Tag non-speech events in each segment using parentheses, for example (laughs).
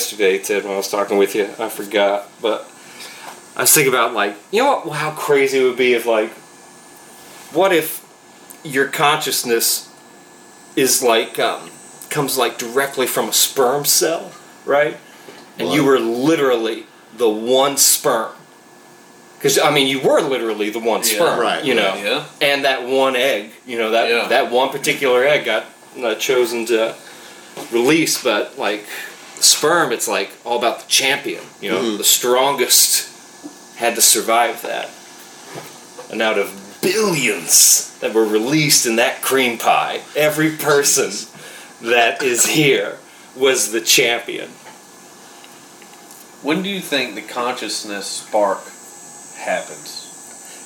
yesterday, Ted, when I was talking with you. I forgot, but I was thinking about like, you know what? How crazy it would be if like, what if your consciousness is like um, comes like directly from a sperm cell, right? And you were literally the one sperm. Because I mean, you were literally the one Yeah, sperm, right, You know, Yeah. and that one egg, you know, that Yeah. that one particular egg got uh, chosen to release, but like sperm, it's like all about the champion. You know, Mhm. the strongest had to survive that. And out of billions that were released in that cream pie, every person that is here was the champion. When do you think the consciousness spark happens?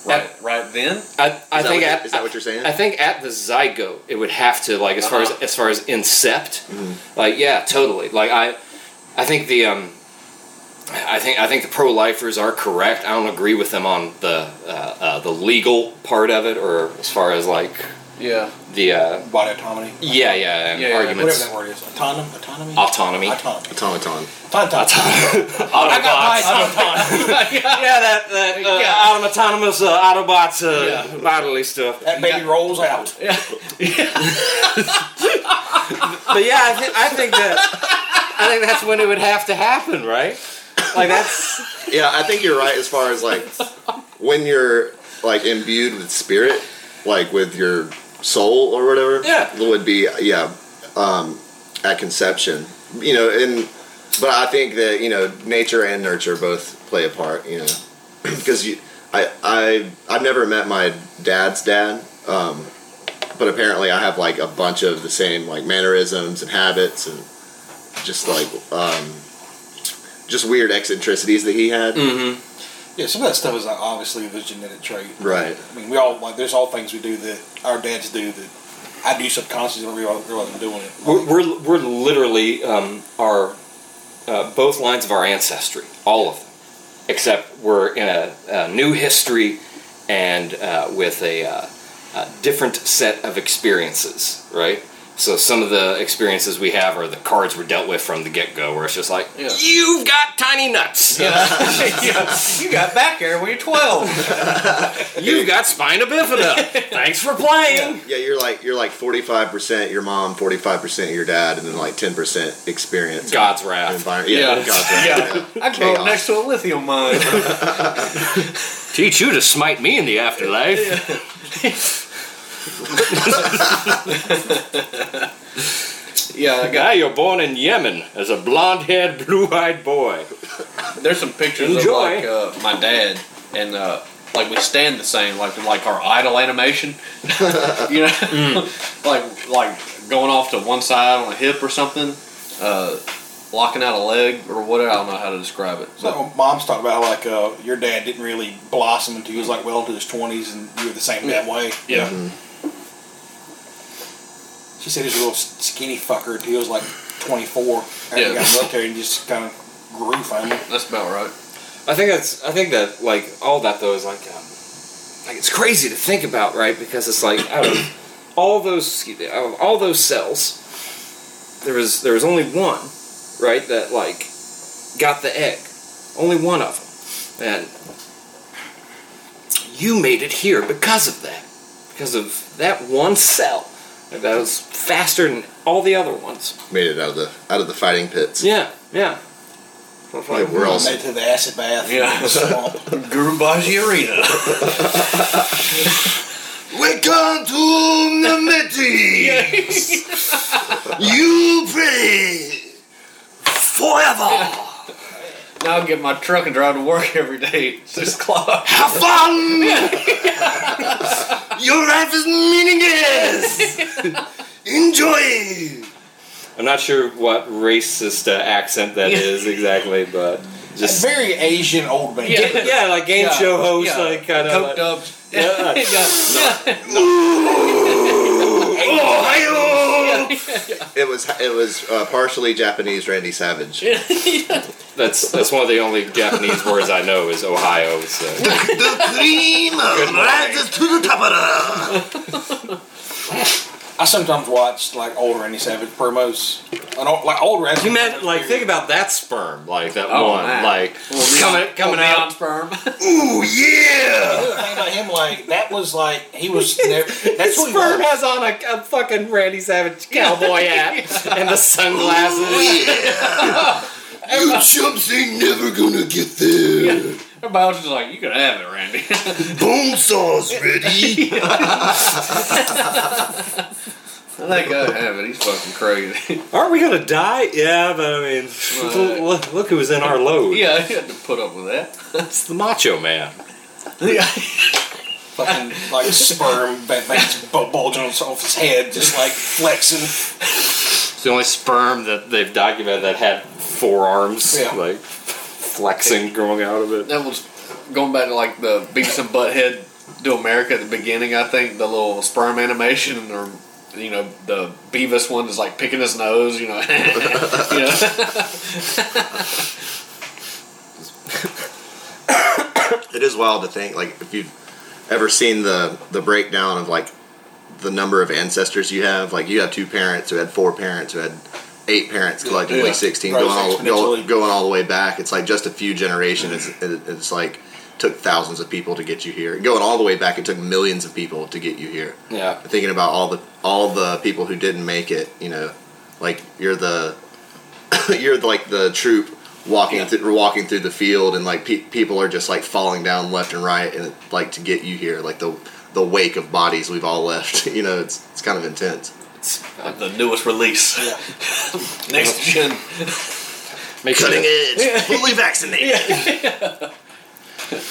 Right, right then. I, I Is that think what- at, is that what you're saying? I think at the zygote it would have to like as far as Uh-huh. as far as incept, Mm-hmm. like yeah, totally. Like I, I think the um, I think I think the pro lifers are correct. I don't agree with them on the uh, uh, the legal part of it, or as far as like Yeah. the uh, Body autonomy. yeah yeah, and Yeah, yeah, arguments Whatever that word is. Autonom, autonomy? autonomy. Autonomy. Automaton. Tauntaun. (laughs) I got my (laughs) yeah, that that uh, Yeah. autonomous uh, Autobots uh, Yeah. bodily stuff. That baby rolls out. (laughs) Yeah. But yeah, I, th- I think that I think that's when it would have to happen, right? Like that's Yeah, I think you're right as far as like when you're like imbued with spirit, like with your soul or whatever. Yeah. would be yeah, um, at conception. You know, and but I think that you know nature and nurture both play a part. You know, (clears throat) because you, I I I've never met my dad's dad. Um, but apparently I have like a bunch of the same like mannerisms and habits and just like um, just weird eccentricities that he had. mm-hmm. Yeah, some of that stuff is like, obviously the genetic trait. Right. I mean, we all like. There's all things we do that our dads do that I do subconsciously don't realize, realize I'm doing it. we're, we're we're literally um, our uh, both lines of our ancestry, all of them, except we're in a, a new history and uh, with a, uh, a different set of experiences, right? So some of the experiences we have are the cards were dealt with from the get go, where it's just like Yeah. you've got tiny nuts. yeah. (laughs) (laughs) You got back there when you're 12. (laughs) You've got spina bifida. Thanks for playing. Yeah, you're like you're like forty five percent your mom, forty five percent your dad, and then like ten percent experience. God's and wrath. environment. Yeah, Yeah. God's wrath. I grew up next to a lithium mine. Teach you to smite me in the afterlife. Yeah, I Guy, you're born in Yemen as a blonde-haired, (laughs) blue-eyed boy. There's some pictures Enjoy. of like uh, my dad and uh, like we stand the same, like like our idol animation. (laughs) you know, Mm. (laughs) like like going off to one side on a hip or something, uh, locking out a leg or whatever. I don't know how to describe it. So But, mom's talking about like uh, your dad didn't really blossom until he was like well into his twenties, and you were the same damn way. yeah, She said he was a little skinny fucker until he was like twenty four. After Yeah. he got in the military and just kind of grew family. that's about right. I think that's. I think that like all that though is like, um, like it's crazy to think about, right? Because it's like out of all those me, out of all those cells, there was there was only one, right? That like got the egg, only one of them, and you made it here because of that, because of that one cell that was faster than all the other ones. Made it out of the out of the fighting pits. Yeah, yeah. So it's like, Yeah, we're all Made to the acid bath. Yeah. in the swamp. (laughs) Arena. (laughs) Welcome to the Metis. you pray forever. Now I get my truck and drive to work (laughs) every day six o'clock. Have fun. (laughs) Your life is meaningless. Enjoy. I'm not sure what racist uh, accent that is exactly, but A just very Asian old man. Yeah. (laughs) yeah, like game Yeah, show host, yeah. like kind Coked of. up. Yeah. Ohio. It was it was uh, partially Japanese Randy Savage. (laughs) That's that's one of the only Japanese words I know is Ohio. So. the cream rises to the top of the. (laughs) I sometimes watch like older Randy Savage promos. An old, like older Randy You meant like think about that sperm, like that Oh, one, man. like Well, coming neon- coming well, neon out. sperm. (laughs) Ooh yeah! The thing about him, like that was like he was. (laughs) Never, that's who Sperm was. has on a, a fucking Randy Savage cowboy hat (laughs) and the sunglasses. You chumps ain't never gonna get there. Everybody else is like, you could have it, Randy. (laughs) (laughs) Bone saw's ready. I think I have it. He's fucking crazy. (laughs) Aren't we gonna die? Yeah, but I mean, Right. look, look who was in our load. yeah, he had to put up with that. That's the Macho Man. Yeah. fucking like sperm that that's bulging off his head, just like flexing. It's the only sperm that they've documented that had forearms, Yeah. like flexing growing out of it. That was going back to like the Beavis and Butthead do America at the beginning. I think the little sperm animation, or you know, the Beavis one is like picking his nose. You know, (laughs) you know? It is wild to think, like, if you've ever seen the the breakdown of like the number of ancestors you have, like you have two parents who had four parents who had eight parents collectively Yeah. sixteen, going all go, going all the way back. It's like just a few generations. It's, it's like took thousands of people to get you here. Going all the way back, it took millions of people to get you here. Yeah. Thinking about all the all the people who didn't make it, you know, like you're the (coughs) you're like the troop walking Yeah. through walking through the field and like pe- people are just like falling down left and right and like to get you here like the the wake of bodies we've all left (laughs) you know it's it's kind of intense the newest release, (laughs) next gen. Make cutting sure, edge fully vaccinated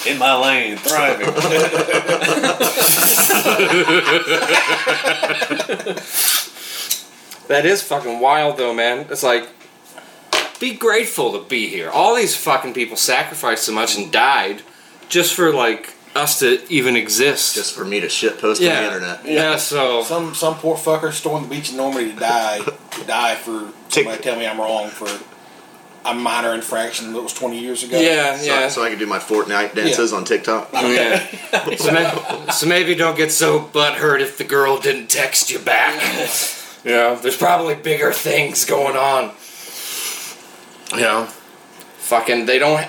In my lane, thriving. (laughs) That is fucking wild, though, man. It's like, be grateful to be here. All these fucking people sacrificed so much and died just for like us to even exist. just for me to shit post yeah, on the internet Yeah. So Some some poor fucker stormed the beach in Normandy to die to die for somebody to tell me I'm wrong for a minor infraction that was 20 years ago. yeah, so, yeah. so I can do my Fortnite dances on TikTok yeah. (laughs) so, may- so maybe don't get so butthurt if the girl didn't text you back. (laughs) You know, there's probably bigger things going on. You know, fucking, they don't.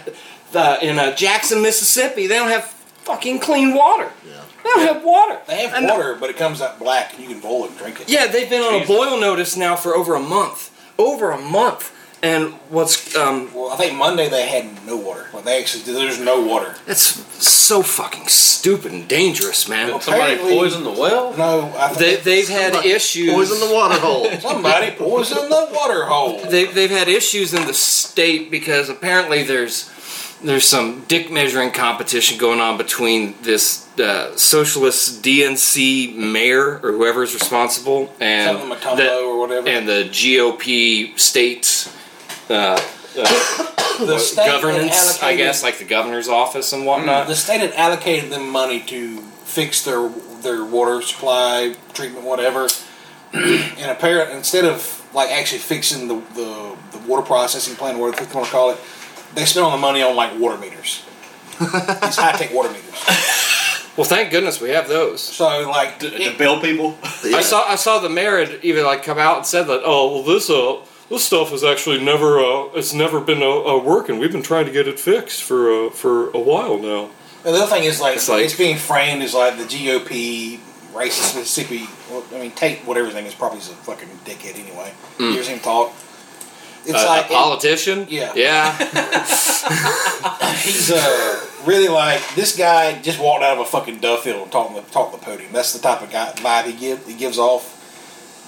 Uh, in uh, Jackson, Mississippi, they don't have fucking clean water. yeah They don't have water. They have And- water, but it comes out black and you can boil it and drink it. Yeah, they've been on a boil notice now for over a month. Over a month. And what's um Well, I think Monday they had no water. Like they actually, there's no water. it's so fucking stupid and dangerous, man. Somebody Apparently- poisoned the well. No, I They they've had issues poison the water hole (laughs) somebody poisoned the water hole. they, they've had issues in the state because apparently there's there's some dick measuring competition going on between this uh, socialist DNC mayor or whoever's responsible and the, or whatever. and the GOP states uh, the state governance, I guess, like the governor's office and whatnot. The state had allocated them money to fix their their water supply, treatment, whatever. (clears throat) and apparently, instead of like actually fixing the, the, the water processing plant, whatever you want to call it, they spent all the money on like water meters. These high tech (laughs) water meters. Well, thank goodness we have those. So like, To, it- to bill people. Yeah. I saw I saw the mayor had even like come out and said that oh well this uh this stuff has actually never uh it's never been uh, uh, working. We've been trying to get it fixed for uh, for a while now. And the other thing is like It's like it's, being framed as like the GOP racist Mississippi. Well, I mean, Tate, whatever his name is, probably is a fucking dickhead anyway. You ever seen him talk? It's Uh, like a politician. Yeah. Yeah. (laughs) (laughs) he's uh, really like this guy just walked out of a fucking Duffield and talking the talk the podium. That's the type of guy vibe he give he gives off.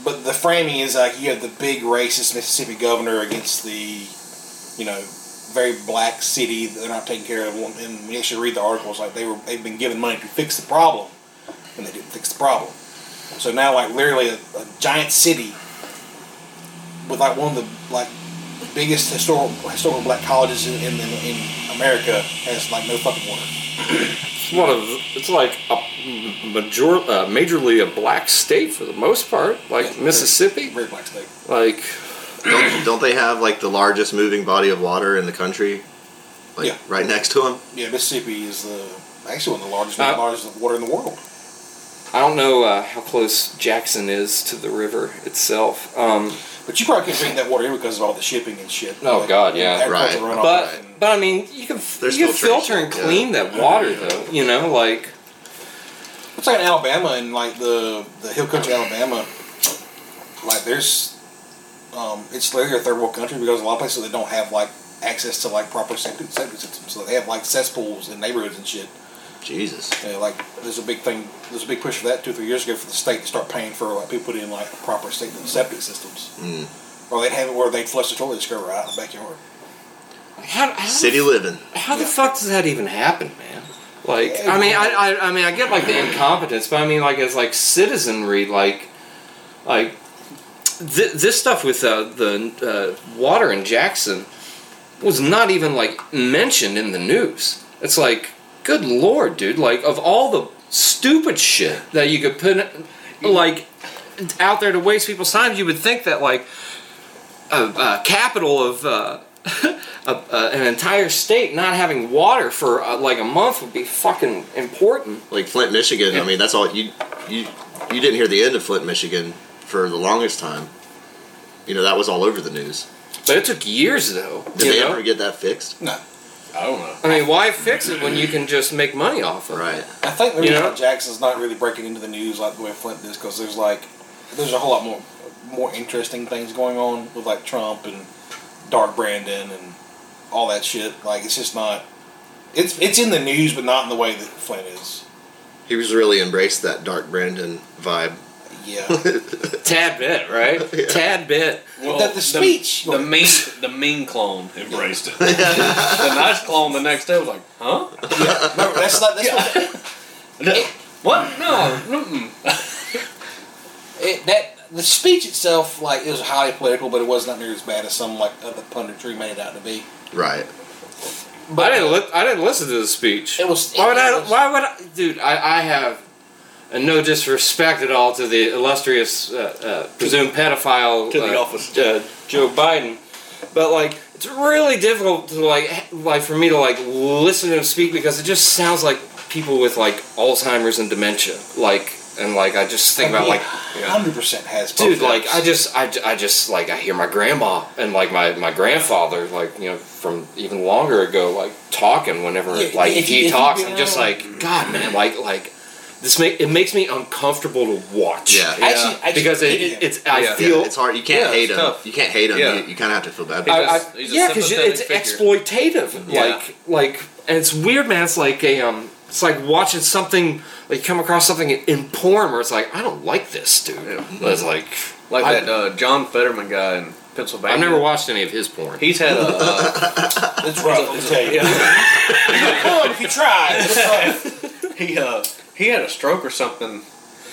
But the framing is like you have the big racist Mississippi governor against the, you know, very black city that they're not taking care of. And when you actually read the articles, like they were they've been given money to fix the problem, and they didn't fix the problem. So now, like literally, a, a giant city with like one of the like biggest historical historical black colleges in, in, in America has like no fucking water. It's one of it's like a major uh, majorly a black state for the most part, like Yeah, Mississippi. Very black state. Like don't, don't they have like the largest moving body of water in the country like Yeah. right next to them Yeah, Mississippi is the actually one of the largest Uh, largest water in the world. I don't know uh, how close Jackson is to the river itself. Um, But you probably can't drink that water here because of all the shipping and shit. Oh, God, yeah. agricultural Right. but and- but I mean, you can There's you can filter and yeah. clean that water though. You know, like It's like in Alabama and like the the hill country Alabama. Like there's, um, it's literally a third world country because a lot of places they don't have like access to like proper septic septic systems, so they have like cesspools in neighborhoods and shit. Jesus. Yeah, like there's a big thing, there's a big push for that two or three years ago for the state to start paying for like people put in like proper state septic systems, Mm. or they'd have it where they'd flush the toilet screw right out in the backyard. how, how City the, living. how the fuck does that even happen, man? Like, I mean, I, I, I mean, I get like the incompetence, but I mean, like as like citizenry, like, like th- this stuff with uh, the uh, water in Jackson was not even like mentioned in the news. It's like, good lord, dude! Like, of all the stupid shit that you could put, like, out there to waste people's time, you would think that like a, a capital of. Uh, (laughs) a, a, an entire state not having water for uh, like a month would be fucking important. Like Flint, Michigan. Yeah. I mean, that's all you you you didn't hear the end of Flint, Michigan for the longest time. You know, that was all over the news. But it took years though. Did they know? ever get that fixed? No, I don't know. I mean, why fix it when you can just make money off of it? Right. I think the You know? Jackson's not really breaking into the news like the way Flint is because there's like there's a whole lot more more interesting things going on with like Trump and Dark Brandon and all that shit. Like it's just not. It's it's in the news, but not in the way that Flint is. He was really embraced that Dark Brandon vibe. (laughs) (laughs) Yeah, Tad bit, right? Yeah. Tad bit. Well, the, the speech. The, mean, the mean clone embraced it. (laughs) the nice clone the next day was like, "Huh? yeah, remember, that's not that's what, What? No. Mm. It, that the speech itself. Like it was highly political, but it was not near as bad as some like other punditry made it out to be. right. But I didn't. Li- I didn't listen to the speech. It was. Why would it I? was- Why would I? Dude, I, I have and no disrespect at all to the illustrious uh, uh, presumed pedophile To the uh, office. uh, Joe Biden, but like it's really difficult to like like for me to like listen to him speak because it just sounds like people with like Alzheimer's and dementia, like and like I just think about like hundred percent has. dude like those. i just I, I just like i hear my grandma and like my, my grandfather like you know from even longer ago like talking whenever Yeah, like you- he talks i'm just like god man like like this make it makes me uncomfortable to watch Yeah. Actually, actually because it, it, it's i Yeah. feel yeah, it's hard. You can't Yeah, hate it's him. tough. You can't hate him. Yeah. You, you kind of have to feel bad. I, I, He's a- yeah, because it's figure. exploitative. Yeah. Like, like, and it's weird, man. It's like a, um, it's like watching something, like, come across something in porn where it's like, I don't like this, dude. Yeah. It's like, Like I- that uh, John Fetterman guy in Pennsylvania. I've never watched any of his porn. He's had a. Uh, (laughs) It's rough. Let me tell you. (laughs) yeah. Good if you try. (laughs) He uh, he had a stroke or something.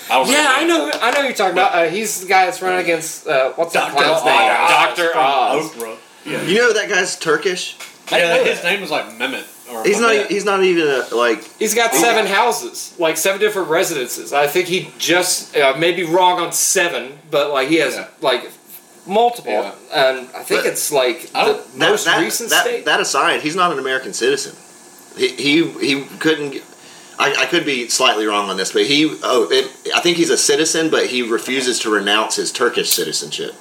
I don't Yeah, I know. I know who you're talking about. Uh, he's the guy that's running against uh, what's that Dr. clown's Oz. name? Doctor Oz. Oprah. Yeah. You know that guy's Turkish. Yeah, his name was like Mehmet. Or He's Mehmet. not. He's not even a, like. He's got seven houses, like seven different residences. I think he just uh, may be wrong on seven, but like he has Yeah. like multiple, Yeah. and I think But- it's like the That, most that, recent that, state. that aside, he's not an American citizen. He he, he couldn't. I, I could be slightly wrong on this, but he. Oh, it, I think he's a citizen, but he refuses to renounce his Turkish citizenship.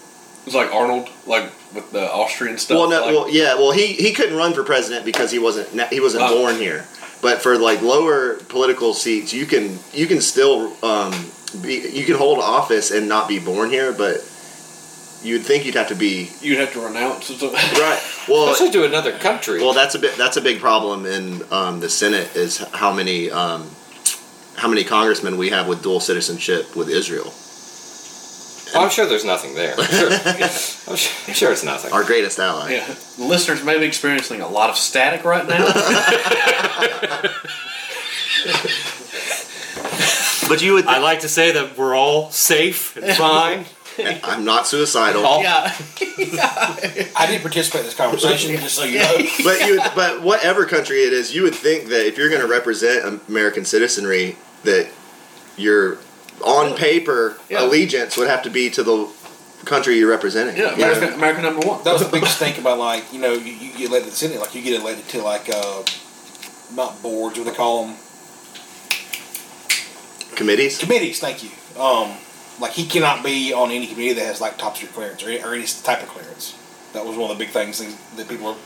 It's like Arnold, like with the Austrian stuff. Well, no, like, well, yeah, well, he, he couldn't run for president because he wasn't he wasn't Oh. born here. But for like lower political seats, you can you can still um, be you can hold office and not be born here, but you'd think you'd have to be you'd have to renounce. something, (laughs) right. Well, Especially to another country. well, that's a bit that's a big problem in um, the Senate is how many um, how many congressmen we have with dual citizenship with Israel. I'm sure there's nothing there. I'm sure, (laughs) I'm sure, I'm sure it's nothing. Our greatest ally. Yeah, listeners may be experiencing a lot of static right now. (laughs) But you would. I like to say that we're all safe and fine. (laughs) I'm not suicidal. Yeah, (laughs) I didn't participate in this conversation, just so you know. (laughs) but you, but whatever country it is, you would think that if you're going to represent American citizenry, that your on paper Yeah. allegiance would have to be to the country you're representing. yeah, you? America, America number one. That was the biggest thing about like you know you, you get elected to the Senate, like you get elected to like uh, not boards, what they call them. committees. committees. Thank you. Um, like he cannot be on any committee that has like top secret clearance or, any- or any type of clearance. That was one of the big things that that people are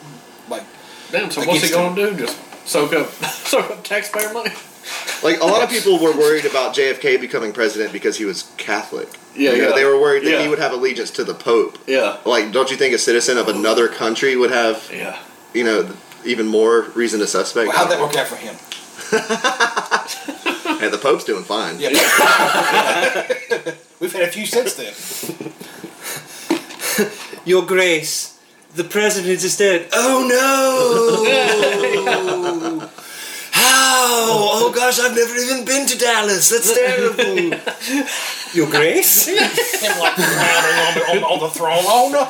like. Damn. So what's he him. gonna do? Just soak up, (laughs) soak up taxpayer money? Like a lot of (laughs) people were worried about JFK becoming president because he was Catholic. Yeah, You know, yeah. They were worried that Yeah. he would have allegiance to the Pope. Yeah. Like, don't you think a citizen of another country would have, Yeah. you know, even more reason to suspect? How'd that work out for him? (laughs) Hey, the Pope's doing fine. Yeah. We've had a few since then. (laughs) Your Grace, the president is dead. Oh no! (laughs) How? Oh gosh, I've never even been to Dallas. That's terrible. Your Grace? Him like clowning on the, on, on the throne. Oh no!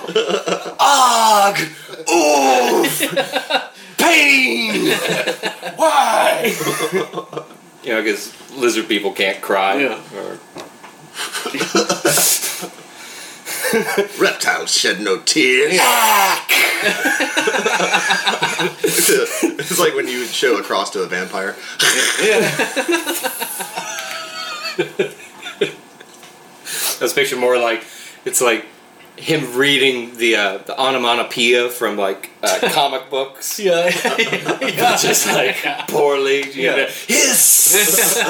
Ugh! Oof! Pain! (laughs) Why? You know, because lizard people can't cry. Yeah. Or, (laughs) Reptiles shed no tears. (laughs) it's like when you show a cross to a vampire. I was picturing more like it's like him reading the uh, the onomatopoeia from like uh, (laughs) comic books. Yeah. (laughs) (laughs) Just like poorly, you Yeah. know, hiss.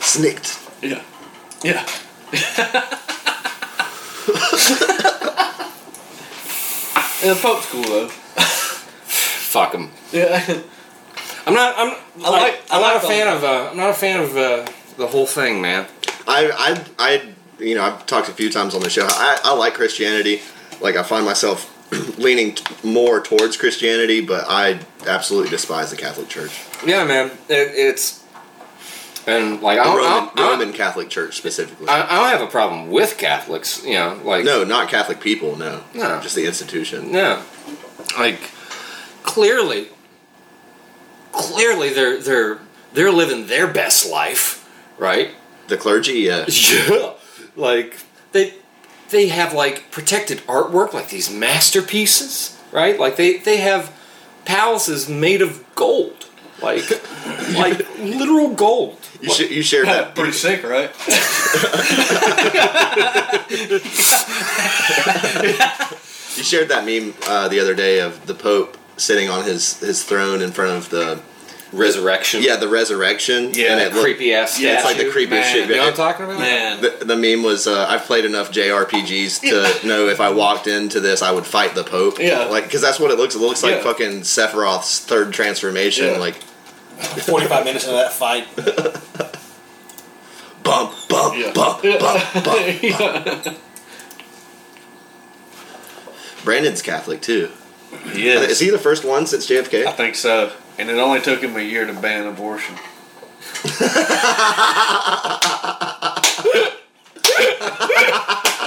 Snicked. yeah. Yeah. and the Pope's cool though. Fuck him. Yeah. I'm not. I'm. I like- I'm I not like a fan of. Uh, I'm not a fan of uh, the whole thing, man. I, I, I, you know, I've talked a few times on the show. I, I like Christianity. Like, I find myself (clears throat) leaning t- more towards Christianity, but I absolutely despise the Catholic Church, Yeah, man. It, it's and like I don't, Roman, I, Roman Catholic Church specifically. I, I don't have a problem with Catholics. You know, like no, not Catholic people. No, No. just the institution. No, like clearly, clearly they're they're they're living their best life, right? The clergy, yeah. (laughs) Yeah, like they they have like protected artwork, like these masterpieces, right? Like they they have palaces made of gold, like (laughs) like literal gold. You, sh- you shared that. Pretty sick, right? You shared that meme uh, the other day of the Pope sitting on his (laughs) his throne in front of the Resurrection. yeah the resurrection. Yeah, and it looked- creepy ass. Yeah, it's like the creepiest Man, shit. You know what I'm talking about? Man. The, the meme was uh, I've played enough JRPGs to (laughs) know if I walked into this I would fight the Pope. Yeah. like because that's what it looks. It looks like Yeah. fucking Sephiroth's third transformation. Yeah. Like Forty-five minutes into that fight. (laughs) bump, bump, Yeah. bump, bump, bump. (laughs) Brandon's Catholic too. He Is is. he the first one since JFK? I think so. And it only took him a year to ban abortion. (laughs)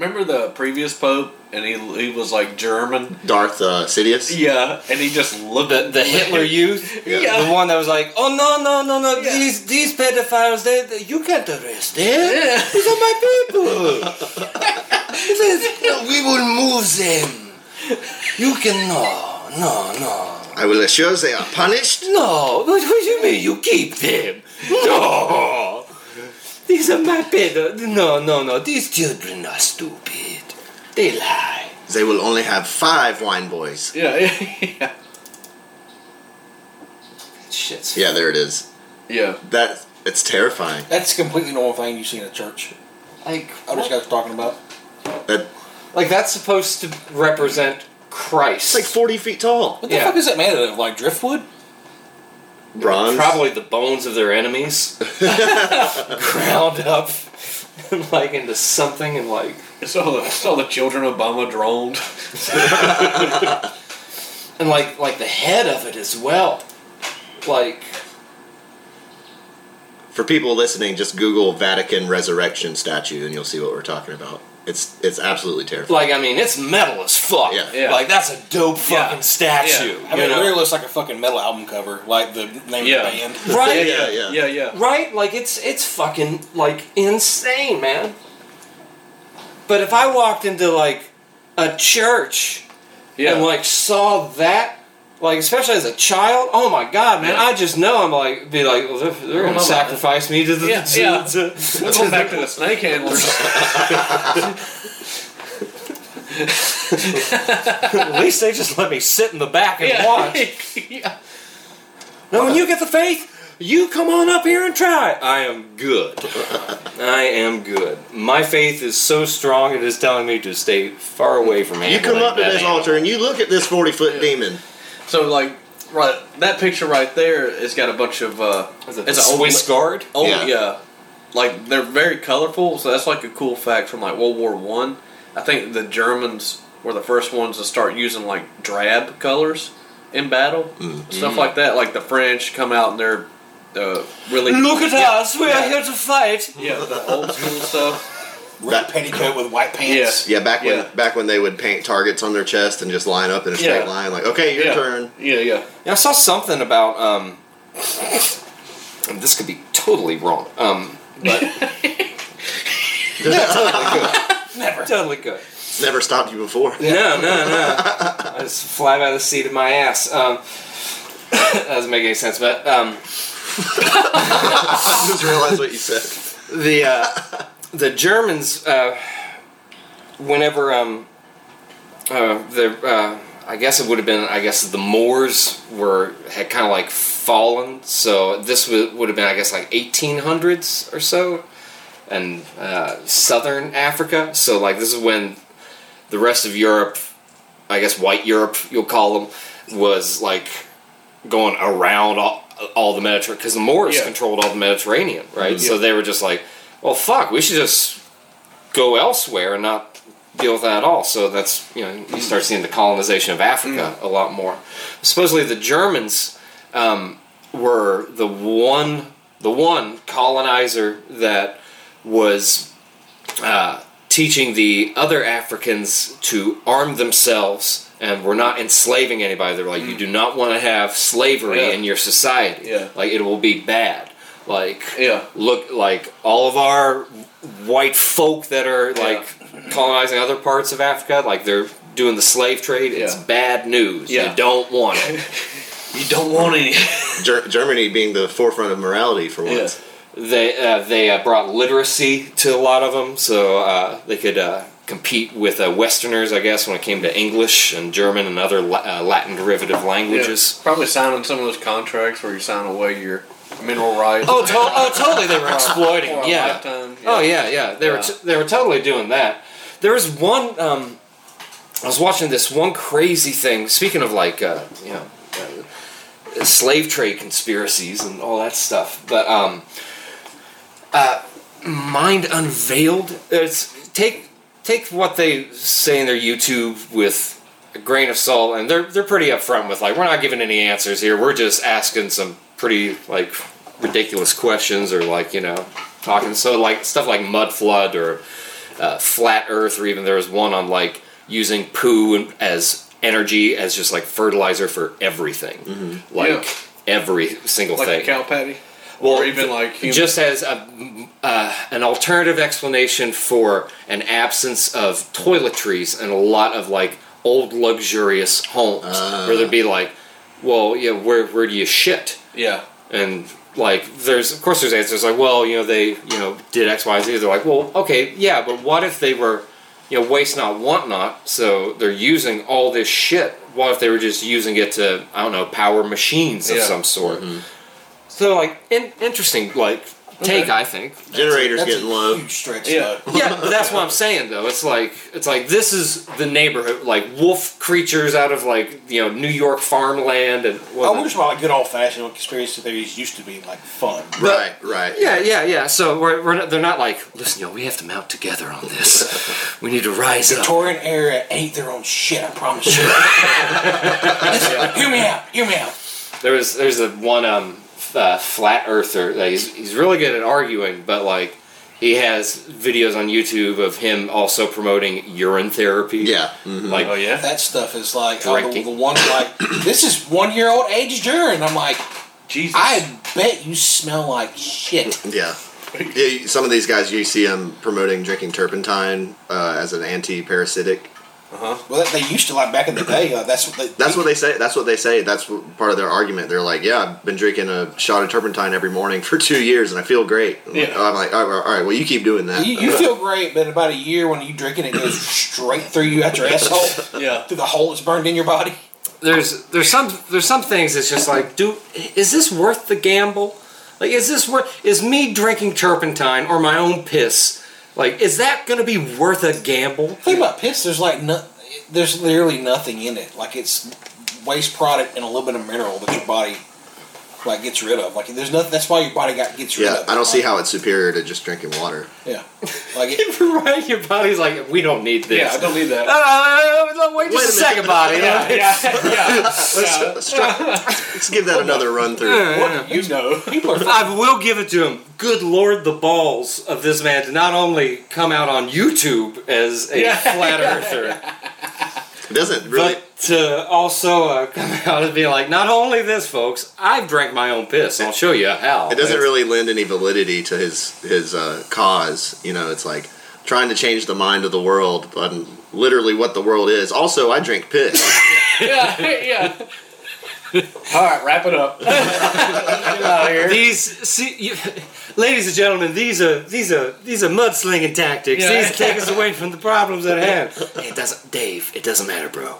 Remember the previous pope, and he he was like German. Darth uh, Sidious. Yeah, and he just looked at the Hitler (laughs) Youth, Yeah. the one that was like, "Oh no, no, no, no! Yeah. These these pedophiles, they, they- you can't arrest them. Yeah. These are my people. (laughs) He says, "No, we will move them. You can no, no, no, I will assure they are punished. no. What, what do you mean you keep them? No, these are my pedo. No, no, no. These children are stupid. They lie. They will only have five wine boys. Yeah, (laughs) yeah, Yeah, Shit. Yeah there it is. yeah. That it's terrifying. That's a completely normal thing you see in a church. like I was just got talking about. That like that's supposed to represent Christ. it's like forty feet tall. What the Yeah. fuck is that made out of? Like driftwood? Bronze. Probably the bones of their enemies (laughs) (laughs) ground up (laughs) like into something and like It's all the, it's all the children Obama droned. and like like the head of it as well. Like For people listening, just Google Vatican resurrection statue and you'll see what we're talking about. It's it's absolutely terrifying. like I mean it's metal as fuck. Yeah. Yeah. Like that's a dope Yeah. fucking statue. Yeah. I mean, you it know? really looks like a fucking metal album cover, like the name Yeah. of the band. Right? Yeah, yeah. yeah, yeah. Right? Like it's it's fucking like insane, man. But if I walked into like a church Yeah. and like saw that, like especially as a child, oh my god, man! Yeah. I just know I'm like be like, well, they're, they're gonna no, sacrifice me to the. Yeah, to, yeah. to- We're going back to the snake handlers. (laughs) at least they just let me sit in the back and yeah. watch. (laughs) yeah. No, when you get the faith, you come on up here and try. I am good. I am good. My faith is so strong it is telling me to stay far away from You handling come up to this animal. altar and you look at this forty foot demon. So like right that picture right there has got a bunch of uh Is it it's the an old Swiss guard? Oh Yeah. yeah. Like they're very colorful, so that's like a cool fact from like World War One. I. think the Germans were the first ones to start using like drab colors in battle, Mm. stuff like that. Like the French come out and they're uh, really Look at Yeah. us, we are here to fight. yeah the old school stuff. Red petticoat with white pants. Yeah, back when Yeah. back when they would paint targets on their chest and just line up in a straight Yeah. line, like, okay, your yeah. turn. Yeah, yeah. Yeah, I saw something about um. this could be totally wrong. Um, but (laughs) totally good. Never. Totally good. Never stopped you before. No, no, no. (laughs) I just fly by the seat of my ass. Um, (coughs) that doesn't make any sense, but um, (laughs) I just realized what you said. the uh, the Germans, uh, whenever um, uh, the uh, I guess it would have been I guess the Moors were had kind of like fallen, so this would would have been I guess like 1800s or so, and uh, southern Africa. So like this is when the rest of Europe, I guess white Europe you'll call them, was like going around all, all the Mediterranean because the Moors Yeah. controlled all the Mediterranean, right? So Yeah. they were just like, well, fuck, we should just go elsewhere and not deal with that at all. So that's you know you start seeing the colonization of Africa a lot more. Supposedly the Germans um, were the one the one colonizer that was uh, teaching the other Africans to arm themselves and were not enslaving anybody. They're like, you do not want to have slavery Yeah. in your society. Yeah. Like it will be bad. Like Yeah. look like all of our white folk that are like colonizing other parts of Africa, like they're doing the slave trade. It's Yeah. bad news. Yeah. You don't want it. (laughs) You don't want any. (laughs) Ger- Germany being the forefront of morality for Yeah. once. they uh, they uh, brought literacy to a lot of them, so uh, they could uh, compete with uh, Westerners, I guess, when it came to English and German and other La- uh, Latin derivative languages. Yeah. Probably signing some of those contracts where you sign away your mineral rights. Oh, to- oh, totally! They were (laughs) exploiting. a Yeah. Oh yeah, yeah. They were t- they were totally doing that. There was one. Um, I was watching this one crazy thing. Speaking of like uh, you know uh, slave trade conspiracies and all that stuff, but um, uh, Mind Unveiled. It's take take what they say in their YouTube with a grain of salt, and they're they're pretty upfront with like we're not giving any answers here. We're just asking some pretty like ridiculous questions or like you know talking so like stuff like mud flood or uh, flat Earth, or even there was one on like using poo as energy as just like fertilizer for everything, like Yeah. every single like thing. a cow patty. Well, or even like human. just as a, uh, an alternative explanation for an absence of toiletries and a lot of like old luxurious homes, Ah. where there'd be like, well, yeah, where where do you shit? yeah. And like, there's of course there's answers like, well, you know, they you know did X, Y, Z. They're like, well, okay, yeah, but what if they were, you know, waste not, want not? So they're using all this shit. What if they were just using it to I don't know power machines of Yeah. some sort? Mm-hmm. So like, in, interesting like take, Okay. I think. Generators That's getting a low. Huge stretch. Yeah. though. Yeah, but that's what I'm saying though. It's like it's like this is the neighborhood, like wolf creatures out of like you know New York farmland and. Oh, we're just about like good old fashioned conspiracy theories used to be like fun. Right, right. Yeah, yeah, yeah. So we're, we're not, they're not like, listen, yo, we have to mount together on this. we need to rise up. Victorian era ain't their own shit. I promise you. Listen, (laughs) hear me out. Hear me out. There was there's a one um f- uh, flat earther that he's he's really good at arguing, but like he has videos on YouTube of him also promoting urine therapy. Yeah. mhm. Like Oh yeah. That stuff is like oh, the, Drinking. the one like this is one year old aged urine. I'm like, Jesus. I bet you smell like shit. (laughs) Yeah. Yeah, some of these guys you see them promoting drinking turpentine uh, as an anti-parasitic Uh-huh. Well, they used to like back in the day. Like, that's what they. That's what they say. That's what they say. That's part of their argument. They're like, "Yeah, I've been drinking a shot of turpentine every morning for (laughs) two years, and I feel great." I'm like, Yeah. I'm like, all right, all right, well, you keep doing that. You, you feel great, but in about a year when you drink it, it goes straight through you at your asshole, (laughs) Yeah. through the hole that's burned in your body. there's there's some there's some things that's just like, do is this worth the gamble? Like, is this worth? Is me drinking turpentine or my own piss? Like, is that gonna be worth a gamble? Think about piss. There's like no, there's literally nothing in it. Like it's waste product and a little bit of mineral that your body like gets rid of. Like there's nothing. That's why your body got gets rid yeah, of. I don't see how it's superior to just drinking water. Yeah, (laughs) like it, (laughs) right, your body's like, we don't need this. Yeah, I don't need that. Uh, wait just Wait a a second, body. (laughs) yeah, yeah, yeah. Let's, try- let's give that another run through. What you know? people are. I will give it to him. Good lord, the balls of this man to not only come out on YouTube as a Yeah. flat earther, It doesn't really. but to also uh, (laughs) come out and be like, not only this, folks, I've drank my own piss. I'll show you how. it doesn't really lend any validity to his his uh, cause. You know, it's like trying to change the mind of the world on literally what the world is. Also, I drink piss. (laughs) yeah, yeah. All right, wrap it up. Get out of here. These, see, you, ladies and gentlemen, these are these are these are mudslinging tactics. Yeah. These take us away from the problems at hand. Hey, it doesn't, Dave. It doesn't matter, bro.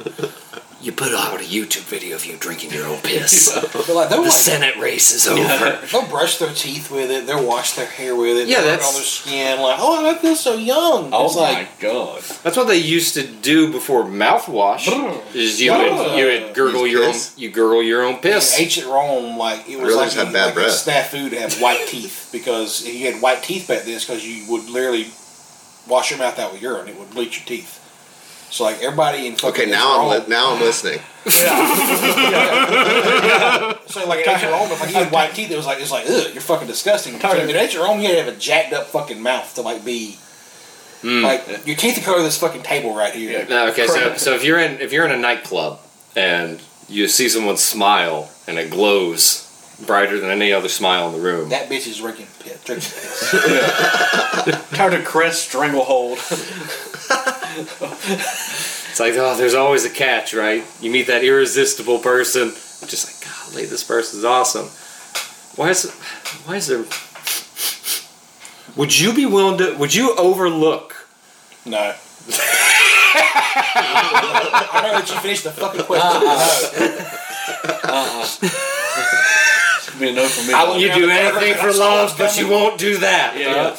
You put out a YouTube video of you drinking your own (laughs) piss. They're like, they'll, The like, Senate race is over. (laughs) they'll brush their teeth with it. They'll wash their hair with it. Yeah, they'll rub it that's- on their skin. Like, oh, I feel so young. Oh it's my like, god. That's what they used to do before mouthwash. Is you would you would gurgle Use your own piss? you gurgle your own in piss. ancient Rome, like it was Really like, just had a, bad like a breath. snafu to have white (laughs) teeth because if you had white teeth back then, it's because you would literally wash your mouth out with urine. It would bleach your teeth. So like everybody in fucking Okay, now I'm li- now I'm listening. (laughs) Rome, so like in ancient Rome, if like, you had white teeth, it was like it's like ugh, you're fucking disgusting. So in ancient Rome, you had to have a jacked up fucking mouth to like be. Hmm. Like your teeth are color of this fucking table right here. Yeah. No, okay, so so if you're in if you're in a nightclub and you see someone smile and it glows brighter than any other smile in the room. That bitch is drinking piss. Drinking piss. (laughs) Time to crest stranglehold. It's like, oh, there's always a catch, right? You meet that irresistible person, just like, golly, this person's awesome. Why is why is there? Would you be willing to? Would you overlook? No. (laughs) I know that you finished the fucking question. Uh-huh. No. Uh-huh. Be a no for me. I will- You do anything for love, but you won't do that. Yeah.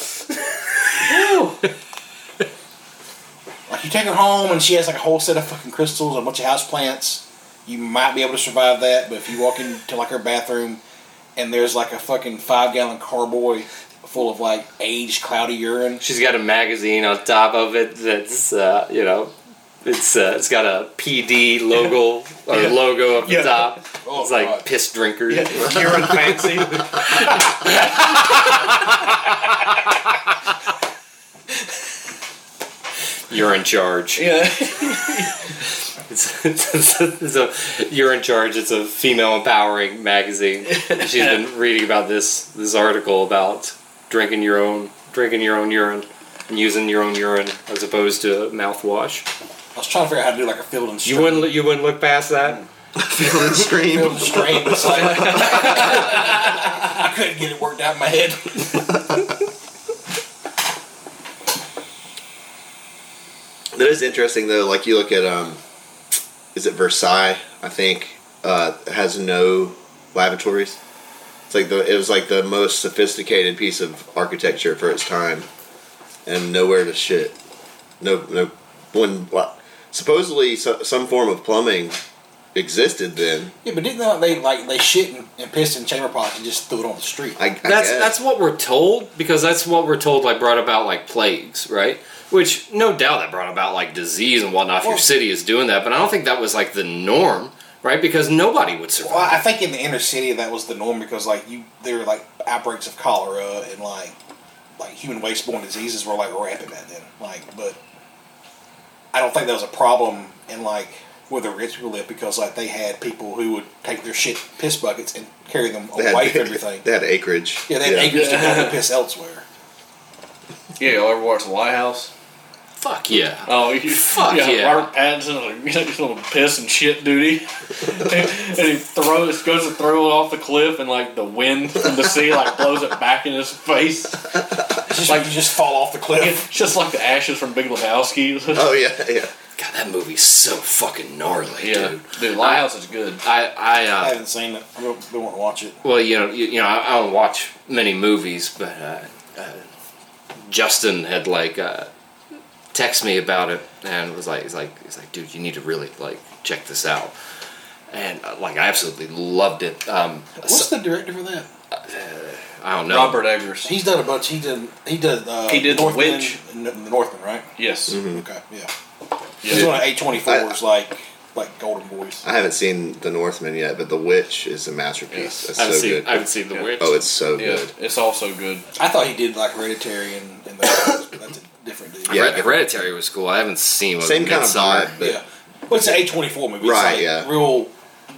Like you take her home and she has like a whole set of fucking crystals and a bunch of house plants. You might be able to survive that, but if you walk into like her bathroom and there's like a fucking five gallon carboy full of like aged cloudy urine. She's got a magazine on top of it that's, uh, you know, it's uh, it's got a PD logo or Yeah. logo up the top. Oh, it's like God. piss drinkers. Urine fancy. (laughs) You're in charge. Yeah. (laughs) (laughs) It's, it's, a, it's a you're in charge. It's a female empowering magazine. She's been reading about this this article about drinking your own drinking your own urine and using your own urine as opposed to mouthwash. I was trying to figure out how to do like a field and stream. You wouldn't you wouldn't look past that. (laughs) Field and stream. field and stream. Like I couldn't get it worked out in my head. That is interesting though. Like you look at um, is it Versailles? I think uh, has no lavatories. It's like the it was like the most sophisticated piece of architecture for its time, and nowhere to shit. No no when well, supposedly so, some form of plumbing existed then. Yeah, but didn't they, they like they shit and, and pissed in chamber pots and just threw it on the street? I, I That's guess. that's what we're told because that's what we're told like brought about like plagues, right? Which no doubt that brought about like disease and whatnot if your city is doing that, but I don't think that was like the norm, right? Because nobody would survive. Well, I think in the inner city that was the norm because like you there were like outbreaks of cholera and like like human waste-borne diseases were like rampant back then. Like, but I don't think that was a problem in like where the rich people lived because like they had people who would take their shit piss buckets and carry them They had- away (laughs) from everything. They had acreage. Yeah, they had acreage to (laughs) go piss elsewhere. Yeah, y'all ever watch The Lighthouse? Fuck yeah. Oh, you, (laughs) Fuck yeah, yeah. Robert Pattinson, like, he's little piss and shit duty, (laughs) and he throws goes to throw it off the cliff, and like the wind from the sea like blows it back in his face. It's just like you just fall off the cliff. It's just like the ashes from Big Lebowski. (laughs) Oh yeah, yeah. God, that movie's so fucking gnarly, yeah, dude. dude, Lighthouse is good. I, I, I uh, haven't seen it. I don't, don't want to watch it. well, you know, you, you know, I, I don't watch many movies, but uh, uh, Justin had like uh, text me about it and was like, he's like, he's like, dude, you need to really like check this out, and uh, like I absolutely loved it. Um, What's so- the director for that? I don't know. Robert Eggers. He's done a bunch. He did. He did. Uh, He did The Northman, Witch. The Northman, right? Yes. Okay. Yeah. Yeah. He's one of A 24's like like Golden Boys. I haven't seen The Northman yet, but The Witch is a masterpiece. Yes. It's I haven't so seen. good. I haven't seen The Yeah. Witch. Oh, it's so Yeah, good. it's also good. I thought he did like Hereditary and, and those, but (coughs) that's a different dude. Yeah. Hered- Hereditary was cool. I haven't seen what Same kind of Midsommar. vibe, but Yeah. Well, it's an A 24 movie. It's Right, like yeah. Real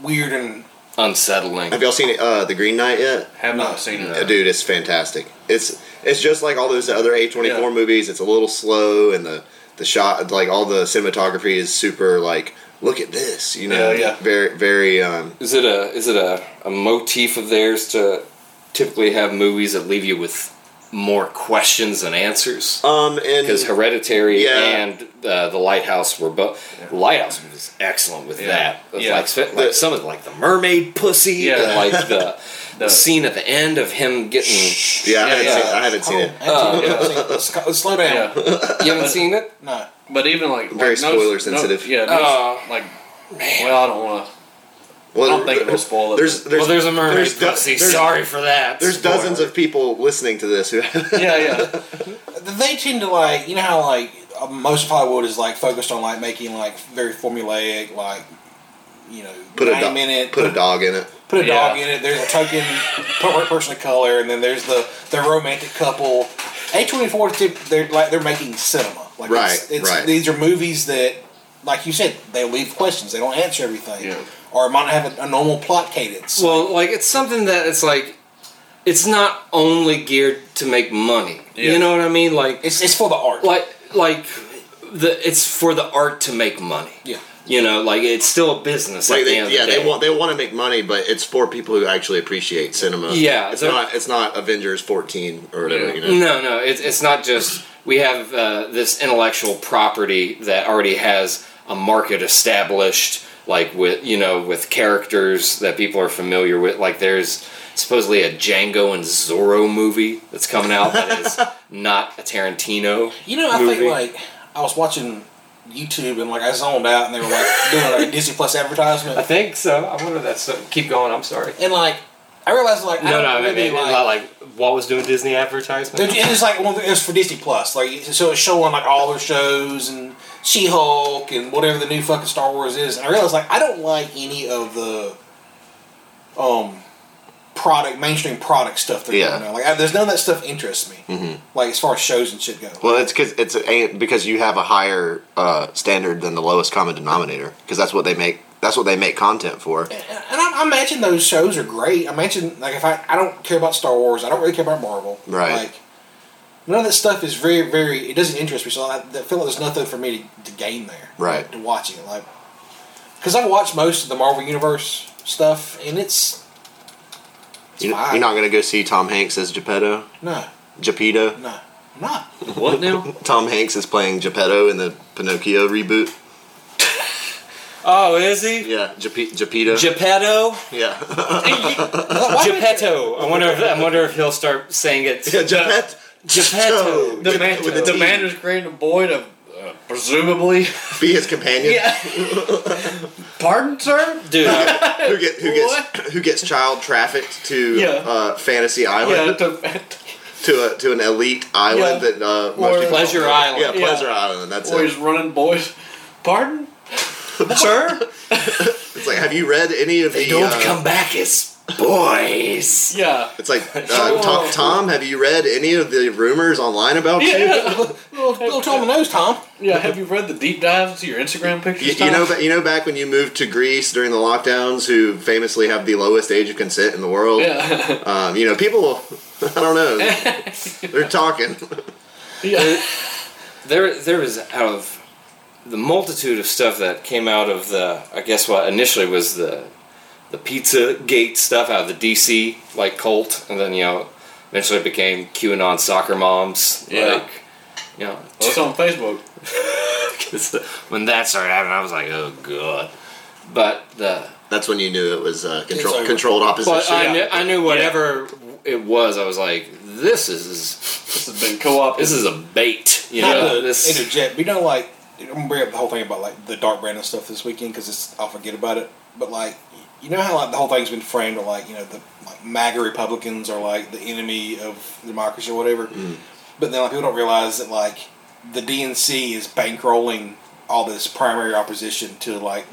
weird and Unsettling. have y'all seen uh, The Green Knight yet? Have not seen it. Dude, it's fantastic. It's it's just like all those other A twenty four movies. It's a little slow, and the the shot, like all the cinematography, is super. Like, look at this, you know. Yeah, yeah. Very, very. Um, Is it a is it a, a motif of theirs to typically have movies that leave you with more questions than answers? um, and Because Hereditary Yeah. and uh, The Lighthouse were both. The Lighthouse was excellent with Yeah. that. With Yeah. Like, like The- some of the, like the mermaid pussy Yeah. and like the (laughs) The- scene at the end of him getting. yeah, I haven't yeah. seen. I haven't seen Oh, it. yeah. Seen it. Let's, let's slow down. Yeah, You haven't seen it? No. but even like Very like, spoiler no- sensitive. yeah, no, Oh. like well, I don't want to. Well, I don't think it'll spoil it. There's, there's, well, there's a mermaid there's do- pussy. there's- Sorry for that. There's dozens of people listening to this who. (laughs) yeah, yeah, They tend to like, you know how like uh, most of Hollywood is like focused on like making like very formulaic, like, you know, put a 90 do- minute. put a dog in it. put a dog in it. There's a token person of color, and then there's the the romantic couple. A twenty four they're like they're making cinema. Like Right, it's, it's, right. These are movies that, like you said, they leave questions. They don't answer everything, Yeah. Or it might not have a, a normal plot cadence. Well, like it's something that it's like it's not only geared to make money. Yeah. You know what I mean? Like it's it's for the art. like like the it's for the art to make money. yeah, You know, like it's still a business. Like at the they, end of yeah, the day. they want they want to make money, but it's for people who actually appreciate cinema. Yeah, it's not it's not Avengers 14 or whatever. Yeah. You know, No, no, it's it's not just we have uh, this intellectual property that already has a market established, like with you know with characters that people are familiar with. Like there's supposedly a Django and Zorro movie that's coming out that is (laughs) not a Tarantino. you know, I movie. think like I was watching YouTube and like I zoned out, and they were like doing like a (laughs) Disney Plus advertisement, I think so. I wonder if that's so. Keep going. I'm sorry. and like I realized like I No, don't no, really maybe like. not like what was doing Disney advertisement. It was like well, it was for Disney Plus, like so it's showing like all their shows and She Hulk and whatever the new fucking Star Wars is, and I realized like I don't like any of the um product mainstream product stuff they're Yeah. Like I, there's none of that stuff interests me. Mm-hmm. Like as far as shows and shit go. well, it's because it's a, because you have a higher uh, standard than the lowest common denominator because that's what they make. That's what they make content for. And I, I imagine those shows are great. I imagine like if I I don't care about Star Wars, I don't really care about Marvel. Right. Like none of that stuff is very very. It doesn't interest me. So I, I feel like there's nothing for me to, to gain there. Right. To watching it, like because I've watched most of the Marvel Universe stuff, and it's it's You, fine. you're not going to go see Tom Hanks as Geppetto, no Geppetto. no I'm not. (laughs) what now? (laughs) Tom Hanks is playing Geppetto in the Pinocchio reboot. (laughs) Oh, is he? Yeah, Geppe- Geppetto. Geppetto. yeah, Geppetto. I wonder if I wonder if he'll start saying it. yeah, Geppetto. Geppetto. (laughs) The man, with the the man who's creating a boy to uh, presumably. Be his companion. Yeah. (laughs) Pardon, sir. Dude, (laughs) I- Who get who gets who gets child trafficked to Yeah. uh, Fantasy Yeah. Island To, to a, to an elite island Yeah. that uh, Or- Pleasure don't. Island. Yeah, Yeah. Pleasure Island. That's or it. he's running boys. Pardon, sir. It's like, have you read any of they the? don't uh, come back as boys. Yeah. It's like (laughs) uh, Tom, Tom. Have you read any of the rumors online about you? Yeah. (laughs) little, little Tom the nose, Tom. Yeah. Have you read the deep dives to your Instagram pictures? You, you know, you know, back when you moved to Greece during the lockdowns, who famously have the lowest age of consent in the world. Yeah. (laughs) Um, you know, people. I don't know. They're talking. yeah. there there was out of the multitude of stuff that came out of the I guess what initially was the the pizza gate stuff out of the DC like cult and then you know eventually it became QAnon soccer moms Yeah. like you know Well, it's on Facebook. (laughs) when that started happening I was like oh god but the That's when you knew it was uh, control, over. controlled opposition. but I yeah. knew, I knew whatever it was I was like this is This has been co-op. this is a bait you Not know to this interject, but you know, like I'm gonna bring up the whole thing about like the Dark Brandon stuff this weekend because it's I'll forget about it. But like, you know how like the whole thing's been framed of like you know the like MAGA Republicans are like the enemy of democracy or whatever. Mm. But then like people don't realize that like the DNC is bankrolling all this primary opposition to like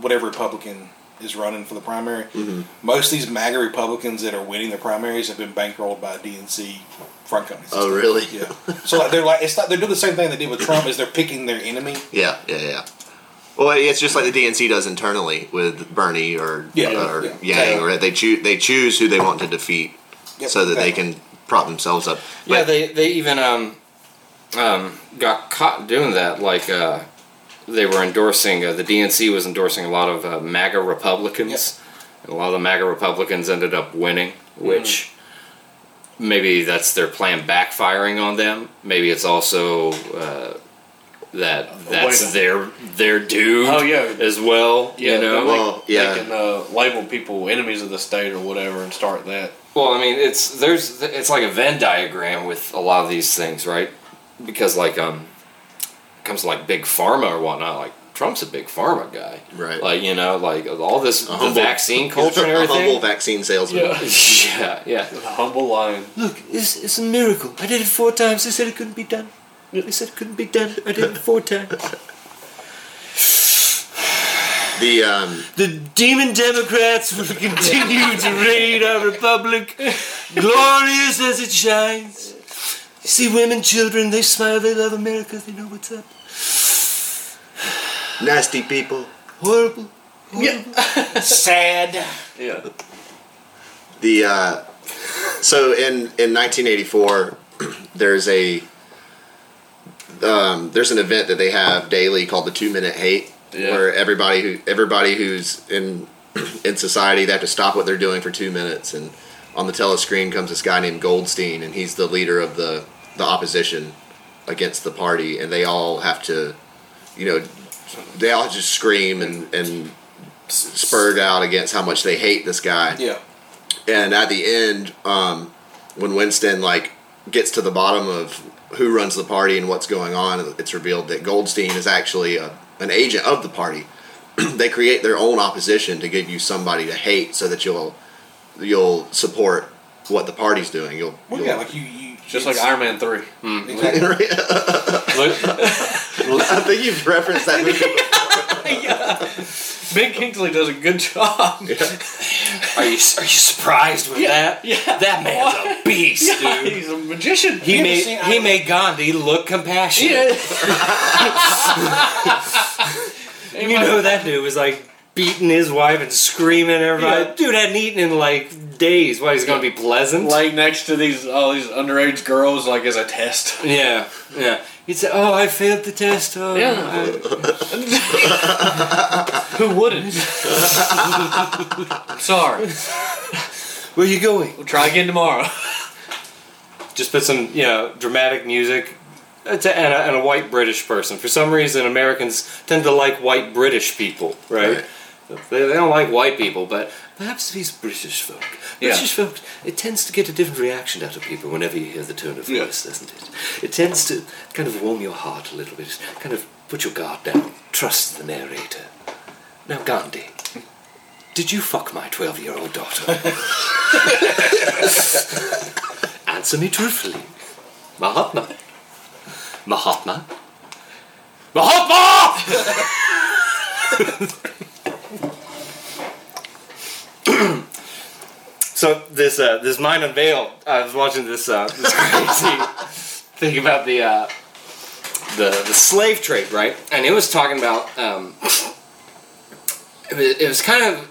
whatever Republican is running for the primary. Mm-hmm. Most of these MAGA Republicans that are winning the primaries have been bankrolled by DNC front companies. Oh, really? Yeah. So like they're like it's not they're doing the same thing they did with Trump is they're picking their enemy. Yeah, yeah, yeah. Well, it's just like the DNC does internally with Bernie or Yeah, or yeah. Yang, or they choose they choose who they want to defeat Yep, so that they can prop themselves up. Yeah, they they even um, um, got caught doing that. Like uh, they were endorsing uh, the DNC was endorsing a lot of uh, MAGA Republicans, and a lot of the MAGA Republicans ended up winning, which maybe that's their plan backfiring on them. Maybe it's also uh, that that's Wait. their their due. Oh, yeah. as well. Yeah, you know. they, Well, yeah. they can uh, label people enemies of the state or whatever and start that. Well, I mean, it's there's it's like a Venn diagram with a lot of these things, right? Because like um, comes to like big pharma or whatnot. Like Trump's a big pharma guy, Right. Like you know, like all this A the humble- vaccine culture and (laughs) a humble vaccine salesman. yeah, (laughs) yeah. A humble line. Look, it's, it's a miracle. I did it four times. They said it couldn't be done. They said it couldn't be done. I did it four times. The um, The demon Democrats will continue to raid our republic, glorious as it shines. You see women, children, they smile, they love America, they know what's up. nasty people. Horrible. Yeah. Sad. Yeah. The uh, so in in 1984, (clears throat) there's a um, there's an event that they have daily called the Two Minute Hate, Yeah. where everybody who everybody who's in (clears throat) in society they have to stop what they're doing for two minutes, and on the telescreen comes this guy named Goldstein, and he's the leader of the the opposition against the party, and they all have to, you know, they all just scream and and spurred out against how much they hate this guy Yeah. and at the end um, when winston like gets to the bottom of who runs the party and what's going on it's revealed that goldstein is actually a, an agent of the party (clears throat) they create their own opposition to give you somebody to hate so that you'll you'll support what the party's doing you'll, Well, you'll yeah, like you, you Just like Iron Man 3. Exactly. (laughs) i think you've referenced that movie (laughs) (laughs) Ben Kingsley does a good job. Are you are you surprised with that? yeah. That man's a beast, Yeah, dude. he's a magician. He You made seen he Iron- made Gandhi look compassionate. Yeah. (laughs) You know that dude was like beating his wife and screaming at everybody. Yeah. Dude hadn't eaten in like days. What he's gonna be pleasant? Laying next to these all these underage girls like as a test. Yeah, yeah. He'd say, "Oh, I failed the test." Oh, Yeah. I- (laughs) Who wouldn't? I'm (laughs) sorry. where are you going? We'll try again tomorrow. Just put some, you know, dramatic music. to- And a, and a white British person. For some reason, Americans tend to like white British people, right? They, they don't like white people, but perhaps these British folk. Yeah. British folk, it tends to get a different reaction out of people whenever you hear the tone of Yeah. voice, doesn't it? It tends to kind of warm your heart a little bit, kind of put your guard down, trust the narrator. Now, Gandhi, did you fuck my 12 year old daughter? (laughs) Answer me truthfully. Mahatma. Mahatma. Mahatma! (laughs) so this uh, this mind unveiled. I was watching this uh, this crazy thing about the uh, the the slave trade, right? And it was talking about um, it, was, kind of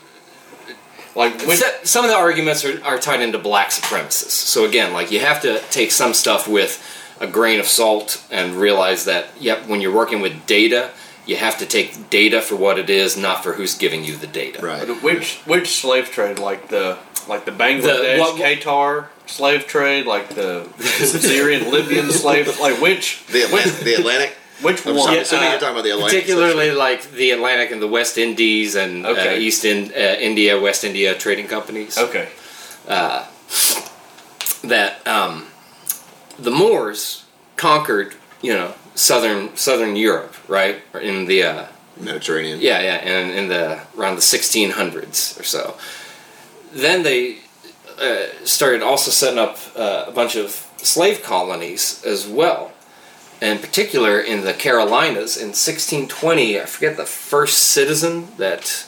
Like when, some of the arguments are, are tied into black supremacists. So again, like you have to take some stuff with a grain of salt and realize that yep, when you're working with data, you have to take data for what it is, not for who's giving you the data. Right. But which which slave trade, like the like the Bangladesh, what- what- Qatar slave trade, like the Syrian, (laughs) Libyan slave, like which The Atlantic. the Atlantic. which I'm one? sorry, Yeah, uh, you're talking about the Atlantic. Particularly like the Atlantic and the West Indies and uh, East in, uh, India, West India trading companies. Okay. that um, the Moors conquered, you know, southern southern Europe, right? Or In the uh, Mediterranean. yeah, yeah, and in the around the 1600s or so. Then they uh, started also setting up uh, a bunch of slave colonies as well. In particular, in the Carolinas in 1620, I forget the first citizen that,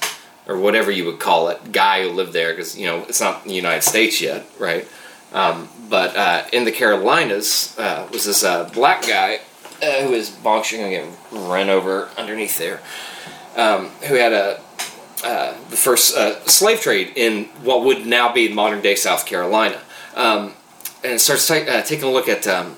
or whatever you would call it, guy who lived there, because you know it's not the United States yet, right? Um, but uh, in the Carolinas uh, was this uh, black guy uh, who was bonking and getting run over underneath there, um, who had a uh, the first uh, slave trade in what would now be modern day South Carolina, um, and it starts ta- uh, taking a look at um,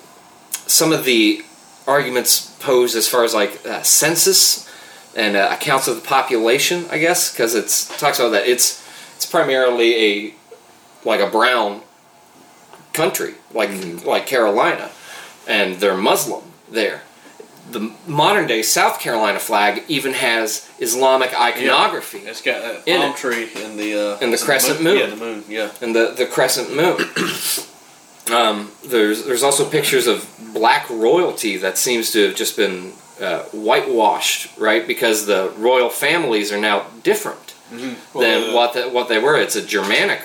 some of the arguments posed as far as like uh, census and uh, accounts of the population, I guess, because it's talks about that. It's it's primarily a like a brown country, like like Carolina, and they're Muslim there. The modern day South Carolina flag even has Islamic iconography Yeah. It's got that In palm it. tree in the uh, In the is it crescent moon. Yeah, the moon. Yeah. and the, the crescent moon. (coughs) um, there's there's also pictures of black royalty that seems to have just been uh, whitewashed, right? Because the royal families are now different than Well, uh, what the, what they were. It's a Germanic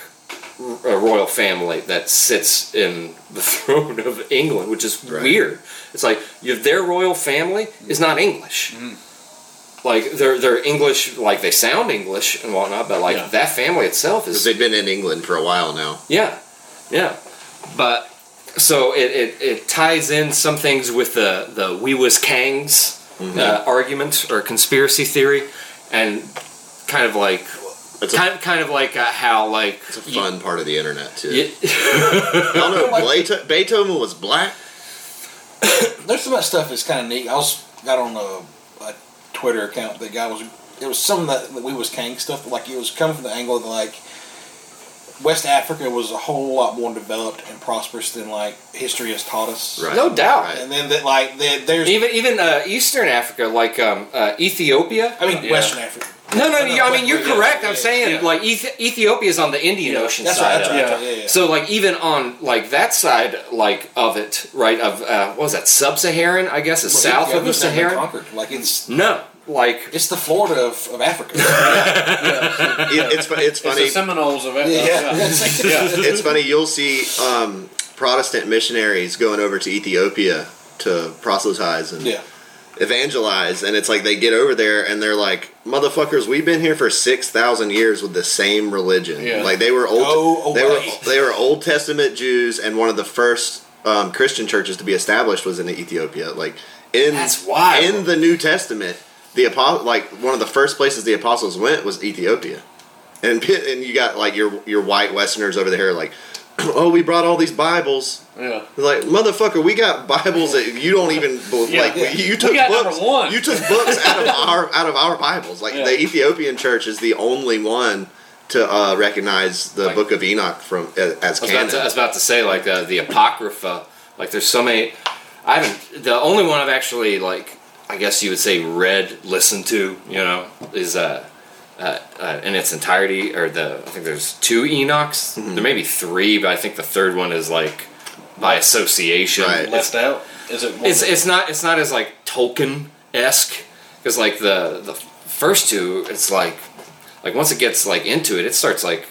r- uh, royal family that sits in the (laughs) throne of England, which is Right. weird. It's like you their royal family is not English. Like they're they're English, like they sound English and whatnot, but like Yeah. that family itself is. They've been in England for a while now. yeah, yeah. But so it, it, it ties in some things with the the we was Kangs uh, argument or conspiracy theory, and kind of like It's a, kind kind of like uh, how like it's a fun part of the internet too. you- (laughs) I don't know. (laughs) Beethoven was black. (coughs) There's some of that stuff that's kind of neat. I was got on a, a Twitter account. That guy was. It was some of that, that we was Kang stuff. Like it was coming from the angle of like West Africa was a whole lot more developed and prosperous than like history has taught us. Right. no doubt. Right. And then that like there, there's. Even even uh, Eastern Africa, like um, uh, Ethiopia. I mean Yeah. Western Africa. No, no, No, I mean you're yeah, correct. I'm saying yeah. like Ethiopia is on the Indian Yeah, Ocean That's side. right. That's right. it. that's Yeah, yeah. So like even on like that side like of it, right? Of uh, what was that sub-Saharan? I guess is Well, south yeah, of the it's never been Sahara. conquered. Like it's No, like it's the Florida of, of Africa. (laughs) It, it's fu- it's It's funny. the Seminoles of it. yeah. yeah. (laughs) it's funny. You'll see um, Protestant missionaries going over to Ethiopia to proselytize and yeah. Evangelize, and it's like they get over there and they're like, "Motherfuckers, we've been here for six thousand years with the same religion. Yeah. Like they were old. They were they were Old Testament Jews, and one of the first um, Christian churches to be established was in Ethiopia. Like in That's wild. in the New Testament, the apostle like one of the first places the apostles went was Ethiopia. And (laughs) and you got like your your white Westerners over there like, (coughs) oh, we brought all these Bibles. Yeah. Like motherfucker, we got Bibles that you don't even (laughs) Yeah. like. Yeah. You took books. You took books out of our (laughs) out of our Bibles. Like Yeah. the Ethiopian church is the only one to uh, recognize the Like- Book of Enoch from uh, as I was, about canon. to, I was about to say like uh, the apocrypha. Like there's so many. I haven't. The only one I've actually like. I guess you would say read, listened to. You know, is uh, uh, uh in its entirety, or the I think there's two Enochs. Mm-hmm. There may be three, but I think the third one is like by association. Right. Left out. Is it? One It's it's not it's not as like Tolkien esque because like the the first two it's like like once it gets like into it it starts like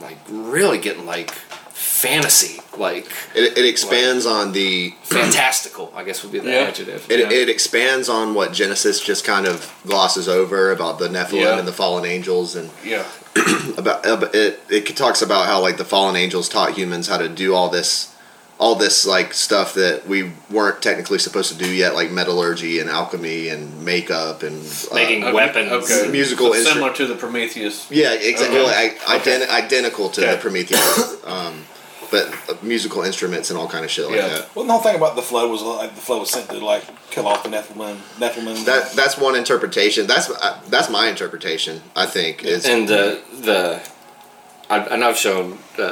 like really getting like fantasy like it, it expands on the fantastical I guess would be the Yeah. adjective. It, yeah. it expands on what Genesis just kind of glosses over about the Nephilim Yeah. and the fallen angels, and yeah. (clears throat) about uh, it. It talks about how like the fallen angels taught humans how to do all this, all this like stuff that we weren't technically supposed to do yet, like metallurgy and alchemy and makeup and uh, Making Okay, weapons. Okay. Musical So similar to the Prometheus. Yeah, exactly. Okay. Well, I, identi- identical to Okay. the Prometheus. Um, but uh, musical instruments and all kind of shit like Yeah. that. Well, the whole thing about the flood was like the flood was sent to like kill off the Nephilim. Nephilim. That that's one interpretation. That's uh, that's my interpretation. I think is and the the I, and I've shown uh,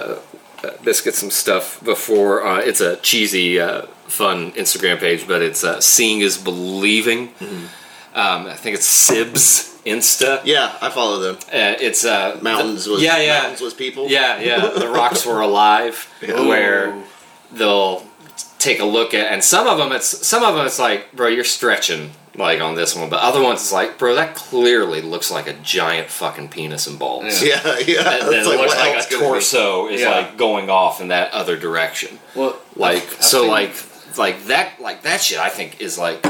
uh, Biscuit some stuff before. Uh, it's a cheesy, uh, fun Instagram page, but it's uh, "Seeing is Believing." Um, I think it's Sibs Insta. yeah, I follow them. Uh, it's uh, Mountains the- was yeah, yeah, mountains was people. yeah, yeah. (laughs) The rocks were alive, where they'll take a look at, and some of them it's some of them it's like, bro, you're stretching like on this one, but other ones it's like, bro, that clearly looks like a giant fucking penis and balls. yeah, yeah. And then It's it like, looks what like else a could it be? torso is Yeah. like going off in that other direction. Well, Like I've so, seen- like like that like that shit. I think is like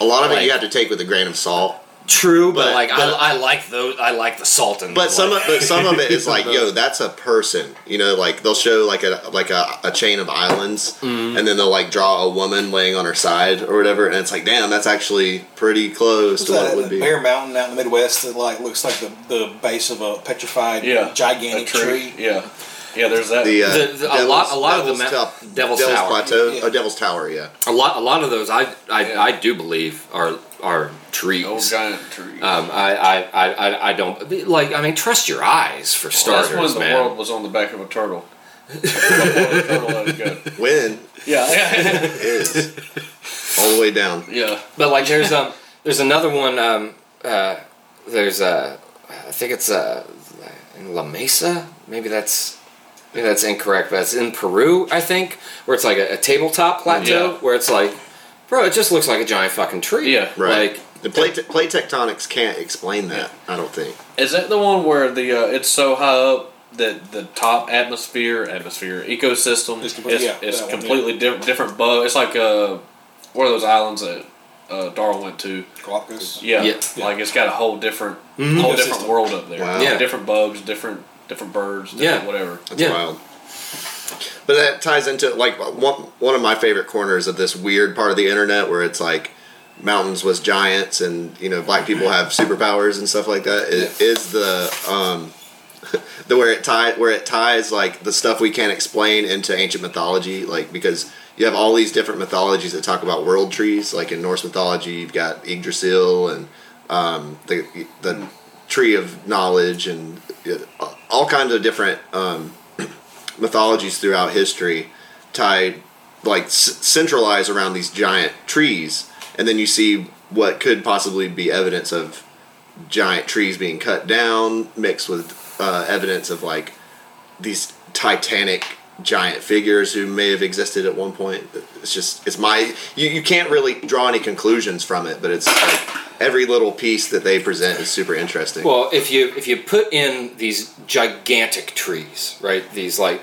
A lot of it you have to take with a grain of salt. True, but, But- like but- I, I like those. I like the salt and But some of but some of it is (laughs) like, yo, that's a person. You know, like they'll show like a like a, a chain of islands, Mm-hmm. and then they'll like draw a woman laying on her side or whatever, and it's like, damn, that's actually pretty close What's to what it would be. Bear Mountain out in the Midwest that like looks like the, the base of a petrified yeah, gigantic a tree. Yeah, yeah. There's that. The, uh, The- the- a lot- a lot of the Devil's ma- Top- Devil's Devil's Tower. Plateau, Yeah. oh, Devil's Tower, yeah. a lot. A lot of those I I, Yeah. I do believe are are trees. old giant tree. Um, I, I, I, I- I don't like. I mean, trust your eyes for Well, starters, that's when the man. world was on the back of a turtle. (laughs) a turtle let it go. When Yeah, yeah, is all the way down. yeah. But like, there's um, there's another one. Um, uh, there's uh, I think it's uh, in La Mesa. Maybe that's maybe that's incorrect, but it's in Peru, I think, where it's like a, a tabletop plateau Yeah. where it's like, bro, it just looks like a giant fucking tree. Yeah. Right. Like, the plate, plate tectonics can't explain that, I don't think. Is that the one where the uh, it's so high up that the top atmosphere, atmosphere ecosystem It's is, yeah, is that one, completely di- different bug? It's like uh, one of those islands that uh, Darwin went to. Galapagos. Yeah, Yeah. like it's got a whole different, Mhm. whole different world up there. Wow. Yeah. different bugs, different different birds, different Yeah. whatever. That's Yeah. wild. But that ties into like one one of my favorite corners of this weird part of the internet where it's like mountains was giants and you know black people have superpowers and stuff like that. Is, is the um (laughs) the where it tie where it ties like the stuff we can't explain into ancient mythology like because you have all these different mythologies that talk about world trees like in Norse mythology you've got Yggdrasil and um, the the tree of knowledge and uh, all kinds of different um, (clears throat) mythologies throughout history tied like c- centralize around these giant trees. And then you see what could possibly be evidence of giant trees being cut down mixed with uh, evidence of like these titanic giant figures who may have existed at one point. It's just it's my you, you can't really draw any conclusions from it but it's like every little piece that they present is super interesting Well, if you if you put in these gigantic trees, right? These like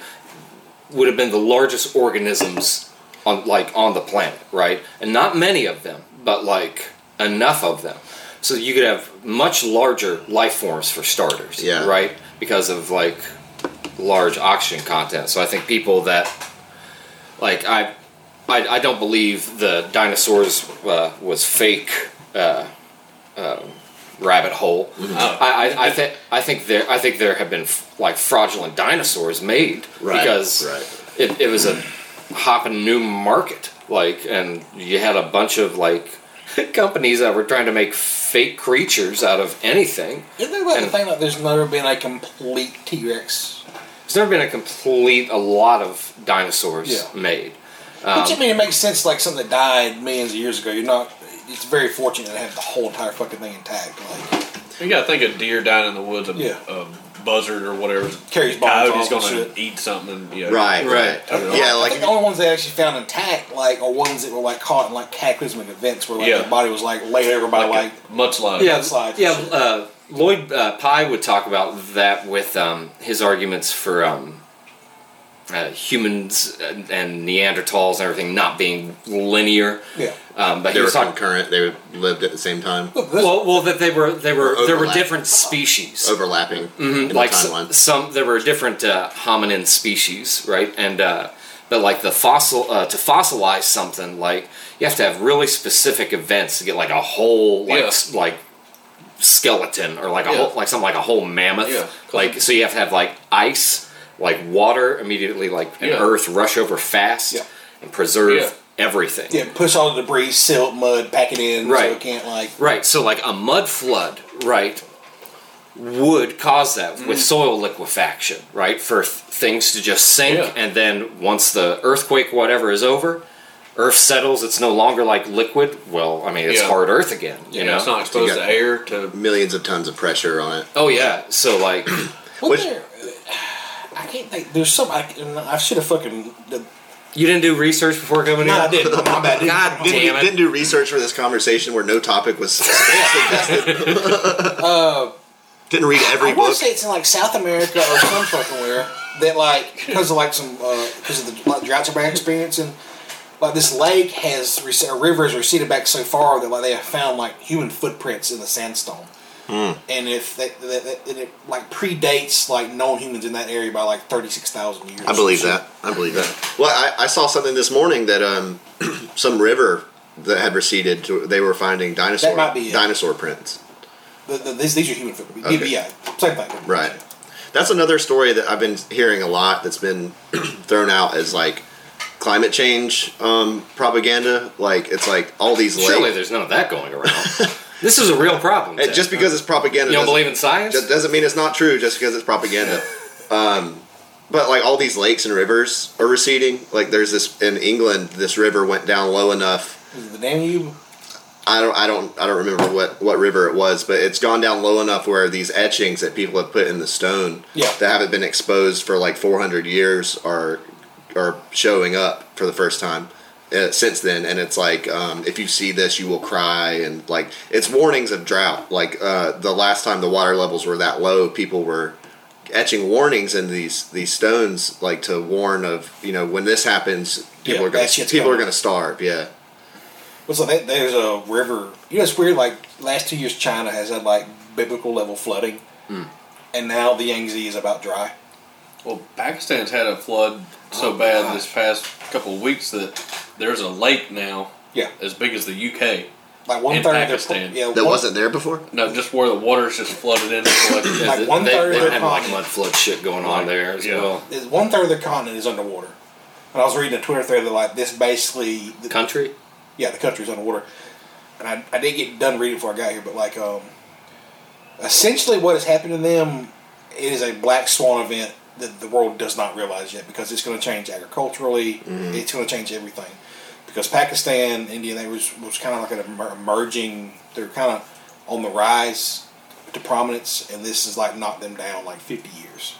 would have been the largest organisms on like on the planet, right? And not many of them, but like enough of them. So you could have much larger life forms for starters, Yeah. right? Because of like large oxygen content. So I think people that like I I, I don't believe the dinosaurs uh, was fake uh, uh, rabbit hole. Mm-hmm. Oh. I, I, I think I think there I think there have been f- like fraudulent dinosaurs made Right, because right. It, it was a hopping new market like and you had a bunch of like (laughs) companies that were trying to make fake creatures out of anything. You think about the And- thing that there's never been a complete T Rex. There's never been a complete a lot of dinosaurs Yeah. made. Which I Um, mean, it makes sense. Like something that died millions of years ago. You're not. It's very fortunate to have the whole entire fucking thing intact. Like You gotta think a deer down in the woods, a, Yeah. a buzzard or whatever. Carries bombs Coyote's off gonna shit. eat something. You know, right Right. right yeah I like think the only ones they actually found intact, like, are ones that were like caught in like cataclysmic events where like Yeah. their body was like laid over by like, much like. a mudslide. yeah, Mudslides yeah. Uh, Lloyd uh, Pye would talk about that with um, his arguments for um, uh, humans and, and Neanderthals and everything not being linear. Yeah. Um, but they he were talking. concurrent they lived at the same time Well, well, that they were they were Or there were different species. overlapping Mhm, in like the s- timeline some there were different uh, hominin species right and uh, but like the fossil uh, to fossilize something like you have to have really specific events to get like a whole like Yeah. s- like skeleton or like a Yeah. whole like something like a whole mammoth Yeah. like so you have to have like ice like water immediately, like an Yeah. earth rush over fast Yeah. and preserve Yeah. everything. Yeah, push all the debris, silt, mud, pack it in, so Right. it can't like. Right. So like a mud flood, right, would cause that Mm. with soil liquefaction, right, for th- things to just sink, Yeah. and then once the earthquake, whatever, is over. Earth settles. It's no longer like liquid. Well, I mean, it's Yeah. hard Earth again. You You know. know, it's not exposed to air to. Millions of tons of pressure on it. oh yeah. So like, (coughs) What Which- there? I can't think. There's some. I, I should have fucking. The, you didn't do research before coming no, here. I didn't. (laughs) My bad. Didn't. God Didn't, Damn do, it. didn't do research for this conversation where no topic was (laughs) suggested. Uh, didn't read every I want book. to say it's in like South America or some fucking where that like because of like some because of the like, droughts we're experiencing. Like this lake has rec- a river has receded back so far that like they have found like human footprints in the sandstone. Hmm. And if that, that, that and it like predates like known humans in that area by like thirty six thousand years. I believe that. I believe that. Well, I, I saw something this morning that um, (clears throat) some river that had receded. To, they were finding dinosaur That might be dinosaur prints. The, the, these, these are human footprints. Okay. Yeah, same thing. Right. That's another story that I've been hearing a lot. That's been (clears throat) thrown out as like climate change um, propaganda. Like it's like all these Surely lakes. there's none of that going around. (laughs) this is a real problem. Ted. just because it's propaganda you don't believe in science. That doesn't mean it's not true just because it's propaganda. um, but like all these lakes and rivers are receding. Like there's this in England, this river went down low enough. Is the Danube? I don't, I don't, I don't remember what what river it was, but it's gone down low enough where these etchings that people have put in the stone Yeah. that haven't been exposed for like 400 years are are showing up for the first time. Uh, since then, and it's like um, if you see this, you will cry, and like it's warnings of drought. Like uh, the last time the water levels were that low, people were etching warnings in these these stones, like to warn of you know when this happens, people Yeah, are going that to shit's people are going to starve. Yeah, What's like? There's a river. You know, it's weird. Like last two years, China has had like biblical level flooding, Hmm. and now the Yangtze is about dry. Well, Pakistan's had a flood so Oh, bad God. this past couple of weeks that there's a lake now Yeah, as big as the UK. like one In third of Pakistan. their yeah that one- wasn't there before. No, just where the water's just flooded in. and like they, one they, third of they their have like continent. mud flood shit going on Like, there as yeah. well. There's one third of their continent is underwater. And I was reading a Twitter thread that like this basically, the, Country. yeah, the country's underwater. And I, I didn't get done reading before I got here, but like um, essentially what has happened to them is a black swan event that the world does not realize yet because it's going to change agriculturally. It's going to change everything because Pakistan, India, they was was kind of like an emerging. They're kind of on the rise to prominence, and this has like knocked them down like fifty years.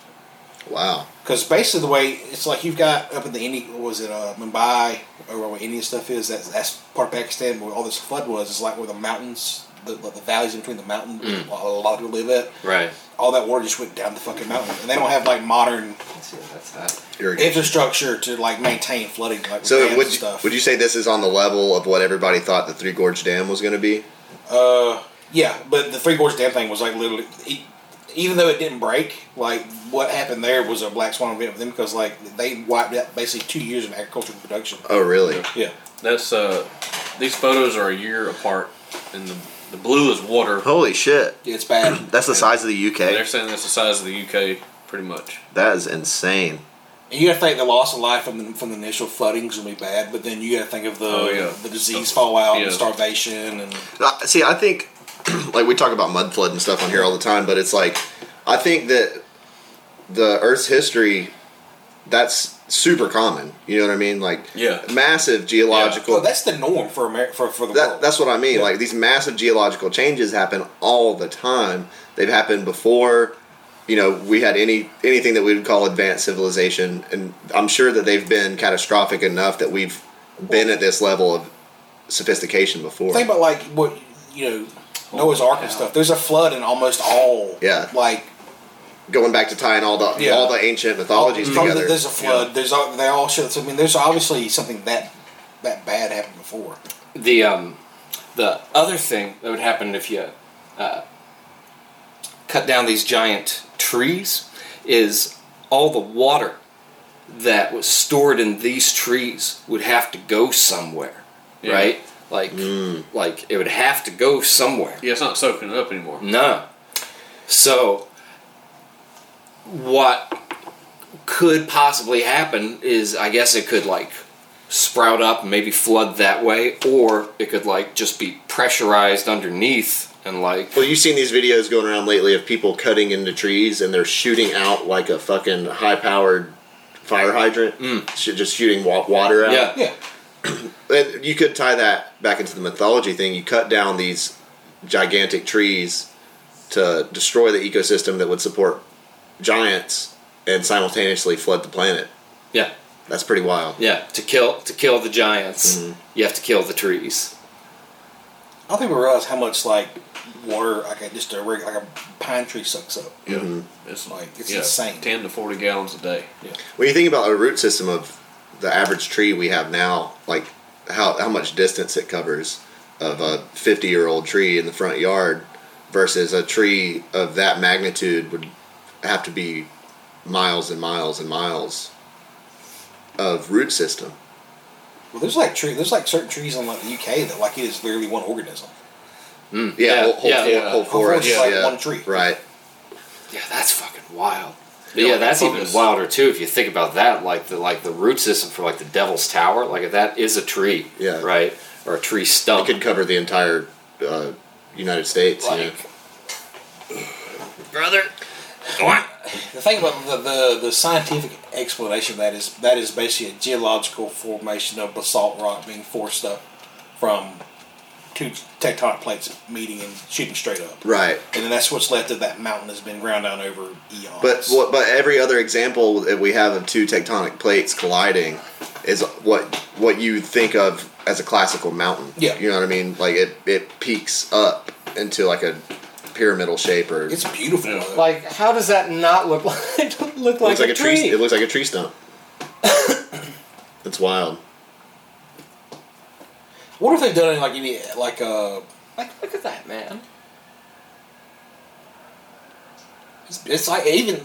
Wow. Because basically the way it's like you've got up in the India, was it uh, Mumbai or where Indian stuff is? That's that's part of Pakistan where all this flood was. It's like where the mountains, the, the valleys in between the mountains, a lot of people live at. Right. All that water just went down the fucking mountain, and they don't have like modern Let's see if that's that. Infrastructure to like maintain flooding like with So dams would you, stuff. would you say this is on the level of what everybody thought the Three Gorge Dam was going to be? Uh, yeah, but the Three Gorge Dam thing was like literally, e- even though it didn't break, like what happened there was a black swan event for them because like they wiped out basically two years of agricultural production. Oh, really? Yeah. That's uh, these photos are a year apart, in the the blue is water. Holy shit! It's bad. (clears throat) That's the size of the UK. They're saying that's the size of the UK, pretty much. That is insane. And you got to think the loss of life from the, from the initial flooding is gonna be bad, but then you got to think of the Oh, yeah. the disease fallout Yeah. and starvation and See, I think, (clears throat) like we talk about mud flood and stuff on here all the time, but it's like, I think that the Earth's history, that's super common. You know what I mean? Like, Yeah. massive geological. well, that's the norm for America for, for the That, world. that's what I mean. Yeah. Like these massive geological changes happen all the time. They've happened before. You know, we had any anything that we would call advanced civilization, and I'm sure that they've been catastrophic enough that we've been at this level of sophistication before. Think about like what you know Noah's Ark and stuff. There's a flood in almost all. Yeah. Like Going back to tying all the Yeah. all the ancient mythologies from the- together. there's a flood. There's all, they all show. I mean, there's obviously something that that bad happened before. The um, the other thing that would happen if you uh, cut down these giant trees is all the water that was stored in these trees would have to go somewhere, Yeah. right? Like, like it would have to go somewhere. Yeah, it's not soaking it up anymore. No. So, what could possibly happen is I guess it could like sprout up and maybe flood that way, or it could like just be pressurized underneath and like Well, you've seen these videos going around lately of people cutting into trees and they're shooting out like a fucking high-powered fire hydrant, hmm. Sh- just shooting water out. yeah, Yeah. (clears throat) And you could tie that back into the mythology thing. You cut down these gigantic trees to destroy the ecosystem that would support giants and simultaneously flood the planet. yeah, That's pretty wild. yeah. To kill to kill the giants, Mm-hmm. you have to kill the trees. I don't think we realize how much like water like a, just a like a pine tree sucks up. Yeah. Mm-hmm. It's Like, it's yeah, insane. Ten to forty gallons a day. When you think about a root system of the average tree we have now, like how how much distance it covers of a 50 year old tree in the front yard versus a tree of that magnitude would have to be miles and miles and miles of root system. Well, there's like tree. There's like certain trees in like the UK that like it is literally one organism. Yeah, Yeah, whole, whole, yeah, for- yeah. whole Whole forest forest. is like yeah, one tree. Right. Yeah, that's fucking wild. But Yeah, yeah, like that's even wilder too. If you think about that, like the like the root system for like the Devil's Tower, like if that is a tree, Yeah. right, or a tree It stump, could cover the entire uh, United States. you know. brother, what? The thing about the, the, the scientific explanation of that is that is basically a geological formation of basalt rock being forced up from two tectonic plates meeting and shooting straight up. Right. And then that's what's left of that mountain has been ground down over eons. But what? But every other example that we have of two tectonic plates colliding is what what you think of as a classical mountain. Yeah. You know what I mean? Like it it peaks up into like a pyramidal shape or it's beautiful. Yeah. though. Like, how does that not look like (laughs) look like, looks like a, tree? It looks like a tree stump. (coughs) it's wild. what if they've done it like any like uh like, look at that, man. it's, it's like even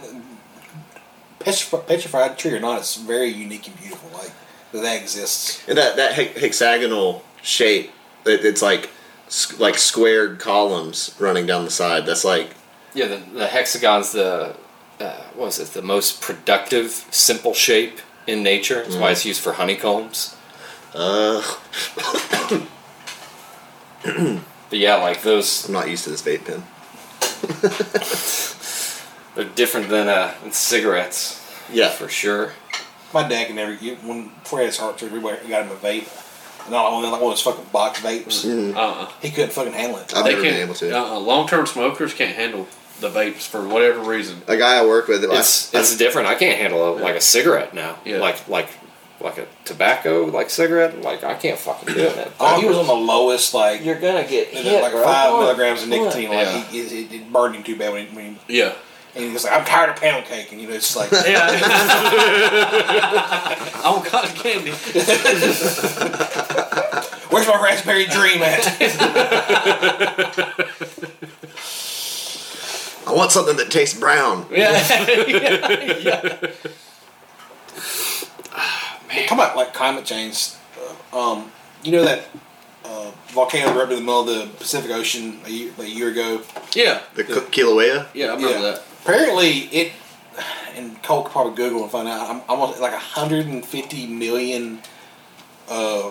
petrified, petrified tree or not, it's very unique and beautiful. Like that, that exists. And that that hex- hexagonal shape, it, it's like s- like squared columns running down the side. That's like Yeah, the, the hexagon's the uh, what was it? The most productive simple shape in nature. That's why it's used for honeycombs. uh, (clears throat) But yeah, like those, I'm not used to this vape pen. (laughs) they're different than uh, cigarettes Yeah. for sure. My dad can never get when before he had his heart surgery. We got him a vape, and not only like one of those fucking box vapes. Uh-uh. He couldn't fucking handle it. I've They never been can't. able to. Uh-uh. Long-term smokers can't handle the vapes for whatever reason. A guy I work with, I- It's it's different. I can't handle a, like a cigarette now. Yeah. Like like like a tobacco like cigarette. Like I can't fucking do it. Oh, he was on the lowest, like You're gonna get hit, like five Come milligrams of nicotine. Yeah. Like he, it, it burned him too bad when he, when he Yeah. And he was like, "I'm tired of pound cake," and you know, it's like, (laughs) Yeah. I want cotton candy. (laughs) "Where's my raspberry dream at?" I want something that tastes brown. Yeah. (laughs) (sighs) Talk about like climate change. Uh, um, you know that uh, volcano erupted in the middle of the Pacific Ocean a year, a year ago. Yeah. The K- Kilauea. Yeah, I remember Yeah. that. Apparently, it and Cole could probably Google and find out. I'm almost like 150 million uh,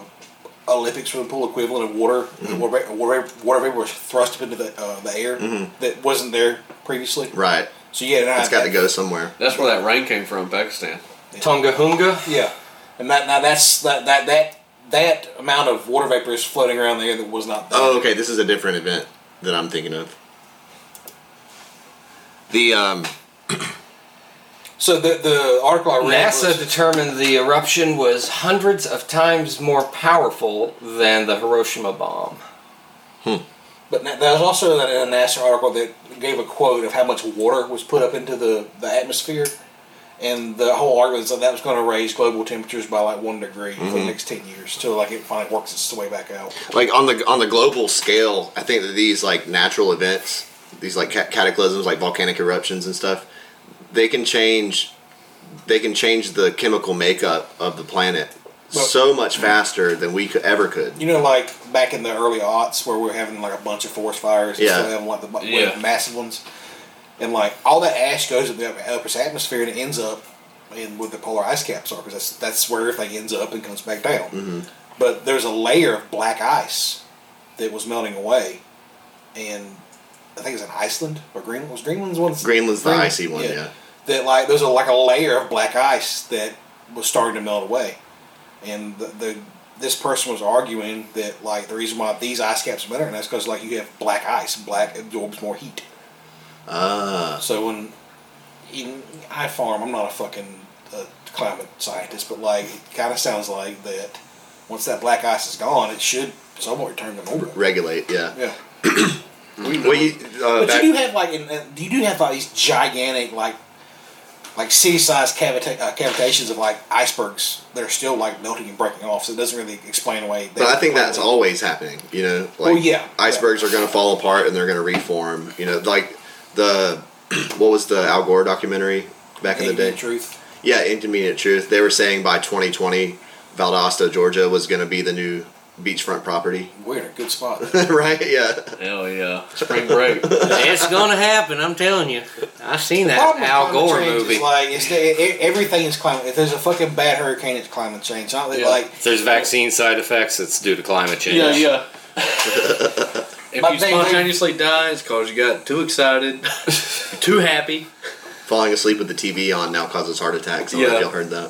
Olympic swimming pool equivalent of water. Water, water, water vapor was thrust up into the uh, the air that wasn't there previously. Right. So yeah, It's got to go somewhere. That's where that rain came from, Pakistan. Tonga Hunga. Yeah, and that now that's that that that that amount of water vapor is floating around there that was not there. Oh, okay. This is a different event that I'm thinking of. The um, So the the article I read NASA was, determined the eruption was hundreds of times more powerful than the Hiroshima bomb. Hmm. But was also a NASA article that gave a quote of how much water was put up into the, the atmosphere, and the whole argument is that that was going to raise global temperatures by like one degree for the next ten years till like it finally works its way back out. like on the on the global scale, I think that these like natural events, these like cataclysms, like volcanic eruptions and stuff, they can change. They can change the chemical makeup of the planet Well- so much faster than we could ever could. You know, like back in the early aughts where we were having like a bunch of forest fires, and Yeah. still having like the Yeah. massive ones, and like all that ash goes up the upper atmosphere and it ends up in where the polar ice caps are, because that's that's where everything ends up and comes back down. Mm-hmm. But there's a layer of black ice that was melting away, and I think it's in Iceland or Greenland. Was Greenland's one? Greenland's the Greenland? icy one, yeah. That like there's a, like a layer of black ice that was starting to melt away, and the, the this person was arguing that like the reason why these ice caps are better, and that's because like you have black ice, black absorbs more heat. Ah, So when in, I farm, I'm not a fucking uh, climate scientist, but like it kind of sounds like that once that black ice is gone, it should somewhat return them over. regulate, yeah. Yeah, (clears throat) Well, you, uh, but back- you do have like in, uh, you do have like these gigantic like like city-sized cavita- uh, cavitations of like icebergs that are still like melting and breaking off. So it doesn't really explain away. But I think that's all. always happening. You know, like Well, yeah, icebergs are going to fall apart and they're going to reform. You know, like the (clears throat) what was the Al Gore documentary back in the day? Truth. Yeah, Inconvenient Truth. They were saying by 2020, Valdosta, Georgia, was going to be the new beachfront property. We're in a good spot. (laughs) right? Yeah. Hell yeah. Spring break. it's gonna happen. I'm telling you. I've seen that Al Gore movie. Is like it's the, e- everything is climate. If there's a fucking bad hurricane, it's climate change. Not Yeah. like If there's vaccine side effects, it's due to climate change. yeah, yeah. (laughs) if But you they- they- spontaneously die, it's because you got too excited, (laughs) too happy. Falling asleep with the TV on now causes heart attacks. I don't know Yeah. if y'all heard that.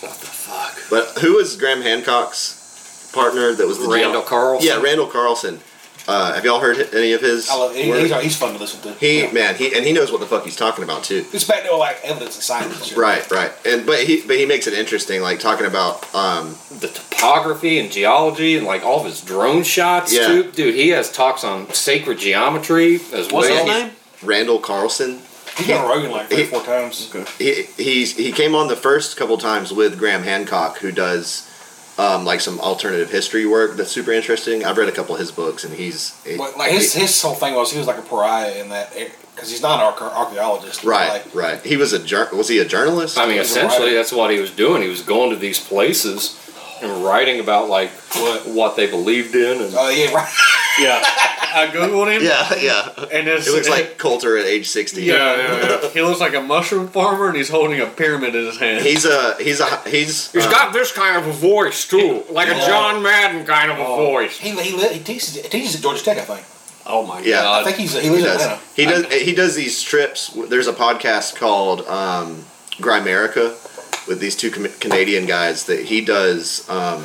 What the fuck? But who is Graham Hancock's partner that was the Randall jail- Carlson? Yeah, Randall Carlson. Uh, have y'all heard any of his? I love, he, he's, he's fun to listen to. He Yeah. man, he and he knows what the fuck he's talking about too. It's back to like evidence and science. and shit. Right, right. And but he but he makes it interesting, like talking about um the topography and geology and like all of his drone shots Yeah. too. Dude, he has talks on sacred geometry as What's well. his name? Randall Carlson. He's been on Rogan like three, He- four times. He he's he came on the first couple times with Graham Hancock, who does um, like some alternative history work that's super interesting. I've read a couple of his books, and he's But like his, his whole thing was he was like a pariah in that because he's not an arche- archaeologist. right, Like, right. He was a jour- was he a journalist? I mean, He was a essentially, that's what he was doing. He was going to these places and writing about like What? what they believed in. And Oh yeah, right. (laughs) Yeah. I googled him. yeah, yeah. And it's, It looks like Coulter at age sixty. Yeah, yeah, yeah. He looks like a mushroom farmer, and he's holding a pyramid in his hand. He's a he's a he's he's uh, got this kind of a voice too, like a John Madden kind of a Oh. voice. he he, he teaches he teaches at Georgia Tech, I think. oh my god. Yeah. I think he's he he does Atlanta. he does he does these trips. There's a podcast called um, Grimerica with these two Canadian guys that he does um,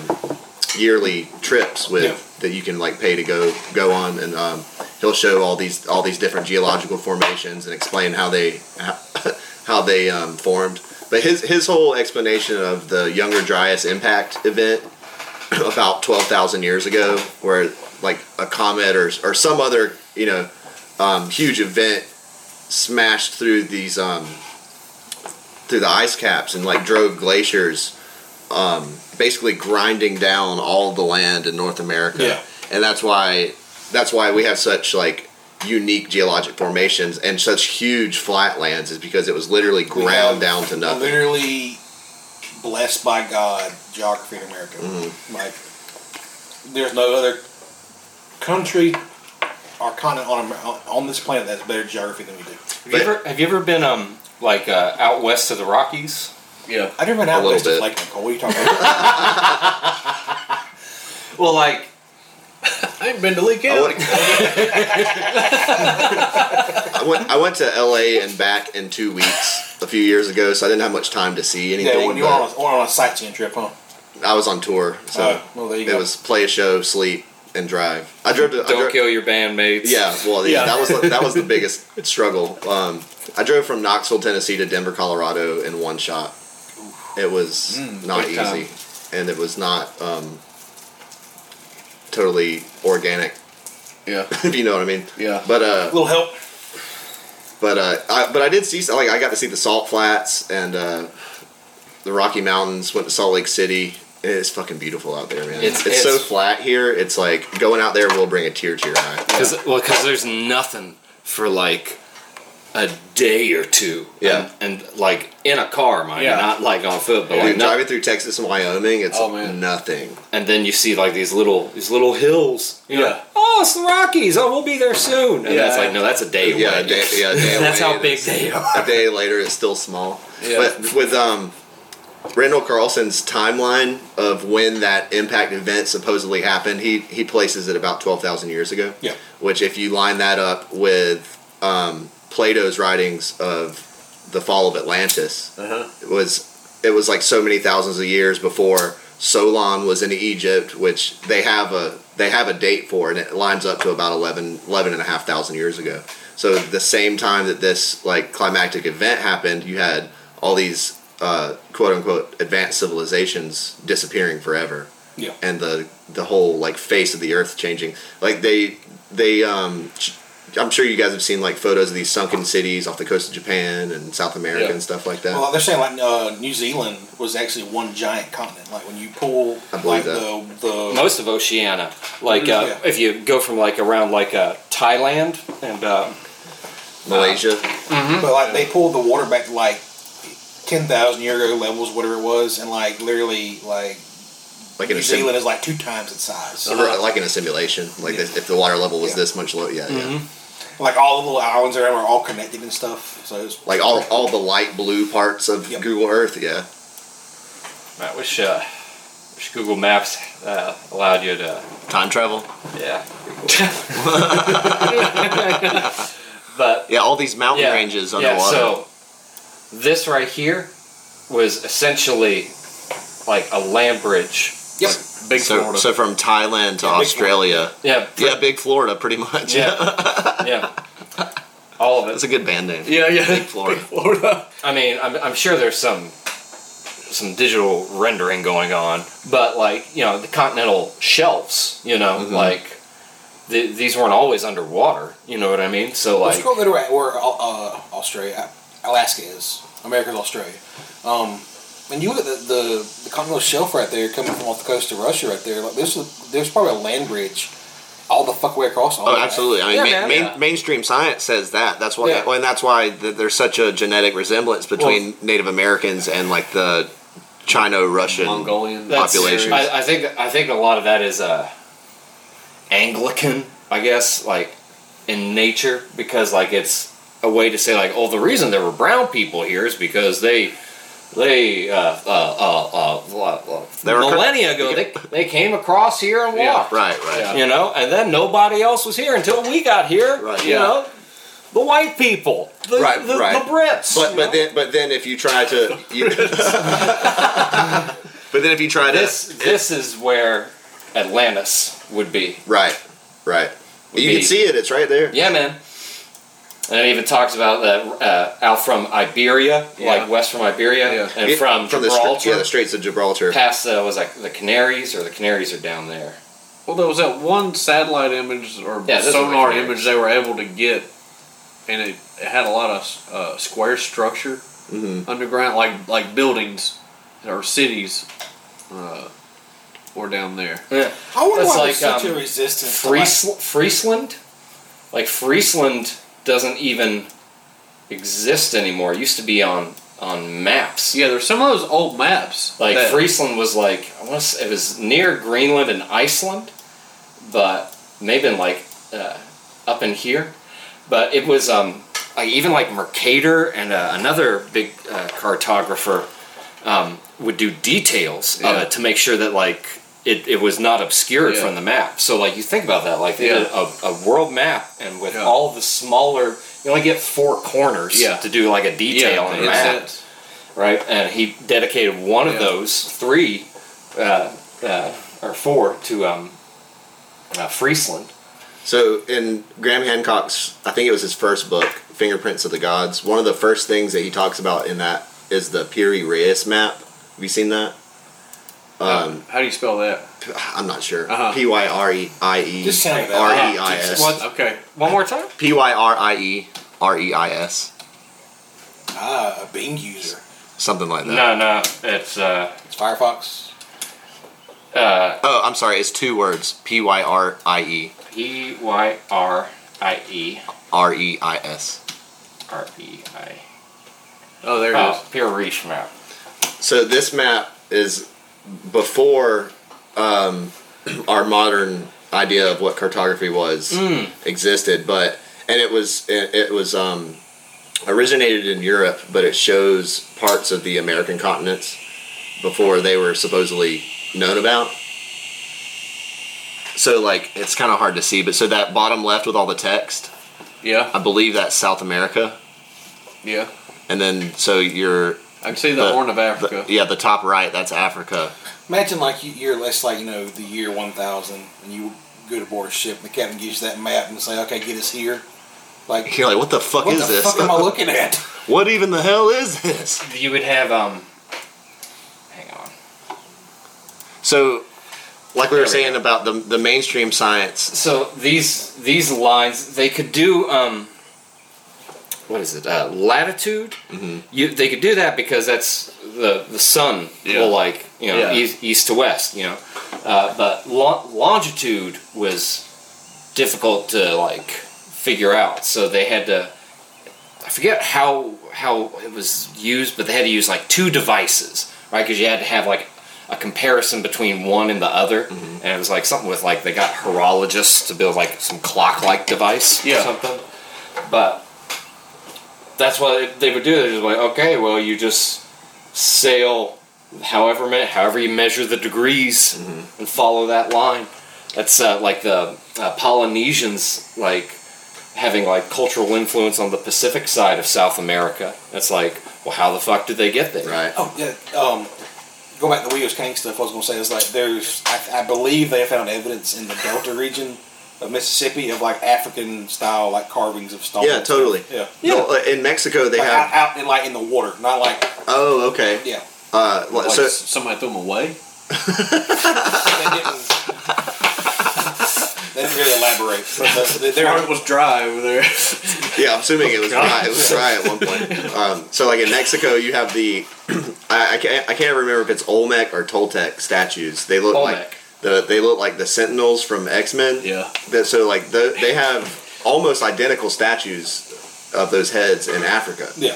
yearly trips with Yeah. That you can like pay to go go on and um, he'll show all these all these different geological formations and explain how they how, (laughs) how they um, formed. But his his whole explanation of the Younger Dryas impact event (clears throat) about twelve thousand years ago, where like a comet or or some other you know um, huge event smashed through these um, through the ice caps and like drove glaciers um, basically grinding down all the land in North America. Yeah. And that's why that's why we have such like unique geologic formations and such huge flatlands is because it was literally ground down to nothing. Literally blessed by God geography in America. Mm-hmm. Like there's no other country or continent on on this planet that has better geography than we do. Have you ever have you ever been um like uh, out west of the Rockies? Yeah. I've never been out A little west of bit. Lake Nicole. What are you talking (laughs) about? Well, like I ain't been to Lee I County. went, (laughs) I went I went to LA and back in two weeks a few years ago, so I didn't have much time to see anything. yeah, when you were but on a, on a sightseeing trip, huh? I was on tour, so Oh, well, there you it go. was play a show, sleep, and drive. I drove to don't drove, kill your bandmates. Yeah, well, yeah, Yeah. that was the, that was the (laughs) biggest struggle. Um, I drove from Knoxville, Tennessee, to Denver, Colorado, in one shot. It was not big time. easy, and it was not um, totally organic, Yeah. (laughs) if you know what I mean. Yeah. But uh, little help. but uh, I, but I did see like I got to see the Salt Flats and uh, the Rocky Mountains. Went to Salt Lake City. It's fucking beautiful out there, man. It's- It's, so flat here. It's like going out there will bring a tear to your eye. Because well, 'cause there's nothing for like a day or two. Yeah. And, and like in a car, mind Yeah. you, not like on foot, but Dude, like not, driving through Texas and Wyoming, it's Oh, man. nothing. and then you see like these little these little hills. You know, Yeah. oh, it's the Rockies. Oh, we'll be there soon. And Yeah. that's like no, that's a day away. Yeah, a day, yeah, a day (laughs) that's away, how big it's- they are. A day later, it's still small. Yeah. But with um, Randall Carlson's timeline of when that impact event supposedly happened, he he places it about twelve thousand years ago. Yeah. Which, if you line that up with um, Plato's writings of the fall of Atlantis, Uh-huh. it was it was like so many thousands of years before Solon was in Egypt, which they have a they have a date for, and it lines up to about 11, 11 and a half thousand years ago. So the same time that this like climactic event happened, you had all these uh, quote unquote advanced civilizations disappearing forever, Yeah. and the the whole like face of the earth changing. Like they they um. ch- I'm sure you guys have seen like photos of these sunken cities off the coast of Japan and South America Yeah. and stuff like that. Well, they're saying like uh, New Zealand was actually one giant continent. Like when you pull I like that. the the Most of Oceania, like uh, Yeah. if you go from like around like uh, Thailand and uh, Malaysia. but like they pulled the water back to like ten thousand year ago levels, whatever it was, and like literally like like in New a sim- Zealand is like two times its size. Or like in a simulation, like Yeah. if the water level was Yeah. this much low, yeah, yeah. Like all the little islands around are all connected and stuff. So it's Like all all the light blue parts of Yep. Google Earth, yeah. I wish uh, wish Google Maps uh, allowed you to Time travel, yeah. (laughs) but yeah. All these mountain yeah, ranges yeah. underwater. So this right here was essentially like a land bridge. Yep. Big so, Florida. so from Thailand to Yeah, big Australia, Yeah, yeah, big Florida, pretty much. yeah, (laughs) yeah. All of that's it. a good band name. yeah, yeah. Big Florida. Big Florida. I mean, I'm, I'm sure there's some some digital rendering going on, but like you know the continental shelves, you know, Mhm. like th- these weren't always underwater. You know what I mean? So Let's like, go to where, where uh, Australia, Alaska is. America's Australia. Um, and you look at the, the, the continental shelf right there, coming from off the coast of Russia, right there. Like there's a, there's probably a land bridge, all the fuck way across. All Oh, of that. absolutely. I mean, Yeah, ma- man. main, Yeah. mainstream science says that. That's why, Yeah. and that's why th- there's such a genetic resemblance between Native Americans and like the Chino-Russian. Mongolian that's- populations. I, I think I think a lot of that is uh, Anglican, I guess, like in nature, because like it's a way to say like, oh, the reason there were brown people here is because they. They uh, uh, uh, uh, They millennia ago. They, they came across here and Yeah, walked. Right, right. Yeah. you know, and then nobody else was here until we got here. Right. You Yeah. know, the white people, the, Right, the, right. the Brits. But but know? then but then if you try to, you, (laughs) but then if you try to, this this is where Atlantis would be. right, right, Would you be- can see it. It's right there. Yeah, man. And it even talks about that uh, out from Iberia, Yeah. like west from Iberia, Yeah. and It- from, from the Gibraltar, Strait- yeah the Straits of Gibraltar. past uh, was like the Canaries, or the Canaries are down there. Well, there was that one satellite image or Yeah, sonar like- image they were able to get, and it, it had a lot of uh, square structure hmm underground, like like buildings or cities, uh, were down there. Yeah. I wonder That's why like, there's such um, a resistance. to, like- Friesland, like Friesland doesn't even exist anymore. It used to be on on maps. Yeah, there's some of those old maps. Like that- Friesland was like I want to say it was near Greenland and Iceland, but maybe in like uh, up in here. But it was um like even like Mercator and uh, another big uh, cartographer um, would do details of it to make sure that like it, it was not obscured Yeah. from the map. So like you think about that, like they Yeah. did a, a world map and with Yeah. all the smaller, you only get four corners Yeah. to do like a detail yeah, on the map it's- right? And he dedicated one of those three uh, uh, or four to um, uh, Friesland. So in Graham Hancock's, I think it was his first book, Fingerprints of the Gods. One of the first things that he talks about in that is the Piri Reis map. Have you seen that? Um, how do you spell that? I'm not sure. Uh-huh. P y r e i e Just tell me that. r e i s. What? Okay. One more time. P y r i e r e i s. ah, a Bing user. Something like that. No, no, it's uh, It's Firefox. uh, Oh, I'm sorry. It's two words. P y r i e P Y R I E. r e i s. REI. Oh, there it Oh, is. Piri Reis map. So this map is before um, (clears throat) our modern idea of what cartography was Mm. existed, but and it was it, it was um, originated in Europe, but it shows parts of the American continents before they were supposedly known about. So like it's kind of hard to see, but so that bottom left with all the text, Yeah, I believe that's South America, yeah. and then so you're I can see the, Horn of Africa. the, yeah, the top right that's Africa. Imagine like you, you're less like you know the year one thousand, and you go to board a ship, and the captain gives you that map and say, "Okay, get us here." Like, You're like, what the fuck what is the this? fuck am I looking (laughs) at? what even the hell is this? You would have um. Hang on. So, like we There were saying go. about the the mainstream science, So these these lines they could do um. What is it? Uh, latitude. Mm-hmm. You they could do that because that's the the sun Yeah. will like you know Yeah. east, east to west you know, uh, but lo- longitude was difficult to like figure out. So they had to. I forget how how it was used, but they had to use like two devices, right? Because you had to have like a comparison between one and the other, and it was like something with like they got horologists to build like some clock-like device Yeah. or something. But that's what they would do. They're just like, okay, well, you just sail however however you measure the degrees and follow that line. That's uh, like the uh, Polynesians like having like cultural influence on the Pacific side of South America. That's like, well, how the fuck did they get there? right? Oh yeah. Um, go back to the Williams King stuff. I was going to say is like there's I, I believe they found evidence in the Delta region of Mississippi of like African style like carvings of stone. Yeah, totally. Yeah. No, uh, in Mexico they Like, have. out, out in like in the water, not like Oh, okay. yeah. Uh, Like so somebody threw them away. They didn't. they didn't really elaborate. But the, the, Or was dry over there. yeah, I'm assuming it was (laughs) dry. It was dry at one point. (laughs) Um, so like in Mexico, you have the (clears throat) I, I can't I can't remember if it's Olmec or Toltec statues. They look like Olmec. The they look like the Sentinels from X Men. yeah. That so like the, they have almost identical statues of those heads in Africa. yeah.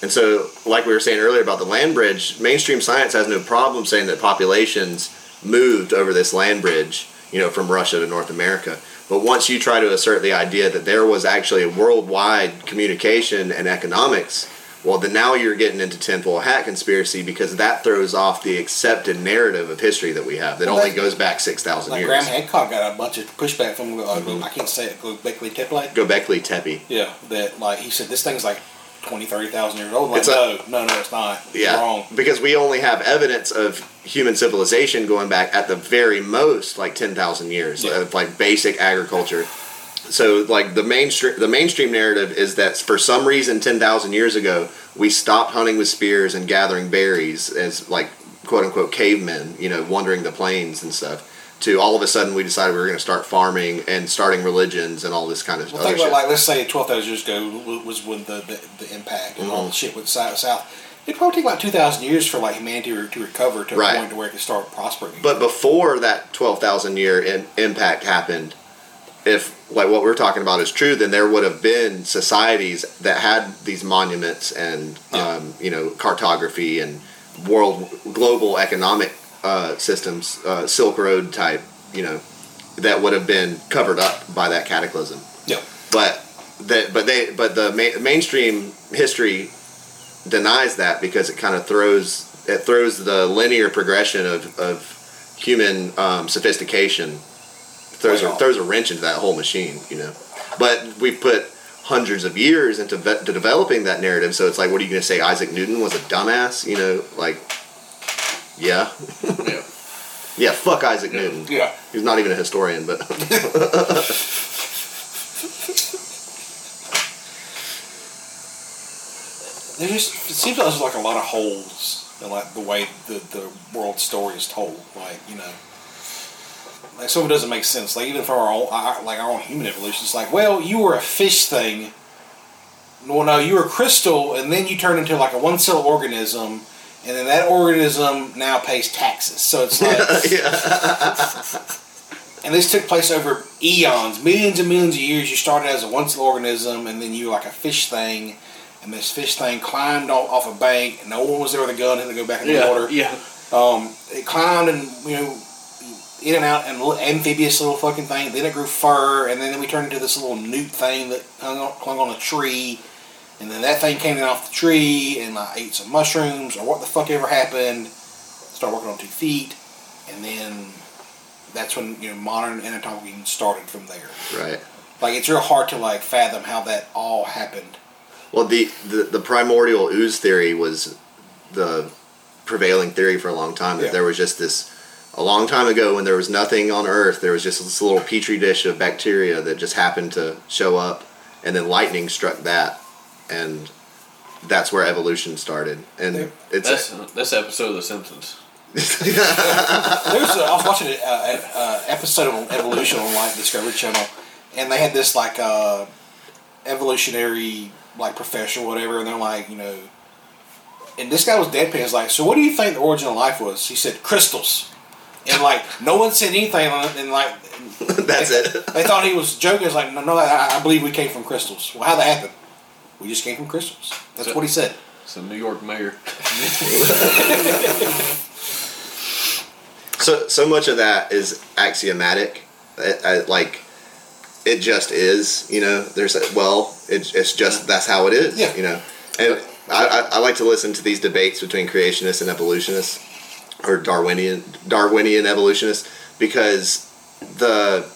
And so, like we were saying earlier about the land bridge, mainstream science has no problem saying that populations moved over this land bridge, you know, from Russia to North America. But once you try to assert the idea that there was actually a worldwide communication and economics, well, then now you're getting into tinfoil hat conspiracy because that throws off the accepted narrative of history that we have that Well, only that- goes back 6,000 Like years. Graham Hancock got a bunch of pushback from uh, I can't say it. Gobekli Tepe. Gobekli Tepe. Yeah, that like he said this thing's like 20, 30,000 years old. Like It's a- no, no, no, it's not. You're Yeah, wrong. because we only have evidence of human civilization going back at the very most like ten thousand years Yeah. of like basic agriculture. So like the mainstream the mainstream narrative is that for some reason ten thousand years ago we stopped hunting with spears and gathering berries as like quote unquote cavemen, you know, wandering the plains and stuff. To all of a sudden we decided we were going to start farming and starting religions and all this kind of Well, other think shit. like let's say twelve thousand years ago was when the the, the impact and all Mm-hmm. the shit with south south. It probably take about two thousand years for like humanity to, recover to Right. a point to where it can start prospering. But before that 12,000 year in, impact happened, if like what we're talking about is true, then there would have been societies that had these monuments and um, you know cartography and world global economic uh, systems, uh, Silk Road type, you know, that would have been covered up by that cataclysm. yeah, But that but they but the ma- mainstream history denies that because it kind of throws it throws the linear progression of, of human um, sophistication throws Way a, throws a wrench into that whole machine, you know. But we put hundreds of years into ve- to developing that narrative, so it's like, what are you going to say? Isaac Newton was a dumbass, you know? Like, yeah, Yeah. (laughs) yeah, fuck Isaac Newton. yeah. He's not even a historian, but (laughs) There just it seems like there's like a lot of holes in like the way the the world story is told. Like you know, like some of it doesn't make sense. Like even for our own our, like our own human evolution, it's like, well, you were a fish thing. Well, no, you were a crystal, and then you turned into like a one cell organism, and then that organism now pays taxes. So it's like, (laughs) (laughs) and this took place over eons, millions and millions of years. You started as a one cell organism, and then you were like a fish thing, and this fish thing climbed off, off a bank, and no one was there with a gun, and to go back in the Yeah, water. yeah. Um, it climbed and you know in and out and little amphibious little fucking thing. Then it grew fur, and then we turned into this little newt thing that hung on, clung on a tree. And then that thing came down off the tree, and I ate some mushrooms or what the fuck ever happened. Started working on two feet, and then that's when you know modern anatomy started from there. Right. Like it's real hard to like fathom how that all happened. Well, the, the the primordial ooze theory was the prevailing theory for a long time. That Yeah. there was just this a long time ago when there was nothing on Earth. There was just this little petri dish of bacteria that just happened to show up, and then lightning struck that, and that's where evolution started. And Yeah. it's That's that's episode of The Simpsons. (laughs) There's a, I was watching an uh, uh, episode of Evolution on like Discovery Channel, and they had this like uh, evolutionary like professor or whatever, and they're like, you know, and this guy was deadpan. He's like, so what do you think the origin of life was? He said crystals, and like no one said anything, on it, and like (laughs) that's they, it. They thought he was joking. It's like, no, no, I, I believe we came from crystals. Well, how that happened? We just came from crystals. That's So- what he said. It's a New York mayor. (laughs) So so much of that is axiomatic, uh, uh, like it just is. You know, there's a, well, it's it's just that's how it is. Yeah. You know, and I, I, I like to listen to these debates between creationists and evolutionists, or Darwinian Darwinian evolutionists, because the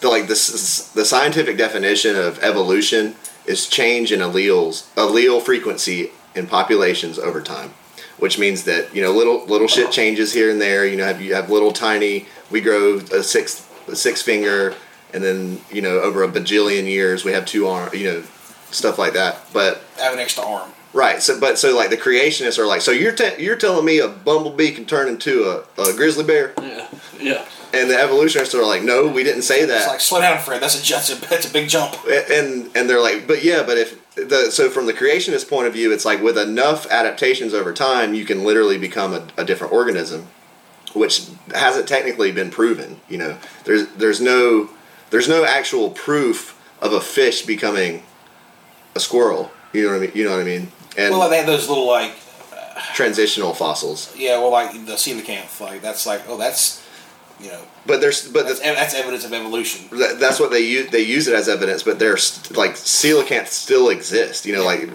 the like this the scientific definition of evolution is change in alleles allele frequency in populations over time which means that you know little little shit changes here and there you know have you have little tiny we grow a six a six finger and then you know over a bajillion years we have two arm you know stuff like that but I have an extra arm. Right so but so like the creationists are like so you're te- you're telling me a bumblebee can turn into a, a grizzly bear Yeah, yeah. and the evolutionists are like no we didn't say that It's like, slow down, Fred. That's a that's a, that's a big jump. and and they're like, but yeah, but if the so from the creationist point of view, it's like with enough adaptations over time, you can literally become a, a different organism, which hasn't technically been proven. You know, there's there's no there's no actual proof of a fish becoming a squirrel. You know what I mean? You know what I mean? And Well, they had those little like uh, transitional fossils, yeah, well, like the coelacanth, like that's like oh, that's you know but there's but that's, the, that's evidence of evolution. that- that's what they use. They use it as evidence, but they're st- like coelacanth still exist. You know, like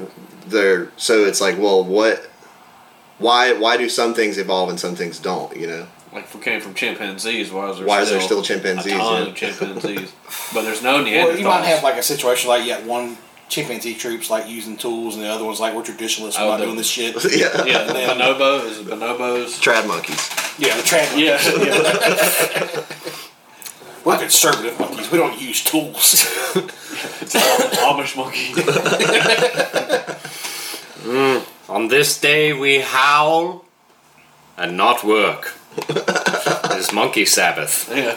they're so it's like, well, what? Why? Why do some things evolve and some things don't? You know, Like if we came from chimpanzees, why is there Why still is there still chimpanzees, A ton yeah? of chimpanzees, but there's no Neanderthals. Well, you might have like a situation like you got one chimpanzee troops like using tools, and the other one's like we're traditionalists, we're Oh, not the- doing this shit. (laughs) yeah, yeah, and then- bonobo is it bonobos. trad monkeys. Yeah, the trad Yeah, yeah. (laughs) We're conservative monkeys. We don't use tools. (laughs) it's an Amish monkey. On this day we howl and not work. it is Monkey Sabbath. yeah,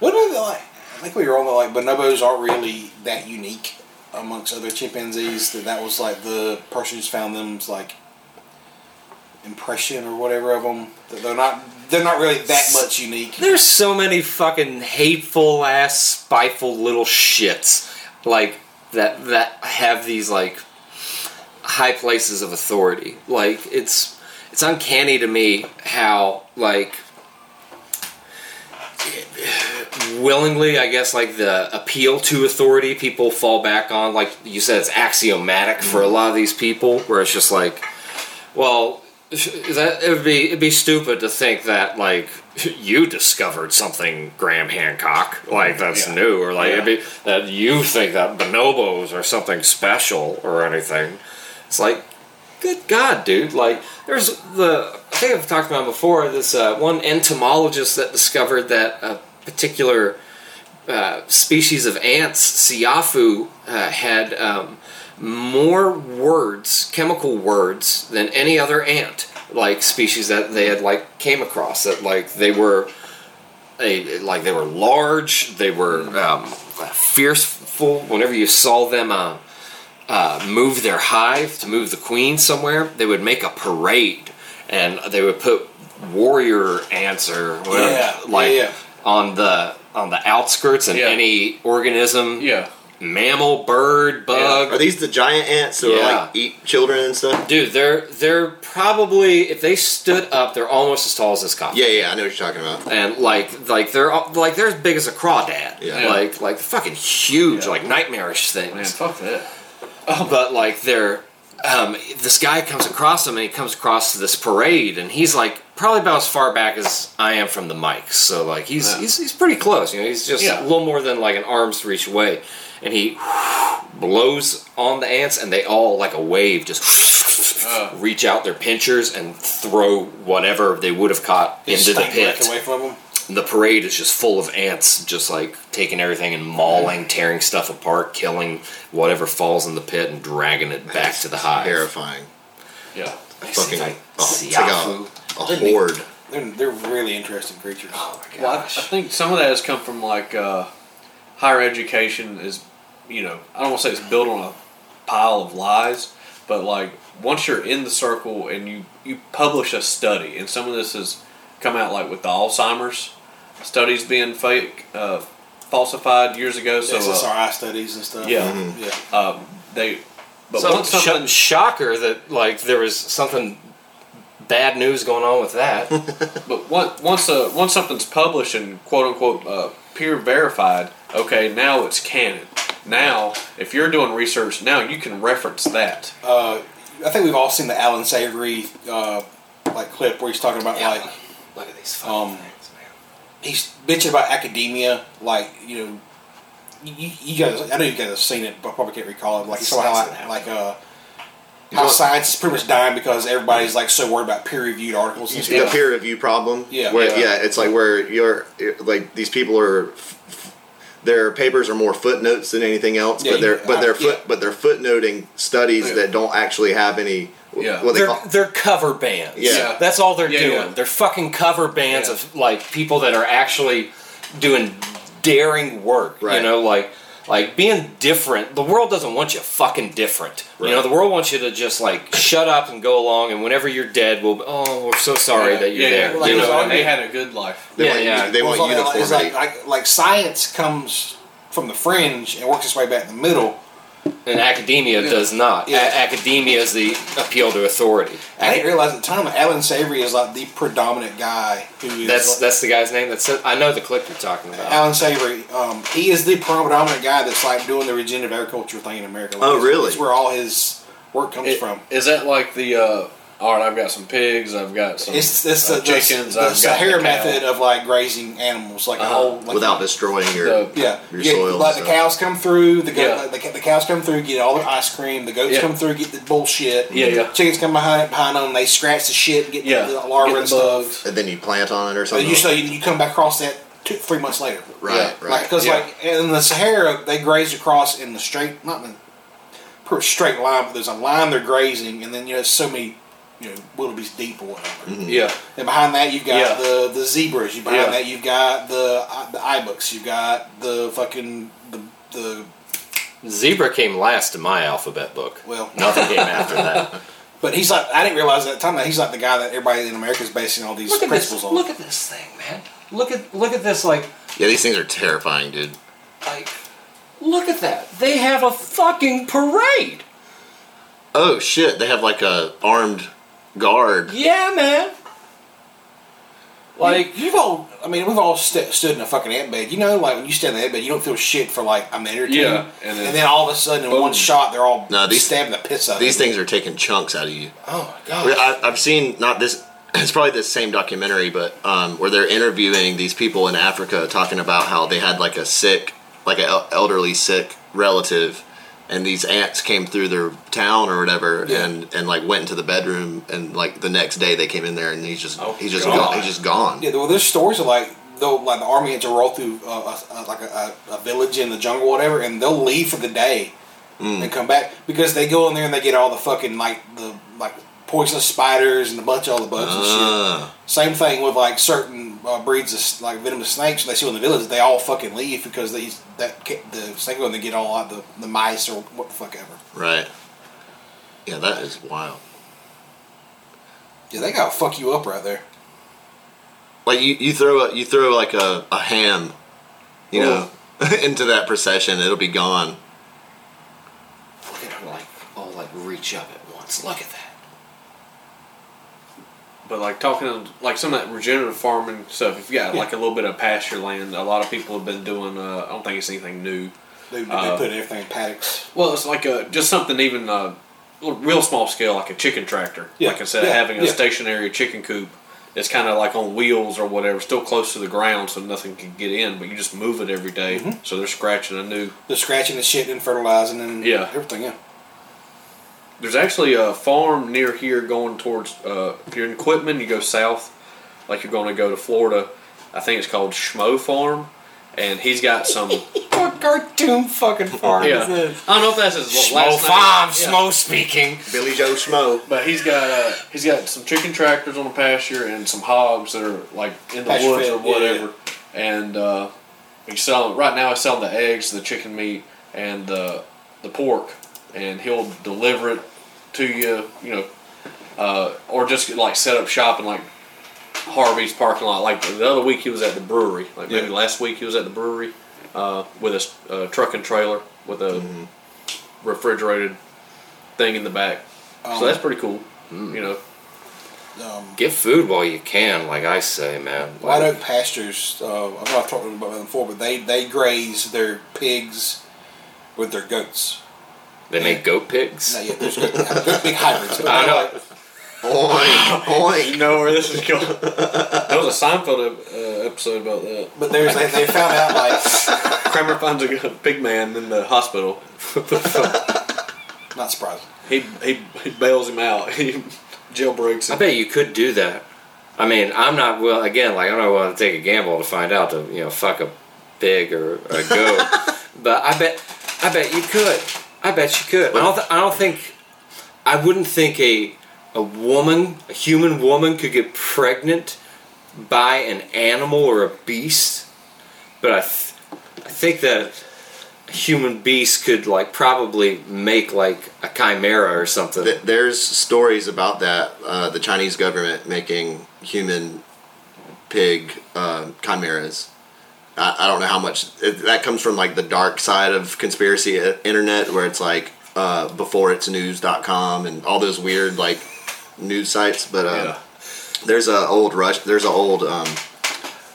what are they like? I think we were wrong. Like bonobos aren't really that unique amongst other chimpanzees. That that was like the person who's found them's like impression or whatever of them. That they're not. They're not really that much unique. There's so many fucking hateful ass, spiteful little shits like that that have these like high places of authority. Like it's it's uncanny to me how like willingly i guess like the appeal to authority people fall back on like you said it's axiomatic for a mm. lot of these people where it's just like well that it would be it'd be stupid to think that like you discovered something graham hancock like that's Yeah. new or like Yeah. it'd be that you think that bonobos are something special or anything it's like good god dude. Like there's the i think i've talked about before this uh, one entomologist that discovered that a particular uh, species of ants siafu uh, had um, more words chemical words than any other ant like species that they had like came across that like they were they, like they were large they were um, fearful whenever you saw them uh, move their hive to move the queen somewhere, they would make a parade and they would put warrior ants or whatever, Yeah, like yeah, on the on the outskirts and Yeah. any organism, Yeah. mammal, bird, bug. Are these the giant ants that Yeah. like eat children and stuff? Dude, they're they're probably if they stood up, they're almost as tall as this coffin. Yeah, yeah, I know what you're talking about. and like like they're like they're as big as a crawdad. Yeah. Like like fucking huge, Yeah. like nightmarish things. Man, fuck that. But like they're um, this guy comes across him and he comes across this parade and he's like probably about as far back as I am from the mics. So like he's Yeah. he's, he's pretty close. You know, he's just Yeah. a little more than like an arm's reach away, and he blows on the ants and they all like a wave just. Uh. reach out their pinchers and throw whatever they would have caught into the pit. away from them. The parade is just full of ants, just like taking everything and mauling, tearing stuff apart, killing whatever falls in the pit, and dragging it back to the hive. Terrifying. Yeah. Fucking like oh, it's like Siafu. a, a horde. They're, they're really interesting creatures. Oh my Well, I, I think some of that has come from like uh, higher education is, you know, I don't want to say it's built on a pile of lies, but like once you're in the circle and you you publish a study, and some of this has come out like with the Alzheimer's studies being fake, uh, falsified years ago. So uh, SSRI studies and stuff. Yeah. Mm-hmm. yeah. um, they, but so once something, sh- shocker that like there was something bad news going on with that. (laughs) But once once uh, once something's published and quote unquote uh, peer verified, okay, now it's canon. Now, if you're doing research, now you can reference that. Uh, I think we've all seen the Alan Savory uh, like clip where he's talking about like Look at these Um, fucking things, man. he's bitching about academia, like you know, you, you guys. I know you guys have seen it, but probably can't recall it. Like he's talking about Science like, like uh, how science is pretty much dying because everybody's like so worried about peer reviewed articles and The peer review problem. Yeah. Where, Yeah. yeah. it's like where you're like these people are. f- f- Their papers are more footnotes than anything else, Yeah, but they're you- but they're I- foot yeah. but they're footnoting studies Yeah. that don't actually have any. Yeah. What they They're, call, they're cover bands. Yeah. That's all they're Yeah, doing. yeah. They're fucking cover bands Yeah. of like people that are actually doing daring work. Right. You know, like like being different. The world doesn't want you fucking different. You know, the world wants you to just like shut up and go along. And whenever you're dead, we'll oh, we're so sorry Yeah. that you're yeah, there. yeah. Like you know what I they had a good life. they Yeah, want, yeah. uni- they want Well, it's like- uniformity. Like, like like science comes from the fringe and works its way back in the middle. And academia does not. Yeah. A- academia is the appeal to authority. I didn't realize at the time Alan Savory is like the predominant guy who is. That's like- that's the guy's name. That's. I know the clip you're talking about. Alan Savory. Um, he is the predominant guy that's like doing the regenerative agriculture thing in America. Like, Oh, really? It's where all his work comes It- from. Is that like the? Uh, all right, I've got some pigs. I've got some It's, it's the, uh, the, chickens. the I've got Sahara the method of like grazing animals, like a Uh-huh. whole like, without destroying your. The- Yeah, your you get- soil Let and the cows come through. The, go, Yeah. the, the cows come through, get all the ice cream. The goats Yeah. come through, get the bullshit. Yeah, yeah. Chickens come behind behind them. They scratch the shit, get Yeah, the, the larvae get and stuff. bugs. and then you plant on it or something. you so you, you come back across that two, three months later. right, Yeah. right. Because Yeah. like in the Sahara, they graze across in the straight, not in the pretty straight line, but there's a line they're grazing, and then you know so many, you know, wildebeest deep or whatever. Mm-hmm. Yeah, And behind that, you've got Yeah. the the zebras. You behind Yeah. that, you've got the uh, the ibex. You've got the fucking the the Zebra came last in my alphabet book. well. Nothing came (laughs) after that. But he's like, I didn't realize at the time that he's like the guy that everybody in America is basing all these Look at this. principles on. Look at this thing, man. Look at look at this. Like yeah, these things are terrifying, dude. like look at that. They have a fucking parade. Oh shit! They have like a armed guard. Yeah, man. Like you've all, I mean, we've all st- stood in a fucking ant bed. You know, like when you stand in the ant bed, you don't feel shit for like a minute or two. Yeah, and and then, then- all of a sudden, in Boom. one shot, they're all No, these- stabbing the piss out These of you. These things are taking chunks out of you. Oh my god! I, I've seen not this. (laughs) It's probably the same documentary, but um, where they're interviewing these people in Africa, talking about how they had like a sick, like an elderly sick relative, and these ants came through their town or whatever, Yeah. and and like went into the bedroom, and like the next day they came in there, and he's just Oh, he's just God. gone. He's just gone. Yeah, well, there's stories of like they'll like the army ants will roll through uh, a, a, like a, a, a village in the jungle, or whatever, and they'll leave for the day Mm. and come back because they go in there and they get all the fucking like the like poisonous spiders and a bunch of all the bugs and shit. Ah, Same thing with like certain uh, breeds of like venomous snakes. They see in the village, they all fucking leave because these that the snake and they get all like the, the mice or what the fuck ever. right. Yeah, that is wild. Yeah, they gotta fuck you up right there. like you, you throw a, you throw like a, a ham, you know, (laughs) into that procession, it'll be gone. Look at her like, oh, like reach up at once. Look at that. But like talking like some of that regenerative farming stuff, if you got Yeah. like a little bit of pasture land, a lot of people have been doing. Uh, I don't think it's anything new. They, they Uh, put everything in paddocks. Well, it's like a just something even uh, real small scale, like a chicken tractor. Yeah, Like instead of having a yeah. stationary chicken coop, it's kind of like on wheels or whatever, still close to the ground, so nothing can get in. But you just move it every day, Mm-hmm. so they're scratching a new. They're scratching the shit and fertilizing and Yeah. everything. Yeah. There's actually a farm near here going towards. Uh, if you're in Quitman, you go south, like you're going to go to Florida. I think it's called Schmo Farm, and he's got some. (laughs) What cartoon fucking farm yeah, I don't know if that's his Schmo last name. farm, Yeah. Schmo speaking. Billy Joe Schmo. But he's got uh, he's got some chicken tractors on the pasture and some hogs that are like in the Pasture woods fed, or yeah, whatever. And uh, he's selling right now. He's selling the eggs, the chicken meat, and the the pork, and he'll deliver it to you. You know, uh, or just like set up shop in like Harvey's parking lot. Like the other week, he was at the brewery. Like maybe Yeah. last week, he was at the brewery uh, with a uh, truck and trailer with a refrigerated thing in the back. Um, so that's pretty cool. You know, Um, Get food while you can, like I say, man. White Like, Oak Pastures. Uh, I know I've talked about them before, but they they graze their pigs with their goats. They make goat pigs. Not yet. There's good, they're big hybrids. I know. like- Oink, oink. you know where this is going. there was a Seinfeld uh, episode about that. But there's they, they found out like Kramer finds a big man in the hospital. not surprising. He he, he bails him out. He jailbreaks I him. bet you could do that. I mean, I'm not well. Again, like I don't want to take a gamble to find out to you know fuck a pig or a goat, (laughs) but I bet I bet you could. I bet she could. I don't. Th- I don't think. I wouldn't think a a woman, a human woman, could get pregnant by an animal or a beast, but I, th- I think that a human beast could like probably make like a chimera or something. Th- There's stories about that. Uh, the Chinese government making human pig uh, chimeras. I, I don't know how much it, that comes from like the dark side of conspiracy internet, where it's like uh, before it's news.com and all those weird like news sites. But uh, Yeah. there's a old Rush. There's a old. Um,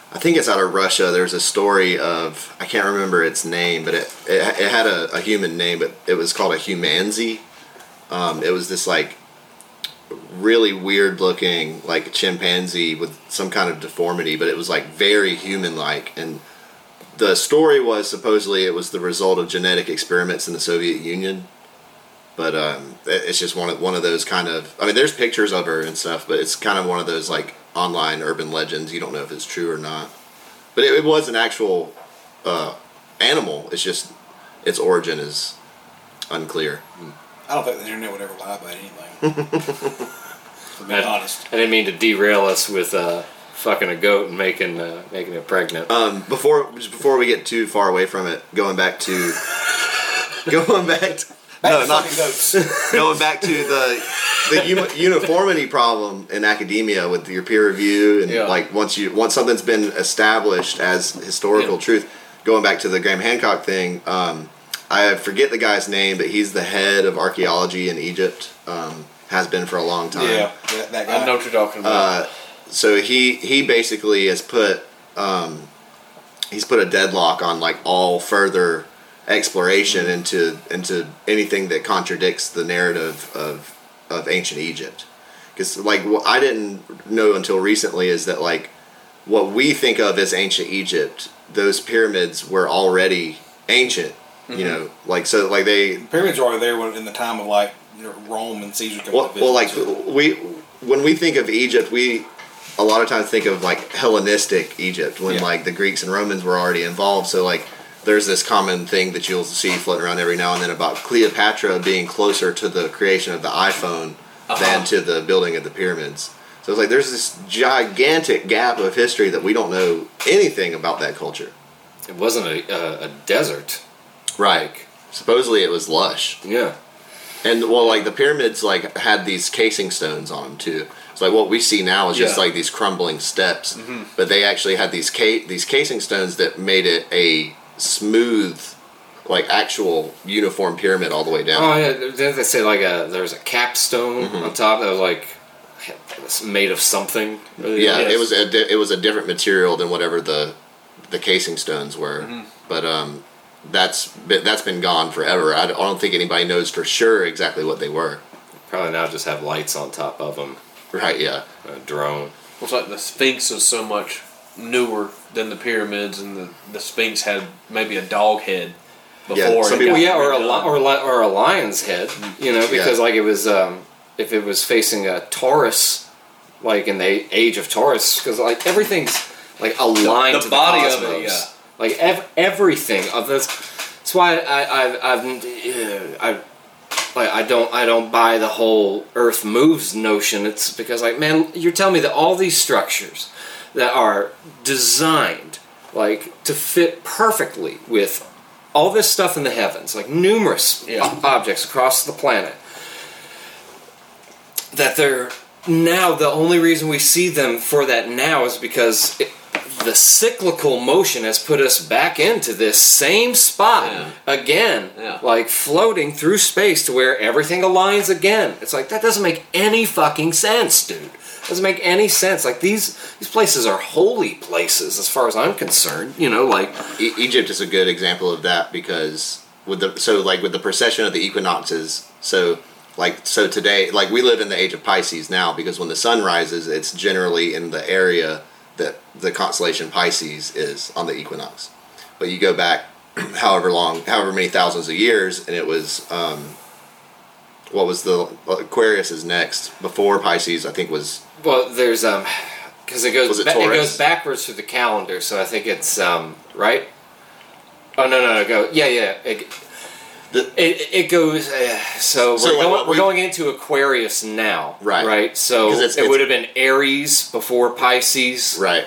I think it's out of Russia. There's a story of I can't remember its name, but it it, it had a, a human name, but it was called a humanzee. Um, it was this like really weird looking like chimpanzee with some kind of deformity, but it was like very human like. And the story was supposedly it was the result of genetic experiments in the Soviet Union. But um, it's just one of one of those kind of. I mean, there's pictures of her and stuff, but it's kind of one of those like online urban legends. You don't know if it's true or not. But it, it was an actual uh, animal. It's just its origin is unclear. I don't think the internet would ever lie about anything. (laughs) to be I- honest. I didn't mean to derail us with uh, fucking a goat and making uh, making it pregnant. Um, before just before we get too far away from it, going back to (laughs) going back to, Back no, not goats. (laughs) going back to the the uni- uniformity problem in academia with your peer review and Yeah. like once you once something's been established as historical Yeah. truth. Going back to the Graham Hancock thing, um, I forget the guy's name, but he's the head of archaeology in Egypt. Um, has been for a long time. yeah, that, that guy. I know what you're talking about. Uh, so he he basically has put um, he's put a deadlock on like all further exploration into into anything that contradicts the narrative of of ancient Egypt. Because like what I didn't know until recently is that like what we think of as ancient Egypt, those pyramids were already ancient. You know, like so like they Pyramids were already there when, in the time of like Rome and Caesar well, well, like we when we think of Egypt, we a lot of times think of like Hellenistic Egypt when Yeah. like the Greeks and Romans were already involved. So like there's this common thing that you'll see floating around every now and then about Cleopatra being closer to the creation of the iPhone uh-huh. than to the building of the pyramids. So it's like there's this gigantic gap of history that we don't know anything about that culture. It wasn't a, a, a desert. Right. Supposedly it was lush. Yeah. And well, like the pyramids, like had these casing stones on them too. It's like what we see now is just Yeah. like these crumbling steps, but they actually had these ca- these casing stones that made it a smooth, like actual uniform pyramid all the way down. Oh yeah, didn't they say like a there's a capstone Mm-hmm. on top that was like made of something? Yeah, Yes. it was a di- it was a different material than whatever the the casing stones were. Mm-hmm. But um, that's been, that's been gone forever. I don't think anybody knows for sure exactly what they were. Probably now just have lights on top of them. Right? Yeah. A drone. It's like the Sphinx is so much newer than the pyramids, and the, the Sphinx had maybe a dog head before. Yeah, some people- yeah, or a li- or li- or a lion's head. You know, because Yeah. like it was um, if it was facing a Taurus, like in the age of Taurus, because like everything's like aligned the to the body the of it, yeah. Like ev- everything of this. That's why I I've, I've uh, I like I don't I don't buy the whole Earth moves notion. It's because like man, you're telling me that all these structures that are designed like to fit perfectly with all this stuff in the heavens, like numerous Yeah. objects across the planet, that they're now the only reason we see them for that now is because it, the cyclical motion has put us back into this same spot Yeah. again, Yeah. like floating through space to where everything aligns again. It's like that doesn't make any fucking sense, dude. Doesn't make any sense. Like these these places are holy places as far as I'm concerned. You know, like E- Egypt is a good example of that because with the so like with the precession of the equinoxes, so like so today like we live in the age of Pisces now because when the sun rises, it's generally in the area that the constellation Pisces is on the equinox. But you go back (clears throat) however long, however many thousands of years, and it was um, what was the Aquarius is next before Pisces? I think was Well, there's um, because it goes it ba- it goes backwards through the calendar, so I think it's um right. Oh no no no go yeah yeah it The- it, it goes uh, so we're like, going we're we- going into Aquarius now Right. right so it's- it would have been Aries before Pisces right.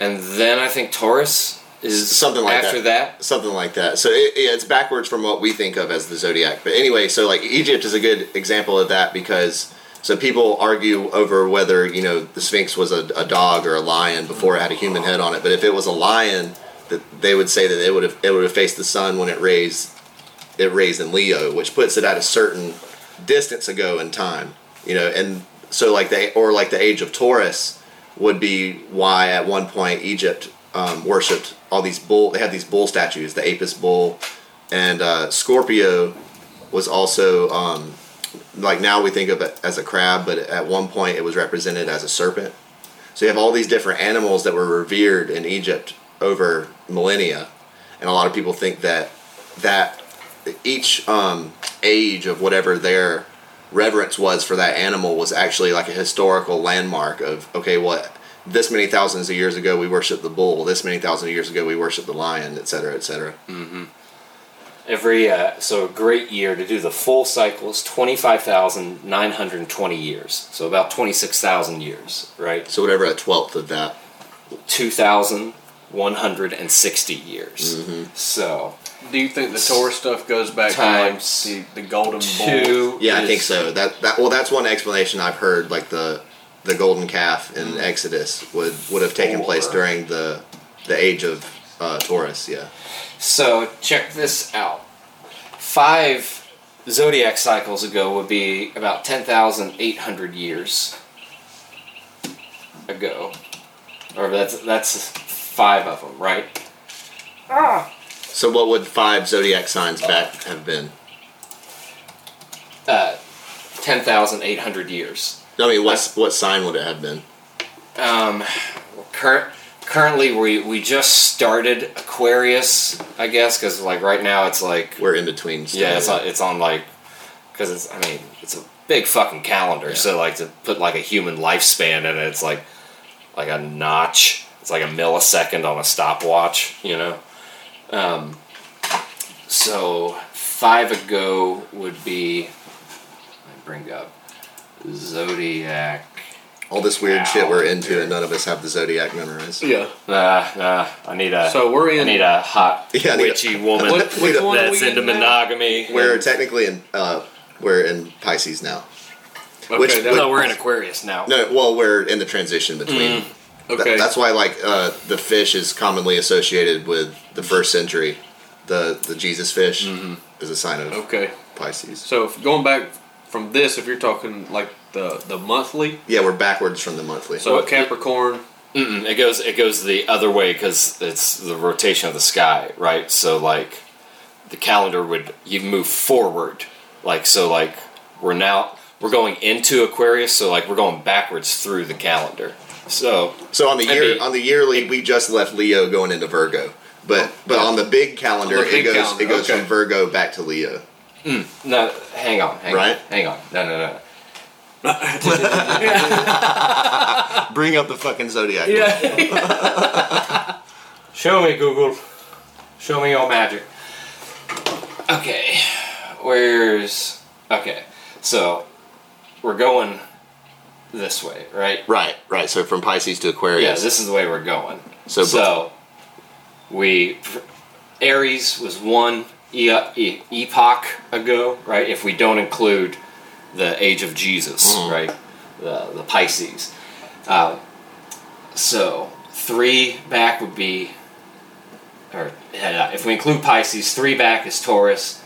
And then I think Taurus is Something like after that. that. something like that. So it, yeah, it's backwards from what we think of as the zodiac. But anyway, so like Egypt is a good example of that because so people argue over whether you know the Sphinx was a, a dog or a lion before it had a human head on it. But if it was a lion, that they would say that it would have it would have faced the sun when it raised it raised in Leo, which puts it at a certain distance ago in time. You know, and so like the or like the age of Taurus would be why at one point Egypt um, worshipped all these bull. They had these bull statues, the Apis bull, and uh, Scorpio was also um, like now we think of it as a crab, but at one point it was represented as a serpent. So you have all these different animals that were revered in Egypt over millennia, and a lot of people think that that each um, age of whatever their reverence was for that animal was actually like a historical landmark of okay, what this many thousands of years ago we worshipped the bull, this many thousands of years ago we worshipped the lion, et cetera, et cetera. Every uh, so a great year to do the full cycle is twenty five thousand nine hundred twenty years. So about twenty six thousand years, right? So whatever a twelfth of that. Two thousand one hundred and sixty years. So Do you think the Taurus stuff goes back Times to like the, the golden bull? two. Yeah, I think so. That that well, that's one explanation I've heard. Like the the golden calf in Exodus would would have taken place during the the age of uh, Taurus. Yeah. So check this out. Five zodiac cycles ago would be about ten thousand eight hundred years ago, or that's that's five of them, right? So what would five zodiac signs back have been? Uh, ten thousand eight hundred years. I mean, what what sign would it have been? Um, current currently we we just started Aquarius, I guess, because like right now it's like We're in between. Yeah, it's on, it's on like because it's I mean it's a big fucking calendar, so like to put like a human lifespan in it, it's like like a notch. It's like a millisecond on a stopwatch, you know. Um, so five ago would be. Let me bring up zodiac. all this weird shit we're into, and none of us have the zodiac memorized. Yeah. Nah, nah. I need a. So we're in. I in. need a hot, (laughs) Yeah, I need a- witchy woman What- which one are that's we into in now? monogamy. We're technically in uh, we're in Pisces now. Okay, Which- that- No, we're in Aquarius now. No, well, we're in the transition between. Th- okay. that's why, like, uh, the fish is commonly associated with the first century. The the Jesus fish is a sign of okay. Pisces. So if going back from this, if you're talking like the the monthly, Yeah, we're backwards from the monthly. so What- Capricorn. Mm-mm, it goes it goes the other way because it's the rotation of the sky, right? So like the calendar would you move forward, like so like we're now we're going into Aquarius, so like we're going backwards through the calendar. So So on the I year mean- on the yearly, we just left Leo going into Virgo. But oh, but on the big calendar, the big it goes calendar, it goes okay. from Virgo back to Leo. Hmm, no, hang on, hang Right? on, hang on, no, no, no. (laughs) Bring up the fucking zodiac. (laughs) Show me Google. Show me your magic. Okay, where's okay? So we're going this way, right? Right, right. So from Pisces to Aquarius. Yeah, this is the way we're going. So- So, we Aries was one e- e- epoch ago, right? If we don't include the age of Jesus, Mm-hmm. right? The the Pisces. Um, so three back would be, or uh, if we include Pisces, three back is Taurus.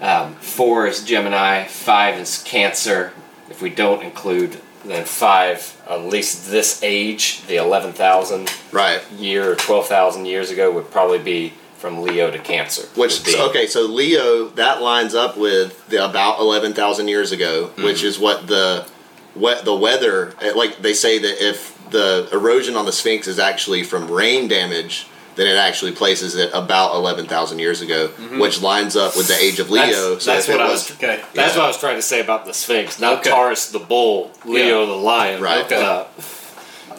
Um, four is Gemini. Five is Cancer. If we don't include then five, at least this age, the eleven thousand right. year or twelve thousand years ago would probably be from Leo to Cancer. Which okay, so Leo that lines up with the about eleven thousand years ago, which Mm-hmm. is what the what the weather like they say that if the erosion on the Sphinx is actually from rain damage, then it actually places it about eleven thousand years ago, which lines up with the age of Leo. Mm-hmm. That's- so that's if it what I was, was- Okay. That's Yeah. what I was trying to say about the Sphinx, not Okay. Taurus the bull, Leo the lion. Right. but, Uh,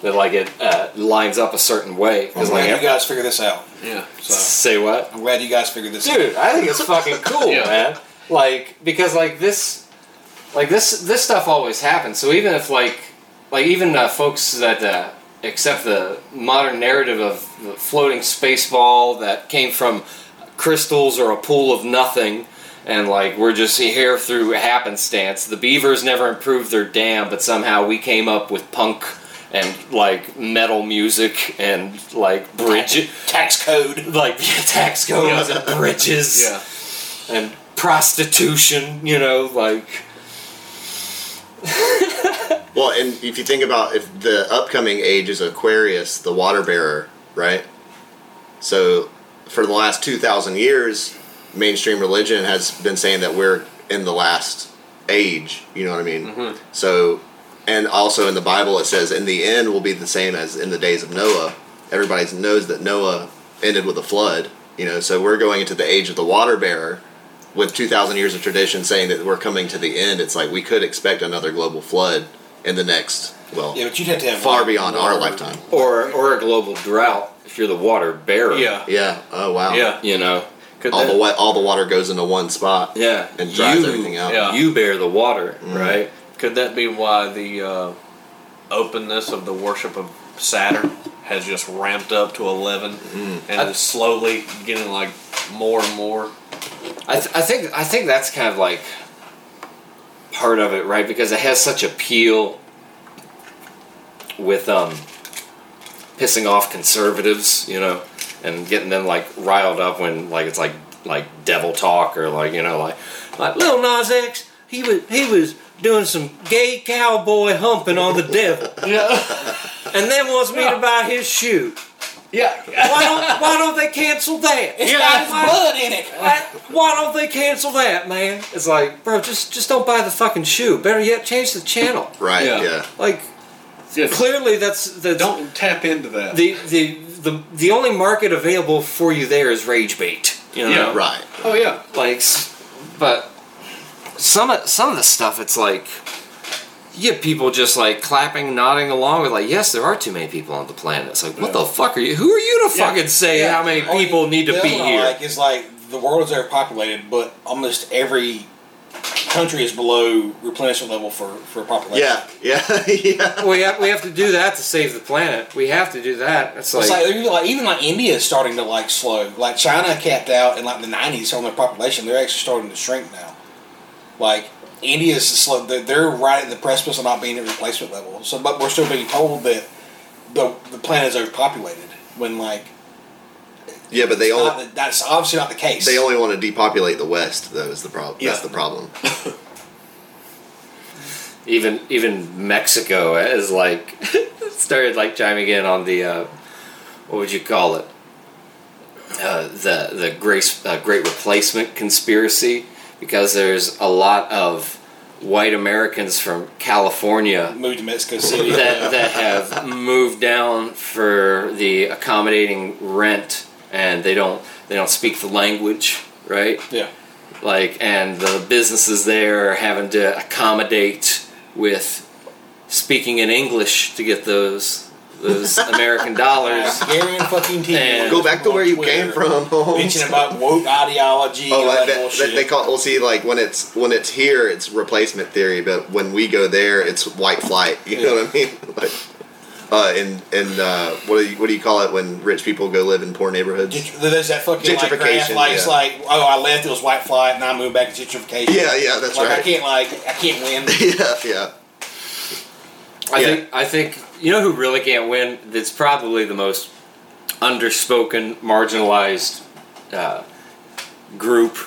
that like it uh, lines up a certain way. I'm Because glad like you guys figure this out. Yeah. So say what? I'm glad you guys figured this out. dude i think it's fucking cool (laughs) Yeah. man like because like this like this this stuff always happens so even if like like even uh, folks that accept the modern narrative of the floating space ball that came from crystals or a pool of nothing and like we're just here through happenstance the beavers never improved their dam but somehow we came up with punk and like metal music and like bridge Tax code. like tax codes and bridges yeah. and prostitution, you know, like (laughs) Well, and if you think about if the upcoming age is Aquarius, the water bearer, right? So for the last 2,000 years, mainstream religion has been saying that we're in the last age, you know what I mean? Mm-hmm. So, and also in the Bible it says, in the end will be the same as in the days of Noah. Everybody knows that Noah ended with a flood, you know, so we're going into the age of the water bearer with 2,000 years of tradition saying that we're coming to the end. It's like we could expect another global flood in the next, well, Yeah, but you'd have to have far like, beyond our lifetime. or or a global drought if you're the water bearer. Yeah. Yeah. Oh wow. Yeah. You know. Could All that- the wa- all the water goes into one spot. Yeah. And dries you, everything out. Yeah. You bear the water, right? Could that be why the uh, openness of the worship of Saturn has just ramped up to 11 and is slowly getting like more and more? I, th- I think I think that's kind of like part of it, right? Because it has such appeal with um pissing off conservatives, you know, and getting them like riled up when like it's like like devil talk or like you know like like Lil Nas X he was he was doing some gay cowboy humping on the devil, Yeah. and then wants me to buy his shoe. Yeah. Why don't why don't they cancel that? It's Yeah, got why- blood in it. why, why don't they cancel that, man? It's like, bro, just just don't buy the fucking shoe. Better yet, change the channel. Right. Yeah. Yeah. Like, Just clearly, that's the don't tap into that. the the the the only market available for you there is rage bait. You know, Yeah, Right. oh, yeah. like, but some of some of the stuff, it's like. You get people just like clapping, nodding along with like, yes, there are too many people on the planet. It's like, what the fuck are you? Who are you to Yeah. fucking say Yeah. how many Oh, people need to be other one I here? Like is like the world is overpopulated, but almost every country is below replenishment level for for population. Yeah. (laughs) Yeah. yeah. we have we have to do that to save the planet. We have to do that. It's It's like, like, even like even like India is starting to like slow. Like China capped out in like the nineties on their population. They're actually starting to shrink now. Like India's slow. They're, they're right at the precipice of not being at replacement level. So, but we're still being told that the the planet is overpopulated. When like Yeah, but they it's only the- that's obviously not the case. they only want to depopulate the West. Though is the problem. That's the problem. (laughs) even even Mexico has like (laughs) started like chiming in on the uh, what would you call it uh, the the great uh, great replacement conspiracy because there's a lot of white Americans from California moved to Mexico City. that that have moved down for the accommodating rent and they don't they don't speak the language right yeah. like and the businesses there are having to accommodate with speaking in English to get those those American dollars. (laughs) Gary and fucking T. And- Go back to where you came from. Holmes. Bitching about woke ideology. Oh, and all that, that that, bullshit. that they call. Well, see, like when it's when it's here, it's replacement theory, but when we go there, it's white flight. You know what I mean? (laughs) Like, uh, and and uh, what do you what do you call it when rich people go live in poor neighborhoods? Gentr- There's that fucking like graph, Gentrification, like it's yeah. like, oh, I left, it was white flight, and I moved back to gentrification. Yeah, yeah, that's like, I right. can't like, I can't win. (laughs) yeah, yeah. I Yeah. think I think you know who really can't win. That's probably the most underspoken, marginalized uh, group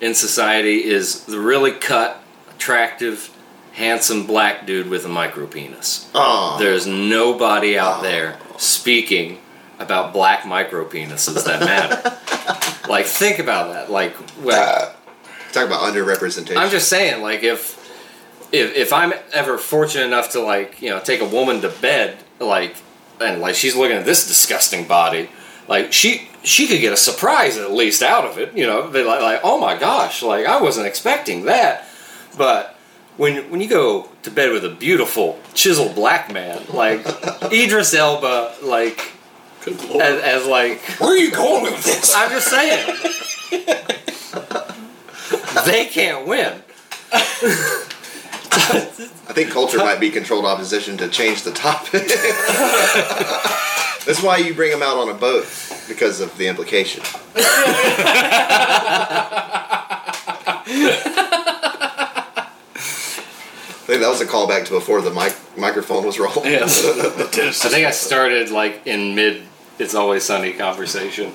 in society is the really cut, attractive, handsome black dude with a micro penis. Oh, There's nobody out there speaking about black micro penises that matter. (laughs) like, think about that. Like, well, talk about underrepresentation. I'm just saying, like, if if if I'm ever fortunate enough to like, you know, take a woman to bed, like, and like she's looking at this disgusting body, like she she could get a surprise at least out of it, you know, be like, like oh my gosh, like I wasn't expecting that, but. When, when you go to bed with a beautiful chiseled black man like (laughs) Idris Elba like as, as like Where are you going with this? I'm just saying (laughs) they can't win (laughs) I think culture might be controlled opposition to change the topic. That's why you bring them out on a boat because of the implication. I think that was a callback to before the mic- microphone was rolling. Yes. I think I started like in mid "It's Always Sunny" conversation.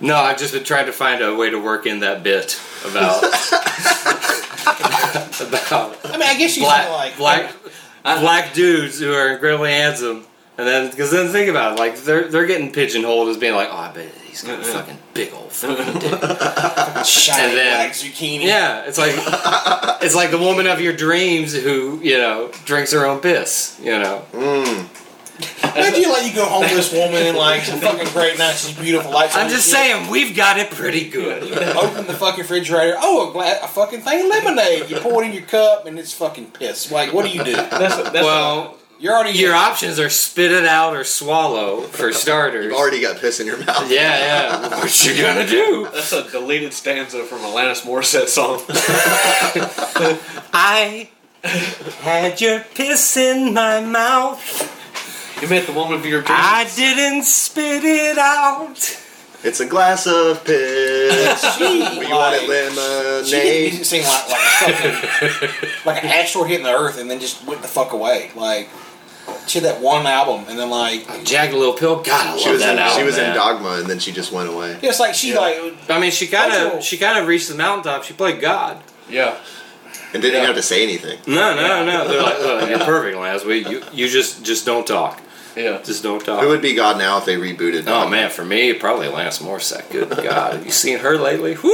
No, I've just been trying to find a way to work in that bit about (laughs) (laughs) about I mean, I guess you black like black black dudes who are incredibly handsome, and then because then think about it, like they're they're getting pigeonholed as being like, oh, I bet he's got a fucking big old fucking dick. (laughs) shiny and then- black zucchini. Yeah, it's like (laughs) it's like the woman of your dreams who you know drinks her own piss. You know, Mm. Imagine like you go home with this woman and like some fucking great night, she's beautiful. Lights I'm just shit. saying we've got it pretty good. Open the fucking refrigerator. Oh, a, gla- a fucking thing of lemonade. You pour it in your cup and it's fucking piss. Like, what do you do? That's, that's Well, You're already your options are spit it out or swallow for starters. You've already got piss in your mouth. yeah, yeah. What you gonna do? that's a deleted stanza from a Alanis Morissette song. (laughs) I had your piss in my mouth. You met the woman of your dreams. I didn't spit it out. It's a glass of piss. (laughs) She, you want it like, she didn't lemonade? it seem like like a fucking like an asteroid hitting the earth and then just went the fuck away. Like she had that one album and then like Jagged Little Pill. God, I love She was that in, album. she was in. Dogma and then she just went away. it's like she Yeah. like I mean, she kind of she kind of reached the mountaintop. She played God. yeah. And didn't Yeah. have to say anything. No, no, no. They're like, look, you're perfect, Lance. We, you, you just, just don't talk. Yeah. Just don't talk. Who would be God now if they rebooted? oh man, for me, probably Lance Morissette. Good (laughs) God, have you seen her lately? Whoo!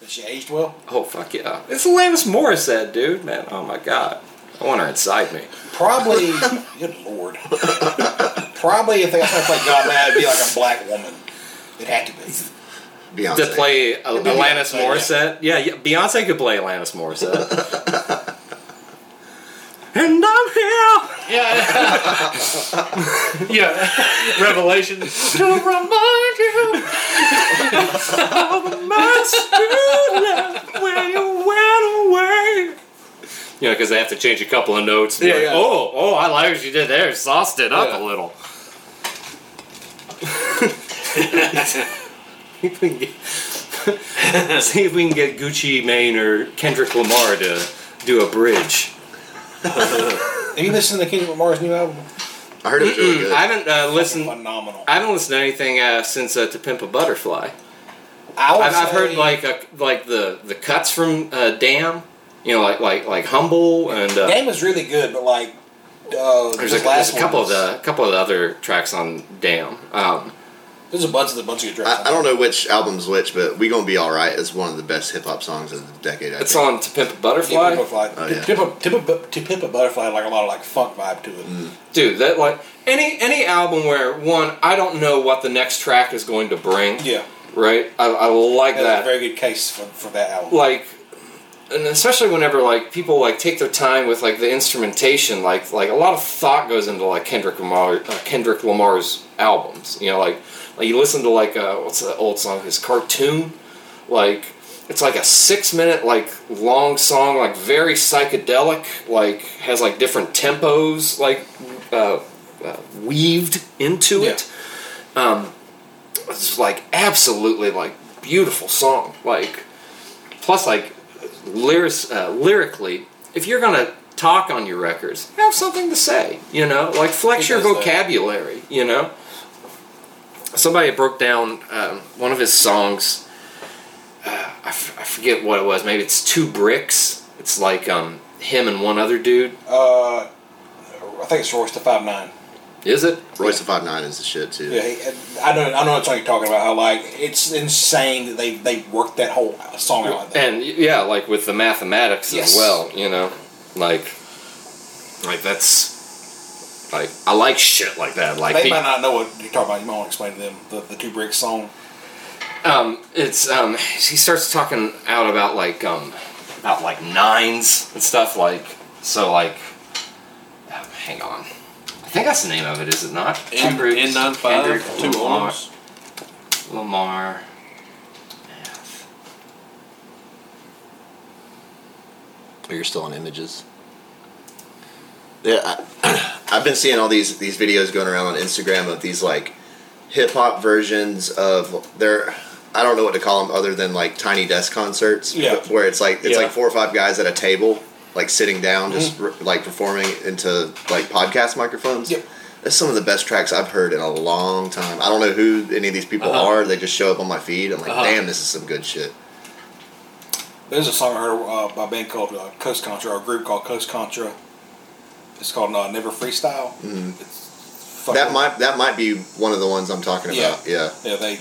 Has she aged well. Oh fuck yeah, it's Alanis Morissette, dude. Man, oh my God, I want her inside me. Probably (laughs) good lord. Probably if they got to play God now it'd be like a black woman. It had to be. Beyonce. To play Al- It'd Alanis Beyonce, yeah. Morissette, yeah. yeah, Beyonce could play Alanis Morissette. (laughs) and I'm here Yeah. (laughs) yeah. Revelation. to remind you of the much you left when you went away. You know, because they have to change a couple of notes. Yeah, like, yeah. Oh, oh, I like what you did there. Sauced it up Yeah. a little. (laughs) If we can get- (laughs) See if we can get Gucci Mane or Kendrick Lamar to do a bridge. Have you listened to Kendrick Lamar's new album? I heard it was really good. I haven't uh, listened. Phenomenal. I haven't listened to anything uh, since uh, "To Pimp a Butterfly." I I've, I've heard like uh like the the cuts from uh, "Damn," you know, like like like "Humble" and uh, Game was really good, but like uh, there's, his a, last there's a couple one of the couple of the other tracks on "Damn." Um, There's a bunch of the bunch of good tracks. I, I don't know which album's which, but "We Gonna Be Alright" is one of the best hip hop songs of the decade. I it's think. on "To Pimp a Yeah, Butterfly." Butterfly. Oh, To yeah. Pimp a- to Pimp a- to Pimp a Butterfly had like a lot of like funk vibe to it. Dude, that like any any album where one I don't know what the next track is going to bring. Yeah, Right. I, I like that's a that. very good case for, for that album. like and especially whenever like people like take their time with like the instrumentation like like a lot of thought goes into like Kendrick Lamar uh, Kendrick Lamar's albums you know like like you listen to like uh, what's the old song? His cartoon? Like it's like a six minute like long song like very psychedelic like has like different tempos like uh, uh, weaved into Yeah. it. Um it's like absolutely like beautiful song. Like plus like lyrics uh, lyrically if you're gonna talk on your records have something to say you know? Like flex your does that. vocabulary you know somebody broke down um, one of his songs uh, I, f- I forget what it was maybe it's two bricks it's like um, him and one other dude Uh, I think it's Royce da Five Nine. is it Royce da Five Nine is the shit too. Yeah, he, I know. I know what song you're talking about. How like it's insane that they they worked that whole song out like that. and yeah like with the mathematics Yes. as well you know like like that's like i like shit like that like they pe- might not know what you're talking about. You might want to explain to them the, the two bricks song. um it's um he starts talking out about like um about like nines and stuff like so like uh, hang on i think that's the name of it is it not N Kendrick- N nine five Kendrick two Lamar, arms. lamar math. Oh, You're still on images. Yeah, I, (clears throat) I've been seeing all these these videos going around on Instagram of these like hip hop versions of their. I don't know what to call them other than like tiny desk concerts. Yeah. where it's like it's Yeah. like four or five guys at a table, like sitting down, just Mm-hmm. r- like performing into like podcast microphones. Yep. That's some of the best tracks I've heard in a long time. I don't know who any of these people Uh-huh. are. They just show up on my feed. I'm like, Uh-huh. damn, this is some good shit. There's a song I heard uh, by a band called uh, Coast Contra, or a group called Coast Contra. It's called uh, Never Freestyle. Mhm. It's That might that might be one of the ones I'm talking about. Yeah. yeah they.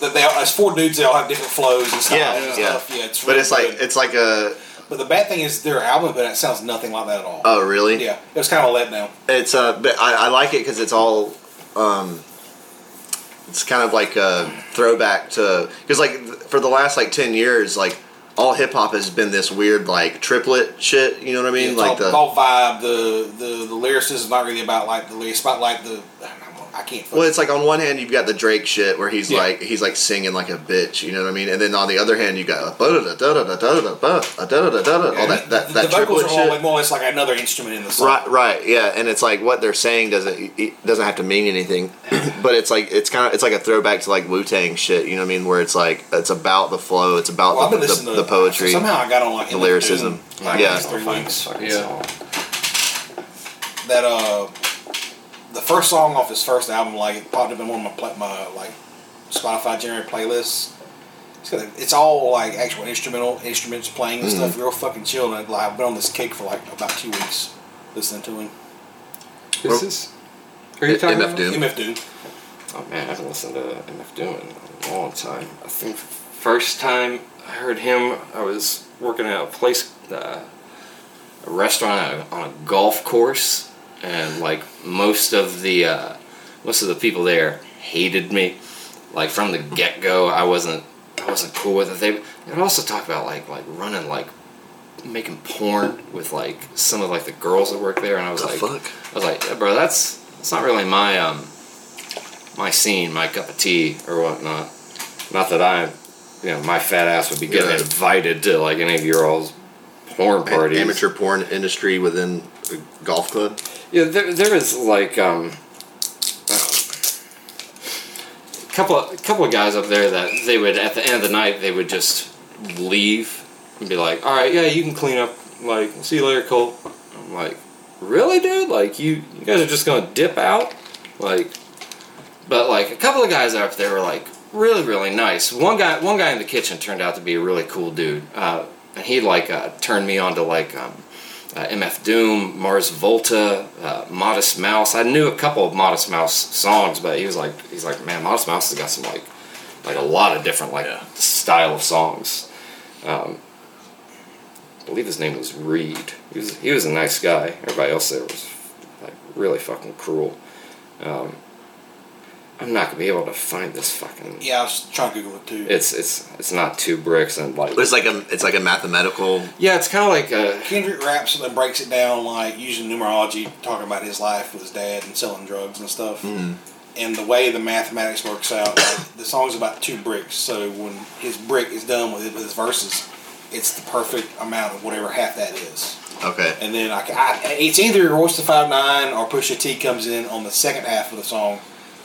They, they all, it's four dudes. They all have different flows and stuff. Yeah, and yeah. stuff. yeah. It's But really it's like it's like a But the bad thing is their album, but it sounds nothing like that at all. oh really? yeah, it was kind of a letdown. It's uh, but I, I like it because it's all um, it's kind of like a throwback to because like for the last like ten years like all hip hop has been this weird like triplet shit. You know what I mean? it's like all, the all vibe. The the the lyricism is not really about like the lyrics. It's about like the I can't. well, it's like on one hand you've got the Drake shit where he's Yeah. like he's like singing like a bitch. You know what I mean? And then on the other hand you got all that that the, that the vocals are shit. all like more or less like another instrument in the song. Right, right, yeah, and it's like what they're saying doesn't it doesn't have to mean anything, (clears throat) but it's like it's kind of it's like a throwback to like Wu Tang shit. You know what I mean? Where it's like it's about the flow, it's about Well, I've the, the, the poetry. Somehow I got on like the lyricism. Doom, like, Yeah. these three weeks. Yeah. That uh, the first song off his first album, like it popped up in one of my pla- my like Spotify generated playlists. It's, got, it's all like actual instrumental instruments playing and Mm-hmm. stuff, real fucking chill. And like, I've been on this kick for like about two weeks listening to him. Is this? Are you talking MF about? Doom. MF Doom. Oh man, I haven't listened to MF Doom in a long time. I think first time I heard him, I was working at a place, uh, a restaurant on a golf course, and like most of the uh, most of the people there hated me. Like from the get go, I wasn't I wasn't cool with it. They they would also talk about like like running like making porn with like some of like the girls that work there, and I was The like, fuck? I was like, yeah, bro, that's that's not really my um my scene, my cup of tea or whatnot. Not that I, you know, my fat ass would be getting Yeah. invited to like any of your all's porn parties. Amateur porn industry within a golf club. Yeah, there, there was like um, a couple of, couple of guys up there that they would at the end of the night they would just leave and be like, all right, yeah, you can clean up Like, see you later, Cole. I'm like, really, dude? Like, you, you guys are just gonna dip out? Like, but like a couple of guys up there were like really, really nice. One guy, one guy in the kitchen turned out to be a really cool dude, uh, and he like uh, turned me on to like um, uh, MF Doom, Mars Volta, uh, Modest Mouse. I knew a couple of Modest Mouse songs, but he was like, he's like, man, Modest Mouse has got some like, like a lot of different like Yeah. style of songs. Um, I believe his name was Reed. He was he was a nice guy. Everybody else there was like really fucking cruel. Um, I'm not gonna be able to find this fucking. Yeah, I was trying to Google it too. It's it's it's not two bricks and like. It's like a it's like a mathematical. Yeah, it's kind of like a. Kendrick raps and then breaks it down like using numerology, talking about his life with his dad and selling drugs and stuff. Mm. And the way the mathematics works out, like, the song's about two bricks. So when his brick is done with, it, with his verses, it's the perfect amount of whatever half that is. Okay. And then I, I it's either Royce da Five Nine or Pusha T comes in on the second half of the song,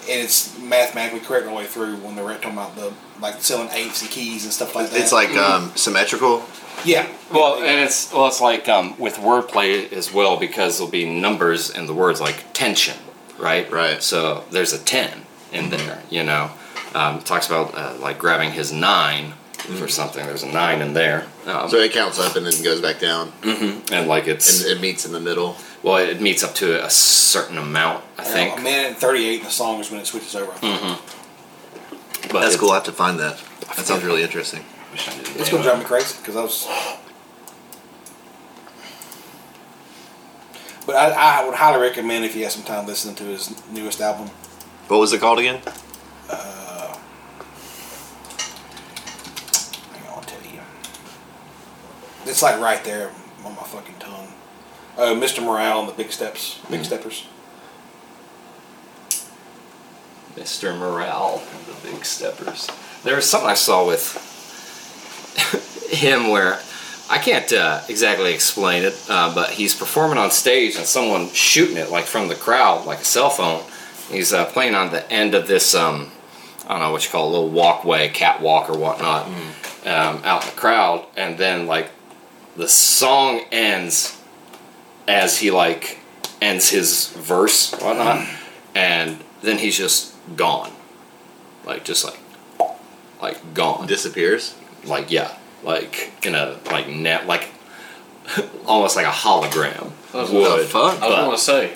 and it's mathematically correct all the way through when they're talking about the like selling eights and keys and stuff like that. It's like um, symmetrical. yeah, Well, and it's well, it's like um, with wordplay as well because there'll be numbers in the words like tension, right? Right. So there's a ten in there. You know, um, it talks about uh, like grabbing his nine for something. There's a nine in there. Um, So it counts up and then goes back down, and like it's and it meets in the middle. Well, it meets up to a certain amount, I think. a minute and thirty eight in the song is when it switches over. I think. But That's cool. I have to find that. That sounds really interesting. wish I knew It's name gonna drive me crazy because I was. But I, I would highly recommend if you have some time listening to his newest album. What was it called again? Uh, hang on, I'll tell you. It's like right there on my fucking tongue. Oh, Mr. Morale and the Big Steps, Big Steppers. Mr. Morale and the Big Steppers. There was something I saw with (laughs) him where I can't uh, exactly explain it, uh, but he's performing on stage and someone shooting it like from the crowd, like a cell phone. He's uh, playing on the end of this, um, I don't know what you call it, a little walkway, catwalk or whatnot, um, out in the crowd, and then like the song ends as he like ends his verse, whatnot, mm. and then he's just gone, like just like like gone Disappears. like yeah, like in a like net like (laughs) almost like a hologram That's would. the fuck? I was But going to say,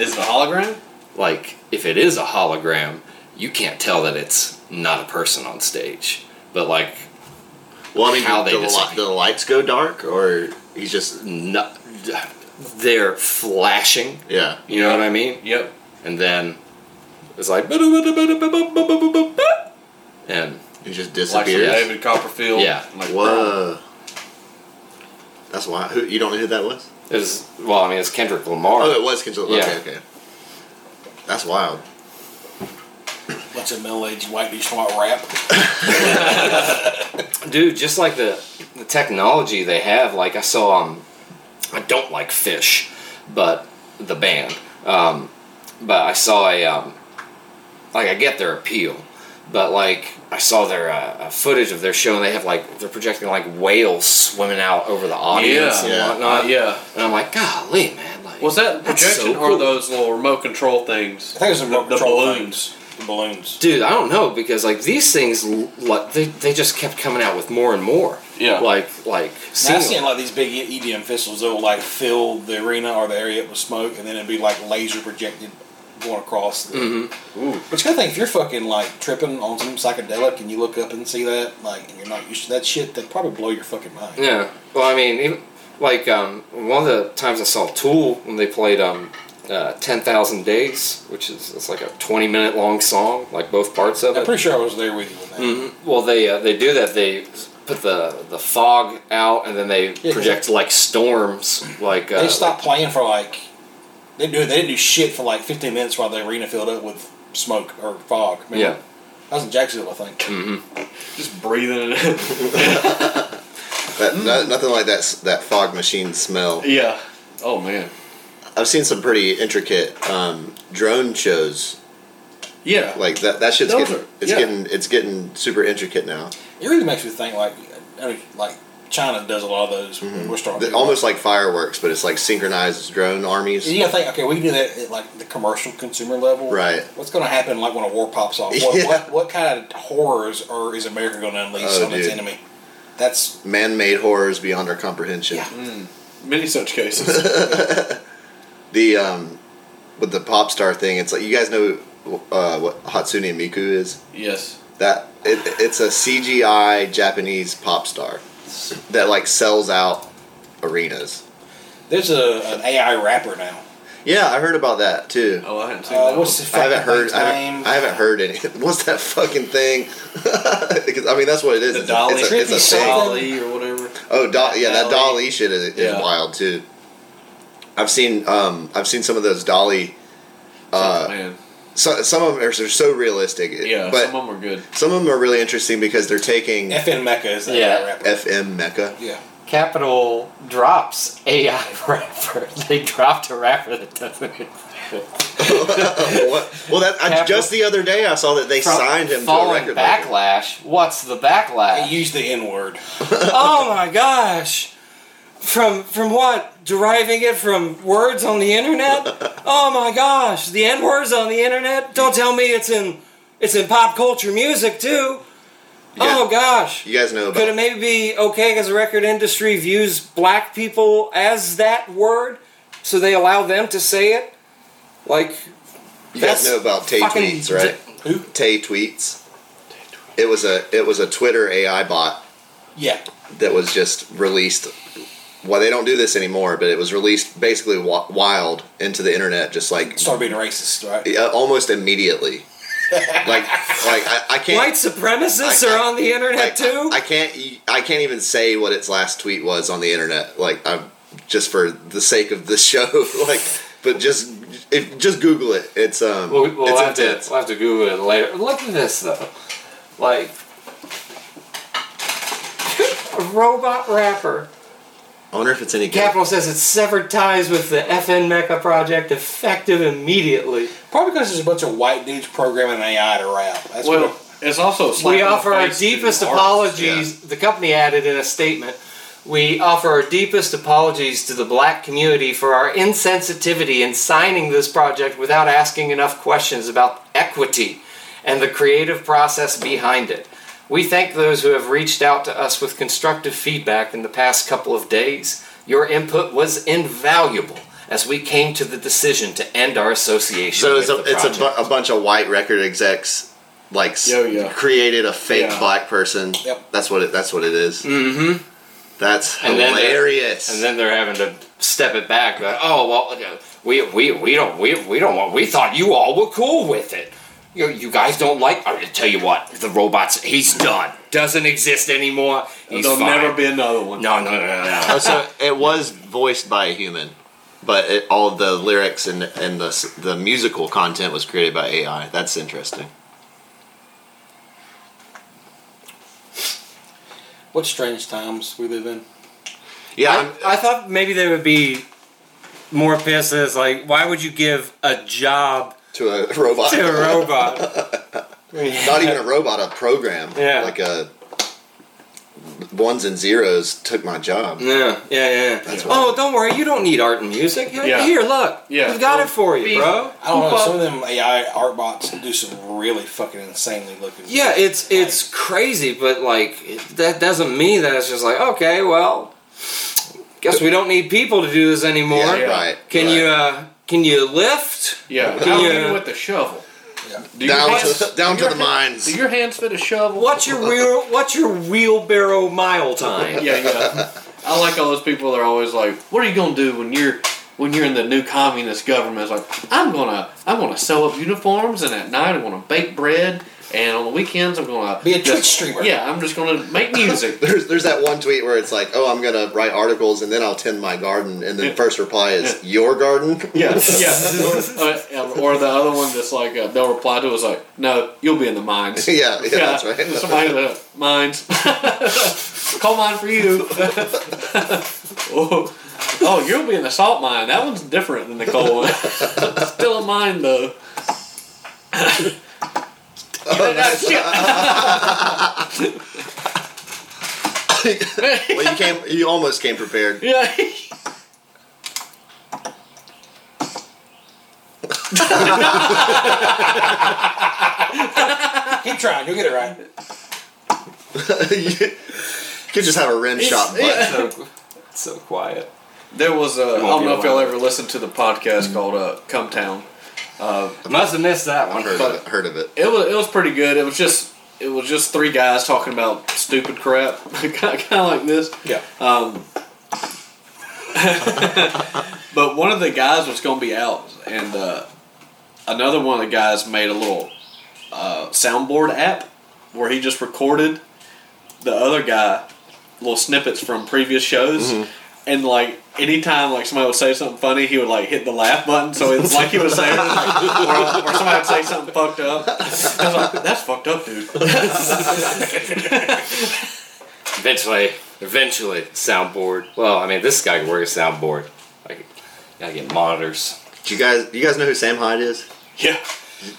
is it a hologram? like if it is a hologram, you can't tell that it's not a person on stage. But like Well, I mean, How do, they the, li- the lights go dark, or he's just no, they're flashing. yeah. You know what I mean? Yep. And then it's like and it just disappears. Like some. David Copperfield. Yeah. Like, Whoa. That's why. Who you don't know who that was? it was well, I mean it's Kendrick Lamar. Oh, it was Kendrick. Yeah. Okay, okay. That's wild. (coughs) Bunch of middle aged white dudes talking about rap. (laughs) dude just like the the technology they have like i saw um i don't like Phish but the band um but i saw a um like i get their appeal but like i saw their uh, uh, footage of their show and they have like they're projecting like whales swimming out over the audience Yeah. and Yeah. whatnot Uh, yeah. and i'm like golly man like Was that projection so or those little remote control things? I think it was the, remote the control balloons. thing. The balloons. Dude, I don't know because like these things, like they, they just kept coming out with more and more. Yeah. Like like Now, I've seeing- seen like these big EDM festivals. They'll like fill the arena or the area with smoke, and then it'd be like laser projected going across. The, Mm-hmm. Ooh. But you gotta think if you're fucking like tripping on some psychedelic and you look up and see that, like, and you're not used to that shit, that probably blow your fucking mind. Yeah. Well, I mean, even, like um, one of the times I saw Tool when they played um, uh, "Ten Thousand Days," which is it's like a twenty-minute long song, like both parts of it. I'm pretty sure I was there with you when that. Mhm. Well, they uh, they do that. They put the the fog out, and then they Yeah. project like storms. Like uh, They stopped playing for like they do they didn't do shit for like 15 minutes while the arena filled up with smoke or fog. Remember? Yeah. that was in Jacksonville, I think. Just breathing it in. (laughs) That, that- nothing like that. That fog machine smell. yeah. Oh, man. I've seen some pretty intricate um, drone shows. Yeah. Like that. That shit's Those getting. are- it's yeah. getting. It's getting super intricate now. It really makes me think like I mean, like China does a lot of those. We're starting The- to almost like fireworks, but it's like synchronized drone armies. You gotta think, okay, we can do that at like the commercial consumer level. Right. What's going to happen like when a war pops off? (laughs) What, Yeah. what, what kind of horrors or is America going to unleash Oh, on its enemy? That's Man-made horrors beyond our comprehension. Yeah. Many such cases. (laughs) (laughs) The um, with the pop star thing, it's like you guys know uh, what Hatsune Miku is. yes. That it, it's a CGI Japanese pop star that like sells out arenas. there's a an AI rapper now. Yeah, I heard about that too. Oh, I hadn't seen Uh, that. what's one. the I haven't fucking heard. thing's I name? haven't, I haven't heard any. (laughs) What's that fucking thing? (laughs) because I mean, that's what it is. The It's a- DALL-E, it's a, it's a thing. DALL-E or whatever. Oh, do- yeah, that DALL-E. DALL-E shit is, is Yeah. wild too. I've seen um, I've seen some of those DALL-E. Uh, Man, so, some of them are so realistic. yeah, but some of them are good. some of them are really interesting because they're taking FN Meka is the Yeah. Rapper. FM Meka. yeah. Capitol drops AI (laughs) rapper. They dropped a rapper that doesn't exist. (laughs) what? Well, that I, just the other day I saw that they From signed him to a following record label. backlash. What's the He backlash? used the N word. (laughs) oh my gosh. From from what? Deriving it from words on the internet? Oh my gosh, the N words on the internet? Don't tell me it's in it's in pop culture music too. You Oh gosh. you guys know about Could it maybe be okay because the record industry views black people as that word, so they allow them to say it? Like you guys know about Tay tweets, right? Who? Tay tweets. It was a it was a Twitter AI bot Yeah. that was just released. Well, they don't do this anymore, but it was released basically wild into the internet, just like Started being racist, right? uh, almost immediately. like, like I, I can't. white supremacists I- are I- on the internet like, too. I, I can't. I can't even say what its last tweet was on the internet. Like, I'm just for the sake of the show. (laughs) like, but just if just Google it. It's um. We'll, we'll, it's have to, we'll have to Google it later. Look at this though. Like (laughs) a robot rapper. I wonder if it's any good. Capitol says it's severed ties with the FN Meka project effective immediately. Probably because there's a bunch of white dudes programming AI to rap. That's Well, what. it's also a We offer our deepest artists. apologies. The company added in a statement. We offer our deepest apologies to the black community for our insensitivity in signing this project without asking enough questions about equity and the creative process behind it. We thank those who have reached out to us with constructive feedback in the past couple of days. Your input was invaluable as we came to the decision to end our association. So with it's a the it's a, bu- a bunch of white record execs like s- Yeah, yeah. created a fake Yeah. black person. Yep. That's what it. That's what it is. Mm-hmm. That's And then hilarious. and then they're having to step it back. Like, oh well, we we we don't we we don't want. We thought you all were cool with it. You you guys don't like. I tell you what, the robots. He's done. Doesn't exist anymore. He's There'll fine. never be another one. No no no no. no. Oh, so it was voiced by a human, but it, all the lyrics and and the the musical content was created by AI. That's interesting. What strange times we live in. Yeah, I'm, I, I thought maybe they would be more pissed like, why would you give a job to a (laughs) robot. to a robot? (laughs) Not even a robot, a program. Yeah. Like a ones and zeros took my job. Yeah, yeah, yeah. That's oh, don't worry, you don't need art and music. Here, Yeah. here, look. Yeah. We've got it for you, Be- bro. I don't know. Some of them AI art bots do some really fucking insanely looking. Yeah, it's it's crazy, but like it, that doesn't mean that it's just like okay, well, guess we don't need people to do this anymore. Yeah, Yeah. right. Can right. you uh, can you lift? Yeah, Can you- with the shovel? Yeah. Do your down hands- to down do to your the hand- mines? Do your hands fit a shovel? What's your real What's your wheelbarrow mile time? Yeah, yeah. I like all those people that are always like, "What are you gonna do when you're when you're in the new communist government?" It's like, "I'm gonna I'm gonna sew up uniforms, and at night I'm gonna bake bread, and on the weekends I'm gonna Be a just- Twitch streamer. Yeah, I'm just gonna make music." (laughs) There's there's that one tweet where it's like, oh, I'm gonna write articles and then I'll tend my garden, and then the first reply is your garden. (laughs) Yeah, yeah. (laughs) Uh, or the other one that's like uh, they'll reply to is like, "No, you'll be in the mines." yeah, yeah, that's right. Somebody in the mines. Coal mine for you. oh, oh, you'll be in the salt mine. That one's different than the coal one. Still a mine though. Well, you came. You almost came prepared. Yeah. (laughs) Keep trying. You'll get it right. you could just have a rim shot button. so, so quiet. There was a. I don't know if y'all ever listened to the podcast called uh, Cum Town. Must have missed that one. Heard of it. Heard of it. It was it was pretty good. It was just it was just three guys talking about stupid crap, (laughs) kind of like this. Yeah. Um, (laughs) but one of the guys was going to be out, and uh, another one of the guys made a little uh, soundboard app where he just recorded the other guy little snippets from previous shows. And like anytime like somebody would say something funny, he would like hit the laugh button. So it's like he was saying, or, or somebody would say something fucked up. I was like, "That's fucked up, dude." Eventually, eventually, soundboard. Well, I mean, this guy can work a soundboard. Like, gotta get monitors. Do you guys? You guys know who Sam Hyde is? Yeah,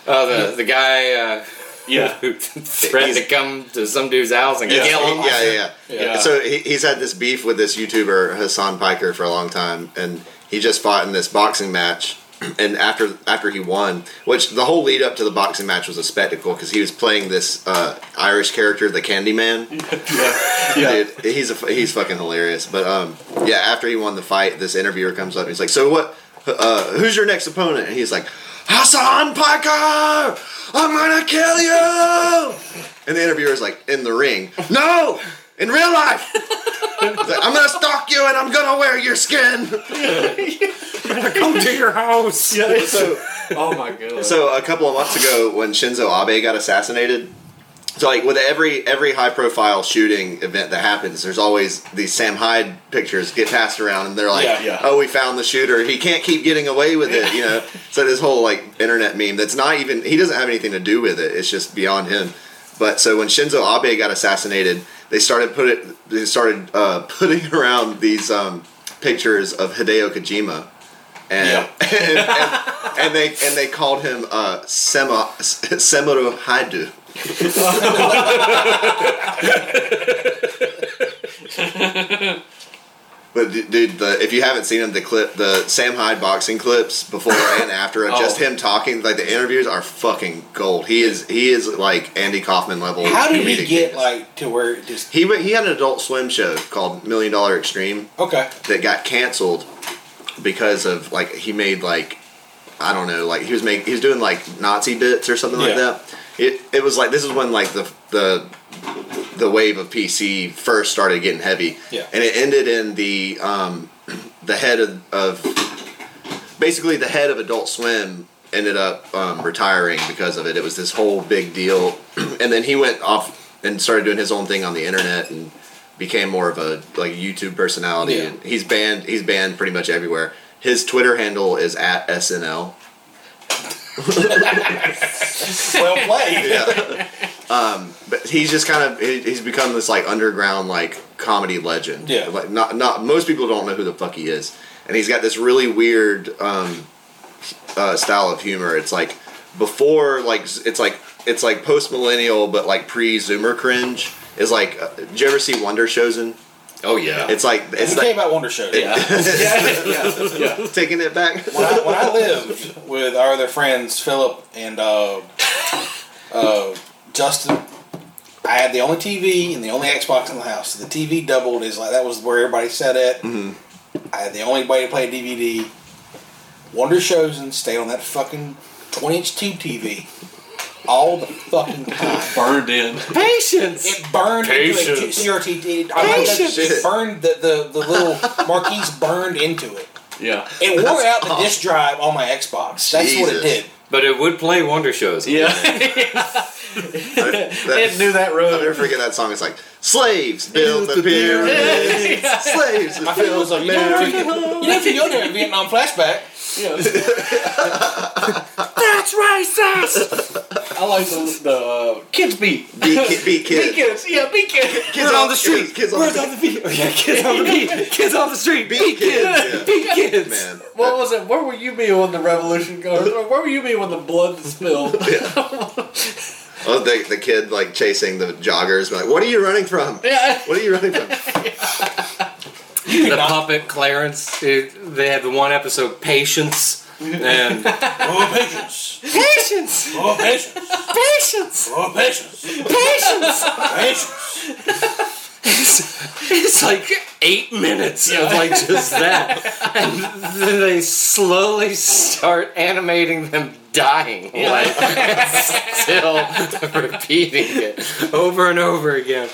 Oh, the the guy uh, yeah. (laughs) who threatened to come to some dude's house and Yeah. kill him. Yeah, yeah, yeah. Yeah. So he, he's had this beef with this YouTuber Hassan Piker for a long time, and he just fought in this boxing match. (clears throat) And after after he won, which the whole lead up to the boxing match was a spectacle because he was playing this uh, Irish character, the Candyman. (laughs) yeah, yeah. Dude, he's a, he's fucking hilarious. But um, yeah, after he won the fight, this interviewer comes up. and He's like, "So what? Uh, who's your next opponent?" And he's like, "Hassan Piker, I'm gonna kill you." And the interviewer's like, "In the ring? No, in real life. Like, I'm gonna stalk you and I'm gonna wear your skin." (laughs) Come to your house. Yeah, So oh my god. so a couple of months ago, when Shinzo Abe got assassinated, so like with every every high profile shooting event that happens, there's always these Sam Hyde pictures get passed around, and they're like, Yeah, yeah. "Oh, we found the shooter. He can't keep getting away with it," you know. (laughs) so this whole like internet meme that's not even he doesn't have anything to do with it. It's just beyond him. But so when Shinzo Abe got assassinated, they started put it they started uh, (laughs) putting around these um, pictures of Hideo Kojima. And, (laughs) and, and, and they and they called him uh, Sema (laughs) Semuro Haidu. (laughs) But dude, the, if you haven't seen them, the clip, the Sam Hyde boxing clips before and after, of just Oh. him talking, like the interviews are fucking gold. He is he is like Andy Kaufman level. How did he get genius. like to where just He went- he had an Adult Swim show called Million Dollar Extreme okay? that got canceled because of like he made like I don't know like he was making he was doing like Nazi bits or something like that. It it was like this is when like the the the wave of PC first started getting heavy. Yeah. And it ended in the um (clears throat) the head of, of basically the head of Adult Swim ended up um, retiring because of it. It was this whole big deal, (clears throat) and then he went off and started doing his own thing on the internet and became more of a like YouTube personality. Yeah. And he's banned. He's banned pretty much everywhere. His Twitter handle is at SNL. (laughs) Well played. (laughs) Yeah. um, but he's just kind of he's become this like underground like comedy legend. Yeah. Like not not most people don't know who the fuck he is, and he's got this really weird um, uh, style of humor. It's like before like it's like it's like post millennial but like pre Zoomer cringe. Is like, uh, did you ever see Wonder Showzen? Oh yeah. It's like it's He like came out Wonder Show. (laughs) yeah. yeah, yeah, yeah. (laughs) taking it back. when I, when I lived with our other friends, Philip and uh, uh, Justin, I had the only TV and the only Xbox in the house. The TV doubled as like that was where everybody sat at. I had the only way to play a DVD. Wonder Showzen stayed on that fucking twenty inch tube TV all the fucking time. Burned in. Patience. It burned Patience. into it. CRT. It, I like that Patience. shit burned the, the, the little marquise burned into it. Yeah. It wore out the disk drive on my Xbox. That's what Jesus. it did. but it would play Wonder Showzen. Yeah. That- it knew that I'll road. never forget that song. It's like slaves build the pyramids. Slaves I feel it was like, you know, build if you, you know, if you go there, Vietnam flashback. Yeah. (laughs) That's racist. I like the, the uh, kids beat. Beat, ki- beat (laughs) Beat kids. kids. Yeah, beat kids. Kids on the street. Kids on Where's the on the beat? (laughs) Yeah, kids on the beat. Kids on the street. Beat Beat kids, kids. yeah. Beat kids. man. What was it? Where were you be when the revolution goes? Where were you be when the blood spilled? Oh, the, the kid like chasing the joggers. Like, what are you running from? Yeah. What are you running from? (laughs) the puppet Clarence. it- they had the one episode Patience, and (laughs) Oh, patience. Patience, Oh, patience. Patience, Oh, patience. Patience. Patience. It's, it's like eight minutes of like just that, and then they slowly start animating them dying, like still repeating it over and over again,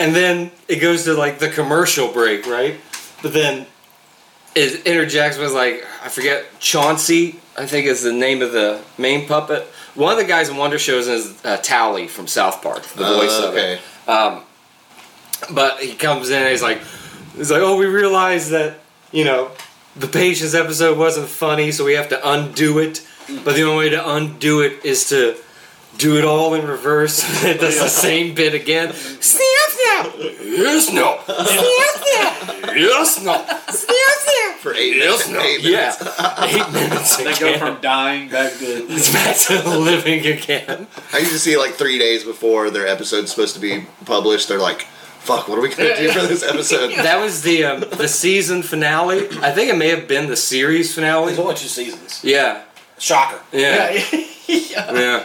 and then it goes to like the commercial break, right? But then it interjects with like I forget Chauncey, I think is the name of the main puppet. One of the guys in Wonder Showzen is uh, Towelie from South Park, the voice Uh, of it. But he comes in and he's like, he's like, oh, we realize that you know the patience episode wasn't funny, so we have to undo it. But the only way to undo it is to do it all in reverse. (laughs) it does the same bit again. Snap, snap. Yes, no. Snap, snap. Yes, no. Snap, snap. For eight Yes, minutes. no. Eight Yeah, (laughs) eight minutes They again. go from dying back to. back to (laughs) living again. I used to see like three days before their episode's supposed to be published. They're like, "Fuck, what are we gonna do for this episode?" That was the um, the season finale. I think it may have been the series There's finale. only two seasons. Yeah, Shocker. yeah, yeah. yeah.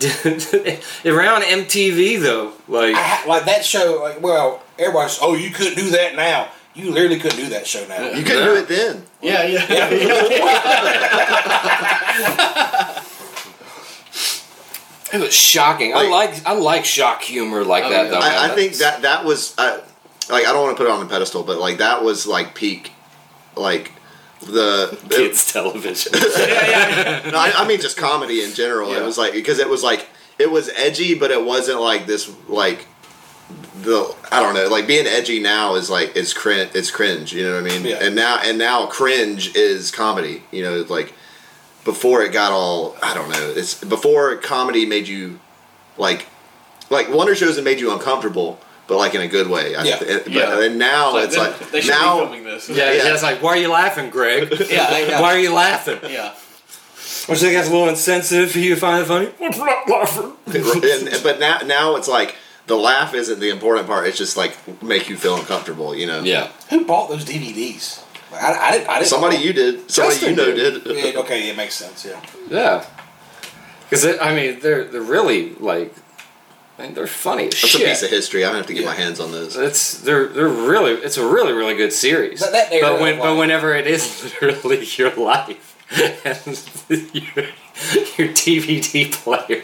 (laughs) Around MTV though, like I ha- like that show. Like, well, everybody's, oh, you couldn't do that now. You literally couldn't do that show now. You couldn't do it then. Yeah, yeah. yeah. (laughs) it was shocking. I like I like shock humor like Oh, that yeah. though. I, I think that that was uh, like I don't want to put it on the pedestal, but like that was like peak, like the it- (laughs) kids television. (laughs) no, I, I mean just comedy in general. It was like because it was like it was edgy, but it wasn't like this like the I don't know like being edgy now is like it's cringe. It's cringe. You know what I mean? Yeah. And now and now cringe is comedy. You know, like before it got all I don't know. It's before comedy made you like like Wonder Showzen that made you uncomfortable. But like in a good way, I Yeah. th- but, Yeah. and now Like, it's they, like they should now be filming this. yeah, Yeah. yeah, it's like, why are you laughing, Greg? (laughs) yeah, yeah. Why are you laughing? yeah. Don't you think that's a little insensitive for you to find it funny? I'm not laughing. (laughs) and, but now now it's like the laugh isn't the important part. It's just like make you feel uncomfortable. You know. Yeah. Who bought those DVDs? I, I didn't. I didn't. Somebody you did. Somebody Justin you know did. did. Yeah, okay, it makes sense. Yeah. Yeah. Because I mean, they're they're really like, I mean, they're funny as That's shit. a piece of history. I'm gonna have to get Yeah. my hands on those. It's they're they're really it's a really really good series. That- that but when but whenever it is (laughs) literally your life (laughs) and your, your DVD player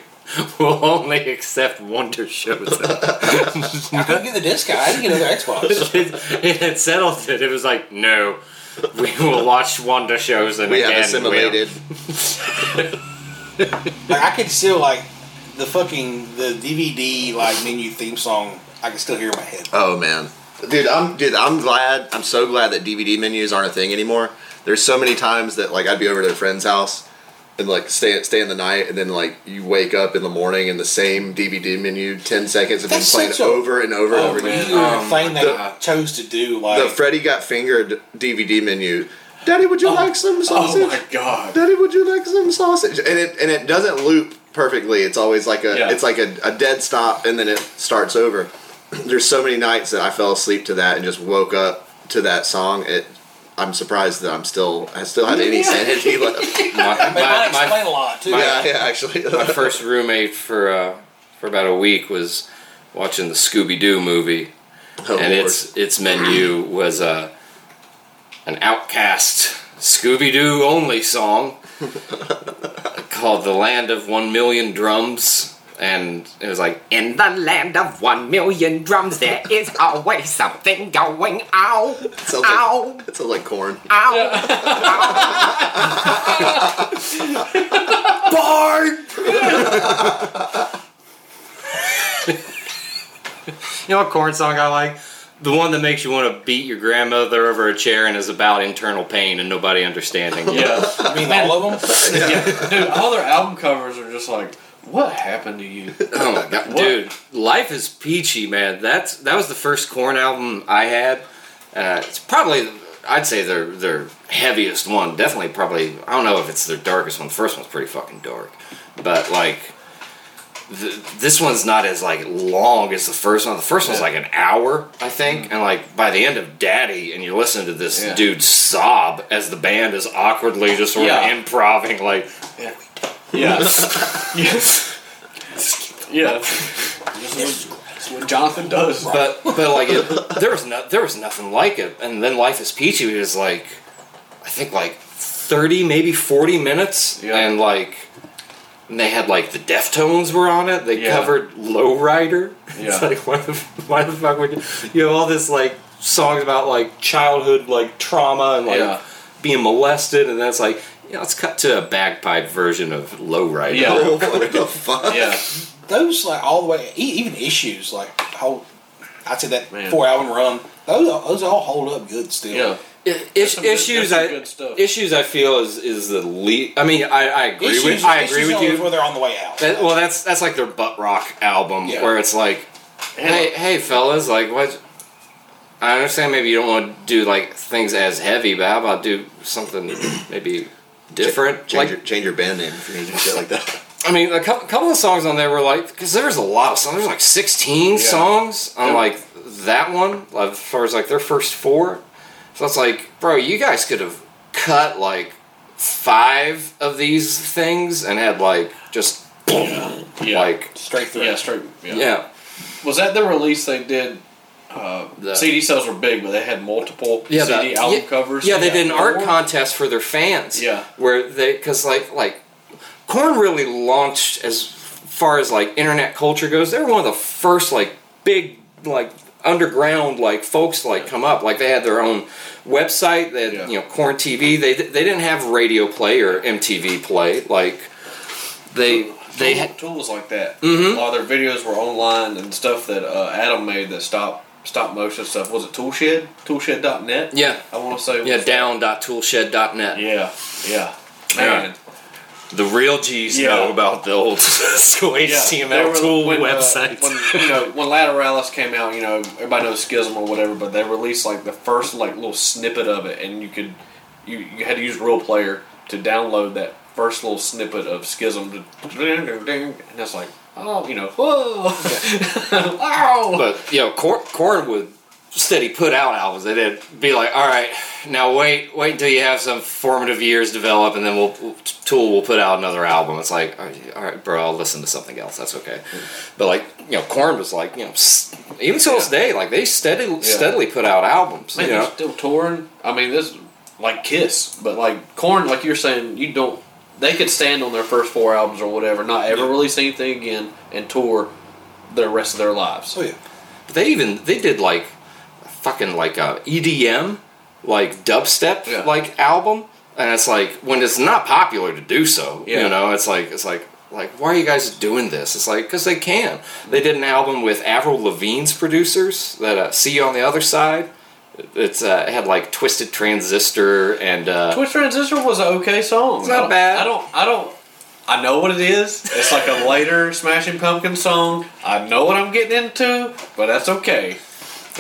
will only accept Wonder Showzen. (laughs) I couldn't get the discount. I didn't get another Xbox. it, it had settled it. It was like no, we will watch Wonder Showzen and We again have assimilated. like I could still like the fucking the DVD like menu theme song. I can still hear in my head. Oh man, dude, I'm dude. I'm glad. I'm so glad that DVD menus aren't a thing anymore. There's so many times that like I'd be over to a friend's house and like stay stay in the night, and then like you wake up in the morning and the same DVD menu, ten seconds have been playing a- over and over and Oh over again. Um, the thing they the- chose to do like The Freddy got fingered DVD menu. Daddy, would you like some sausage? Oh my god. Daddy, would you like some sausage? And it and it doesn't loop perfectly. It's always like a Yeah. it's like a, a dead stop and then it starts over. (clears throat) There's so many nights that I fell asleep to that and just woke up to that song. It I'm surprised that I'm still I still have any (laughs) sanity left. (laughs) My, It might my, explain a lot too. yeah, yeah, actually. my first roommate for uh, for about a week was watching the Scooby Doo movie. Oh, and Lord. its its menu was uh, an OutKast Scooby Doo only song (laughs) called "The Land of One Million Drums," and it was like, In the land of one million drums, there (laughs) is always something going on. it sounds Ow. like it sounds like Korn. Ow. (laughs) "Bard." you know what Korn song I like? The one that makes you want to beat your grandmother over a chair and is about internal pain and nobody understanding. you. Yeah. I mean all of them. (laughs) yeah. Dude, all their album covers are just like, what happened to you? Oh my god, What? dude! Life is peachy, man. That's that was the first Korn album I had. Uh, it's probably I'd say their their heaviest one. Definitely, probably I don't know if it's their darkest one. The first one's pretty fucking dark, but like th- this one's not as like long as the first one. The first one's Yeah. like an hour, I think, mm-hmm. and like by the end of Daddy, and you're listening to this Yeah. dude sob as the band is awkwardly just sort Yeah. of improvising, like Yeah. yes, (laughs) yes. Yeah. This is what, this is what Jonathan does. but but like it, there was no, there was nothing like it. And then Life is Peachy was like, I think like thirty, maybe forty minutes, Yeah. and like. And they had like the Deftones were on it. They Yeah. covered Lowrider. (laughs) Yeah. It's like why the why the fuck would you? You have all this like songs about like childhood like trauma and like Yeah. being molested, and that's it's like yeah, let's cut to a bagpipe version of Lowrider. Yeah. (laughs) what the fuck? Yeah. those like all the way, e- even issues like whole. I'd say that Man. four album run. Those those all hold up good still. Yeah. Is, some good- issues I good stuff. issues I feel is is the lead. I mean, I, I agree Issues, with I agree with is you. Where they're on the way out. That, well, that's that's like their butt rock album Yeah. where it's like, hey, hey, fellas, like what? I understand maybe you don't want to do like things as heavy, but how about do something (clears throat) maybe different? Change, like, your, change your band name if you're gonna do shit like that. I mean, a couple, couple of songs on there were like, because there's a lot of songs. There's like 16 songs on Yeah. like that one, as far as like their first four. So it's like, bro, you guys could have cut like five of these things and had like just Yeah. like Straight through. Yeah, straight. Yeah. yeah. Was that the release they did? Uh, The- CD sales were big, but they had multiple Yeah, CD the- album yeah, covers. Yeah, they did an art contest for their fans. Yeah. where they because like like Korn really launched as far as like internet culture goes. They were one of the first like big like underground like folks like come up. Like they had their own website. They had Yeah. you know Korn TV. They they didn't have radio play or MTV play. Like they they had, Tool was like that. Mhm. A lot of their videos were online and stuff that uh, Adam made that stop stop motion stuff. Was it Toolshed? Toolshed.net? yeah I want to say. yeah down.toolshed.net. Yeah, yeah. Yeah. Man. The real G's Yeah. know about the old (laughs) school HTML were- tool when, uh, when you know when Lateralus came out, you know everybody knows Schism or whatever, but they released like the first like little snippet of it, and you could you, you had to use Real Player to download that first little snippet of Schism, to, and it's like oh you know whoa. (laughs) Wow. But you know, Korn would steady put out albums. They'd be like, "All right, now wait, wait until you have some formative years develop, and then we'll Tool will put out another album." It's like, "All right, bro, I'll listen to something else. That's okay." Mm. But like, you know, Korn was like, you know, even till this day, like they steadily steadily put out albums. Man, you they're know, still touring. I mean, this like Kiss, but like Korn, like you're saying, you don't. They could stand on their first four albums or whatever, not ever release anything again, and tour the rest of their lives. Oh yeah. But they even they did like fucking like a EDM, like dubstep Yeah. like album, and it's like when it's not popular to do so, Yeah. you know, it's like it's like like why are you guys doing this? It's like because they can. They did an album with Avril Lavigne's producers that uh, see you on the other side. It's uh, it had like Twisted Transistor and uh, Twitch Transistor was an okay song. It's not I bad. I don't. I don't. I know what it is. It's like a later Smashing Pumpkins song. I know what I'm getting into, but that's okay.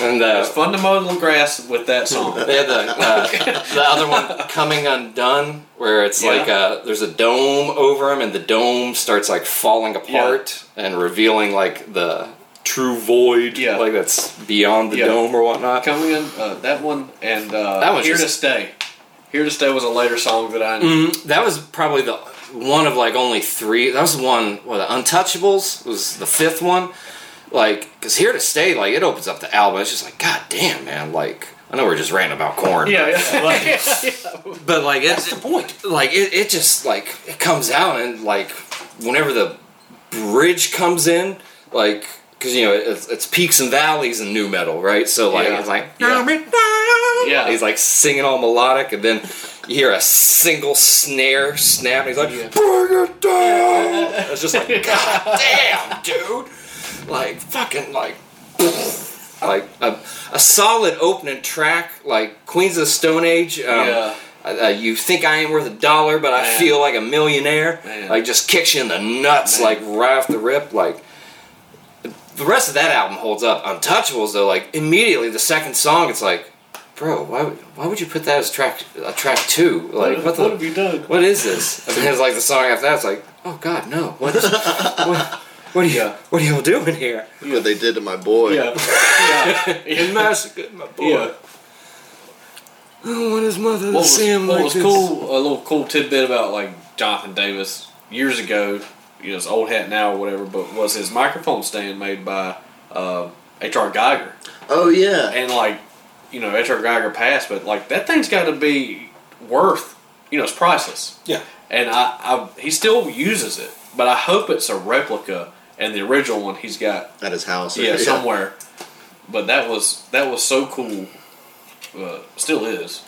And uh, It's fun to mow the grass with that (laughs) song. They had the uh, the other one coming undone, where it's Yeah. like uh there's a dome over him, and the dome starts like falling apart and revealing like the true void, Yeah. like that's beyond the Yeah. dome or whatnot. Coming in, uh, that one and uh, That one's Here to Stay. Here to Stay was a later song that I. Mm, that was probably the one of like only three. That was the one. Well, the Untouchables was the fifth one. Like, cause here to stay, like it opens up the album. It's just like, god damn, man. Like, I know we're just ranting about Korn. Yeah, yeah. (laughs) But like it's That's the point. like it, it just like it comes out and like whenever the bridge comes in like because you know it's, it's peaks and valleys in nu metal right so like Yeah. it's like Yeah. Yeah. he's like singing all melodic and then you hear a single snare snap and he's like Yeah. bring it down (laughs) it's just like god damn dude like fucking like (laughs) like a, a solid opening track like Queens of the Stone Age um, Yeah. uh, you think I ain't worth a dollar, but I Man. feel like a millionaire. Man. Like just kicks you in the nuts, Man. like right off the rip. Like the rest of that album holds up. Untouchables though, like immediately the second song, it's like, bro, why would why would you put that as track a track two? Like what, the what have you done? what is this? And then it's like the song after that, it's like, oh god, no, what? (laughs) what What are you? Yeah. What are y'all doing here? What they did to my boy. Yeah, (laughs) yeah, You massacred my boy. yeah. I don't want his mother to What was, see him what like was this. cool? A little cool tidbit about like Jonathan Davis years ago. You know, it's old hat now or whatever, but was his microphone stand made by uh, H.R. Giger, Oh yeah. and like you know H.R. Giger passed, but like that thing's got to be worth. You know, it's priceless. Yeah. and I, I he still uses it, but I hope it's a replica and the original one he's got At his house. yeah, somewhere. But that was that was so cool. Uh, still is.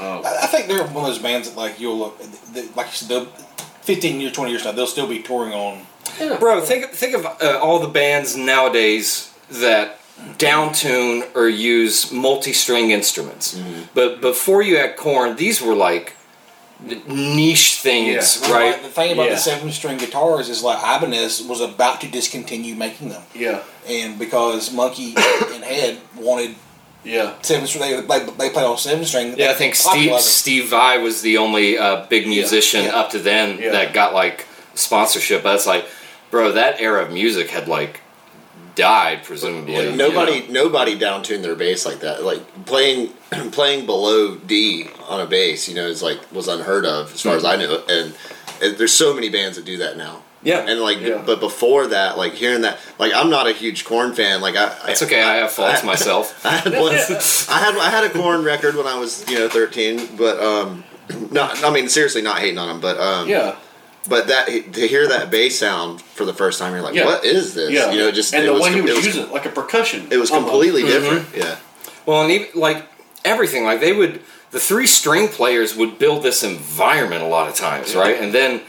Uh, I I think they're one of those bands that like you'll look, that, like you said, they'll, fifteen years, twenty years now, they'll still be touring on. Bro, think think of uh, all the bands nowadays that downtune or use multi-string instruments. Mm-hmm. But before you had Korn, these were like n- niche things, Yeah. right? Like, the thing about Yeah. the seven string guitars is like Ibanez was about to discontinue making them, yeah, and because Munky (coughs) and Head wanted yeah, seven string, they they, they played on seven string. Yeah, I think Steve Popular. Steve Vai was the only uh, big musician Yeah. up to then Yeah. that got like sponsorship. But it's like, bro, that era of music had like died presumably. Yeah, you nobody, know? nobody downtuned their bass like that. Like playing, (clears throat) playing below D on a bass, you know, is like was unheard of as far as I knew. And, and there's so many bands that do that now. Yeah. And like, Yeah. but before that, like hearing that, like I'm not a huge Korn fan. Like I, It's okay. I have faults I- myself. (laughs) I had one. I had I had a Korn record when I was you know 13, but um, (clears throat) not. I mean seriously, not hating on them, but um, yeah, But that to hear that bass sound for the first time, you're like, Yeah. what is this? yeah. You know, just and it the was way he com- was, it was, using it like a percussion. it was almost. completely mm-hmm. different. Yeah. Well, and even like everything, like they would, the three string players would build this environment a lot of times, right? And then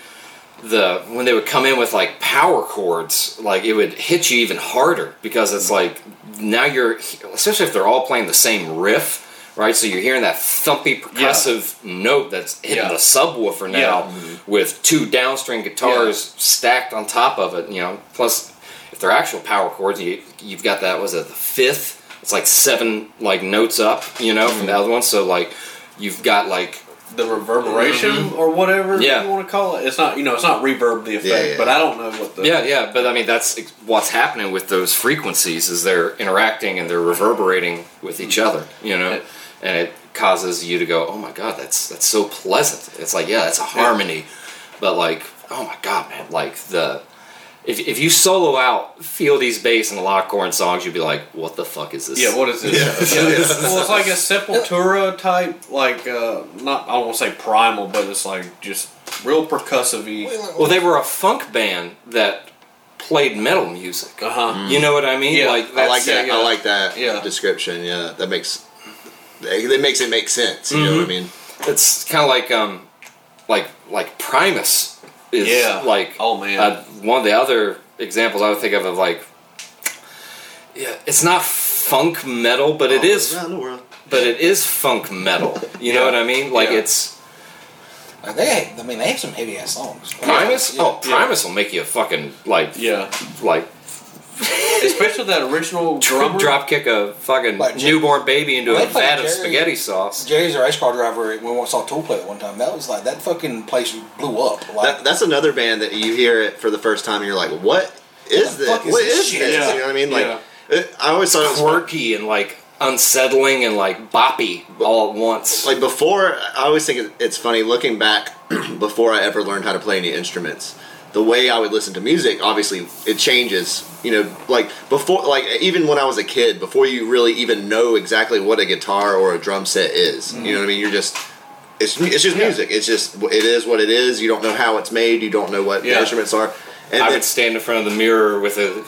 the when they would come in with like power chords, like it would hit you even harder because it's like now you're, especially if they're all playing the same riff. Right, so you're hearing that thumpy percussive note that's hitting Yeah. the subwoofer now mm-hmm. with two downstring guitars stacked on top of it. You know, plus if they're actual power chords, you you've got that was it the fifth? It's like seven like notes up, you know, from the mm-hmm. other one. So like you've got like the reverberation mm-hmm. or whatever Mm-hmm. Yeah. you want to call it. It's not you know it's not reverb the effect, Yeah, yeah. but I don't know what the yeah, yeah. But I mean that's what's happening with those frequencies is they're interacting and they're reverberating with each other, you know, and it causes you to go, oh my god, that's that's so pleasant. It's like yeah, it's a harmony, but like oh my god, man, like the. If, if you solo out feel these bass and a lot songs, you'd be like, "What the fuck is this?" Yeah, what is this? Yeah. (laughs) Yeah. well, it's like a Sepultura type, like uh, not I don't want to say primal, but it's like just real percussive-y. Well, they were a funk band that played metal music. Uh huh. You know what I mean? Yeah, like I like that. yeah. I like that Yeah. description. Yeah, that makes that makes it make sense. You know what I mean? It's kind of like um, like like Primus is Yeah. like Oh, man. uh, one of the other examples I would think of of like yeah, it's not funk metal, but it is around the world. but it is funk metal. You know what I mean? Like Yeah. it's Like they, I mean, they have some heavy ass songs. Primus. Yeah. Oh, Primus will make you a fucking like Yeah, like (laughs) especially that original drummer. drop kick a fucking Like Jer- newborn baby into Well, a they played vat of Jerry- spaghetti sauce. Jerry's a race car driver. When we saw Tool play that one time, that was like that fucking place blew up. Like That, that's another band that you hear it for the first time and you're like, what is the this? fuck is What this is shit? this? Yeah. You know what I mean? Like, Yeah. it, I always thought it was quirky and like unsettling and like boppy all at once. like before i always think it- it's funny looking back (clears throat) before i ever learned how to play any instruments the way i would listen to music obviously it changes you know like before like even when i was a kid before you really even know exactly what a guitar or a drum set is you mm-hmm. know what i mean? You're just it's, it's just music. It's just it is what it is. You don't know how it's made. You don't know what the instruments are. And I then- would stand in front of the mirror with a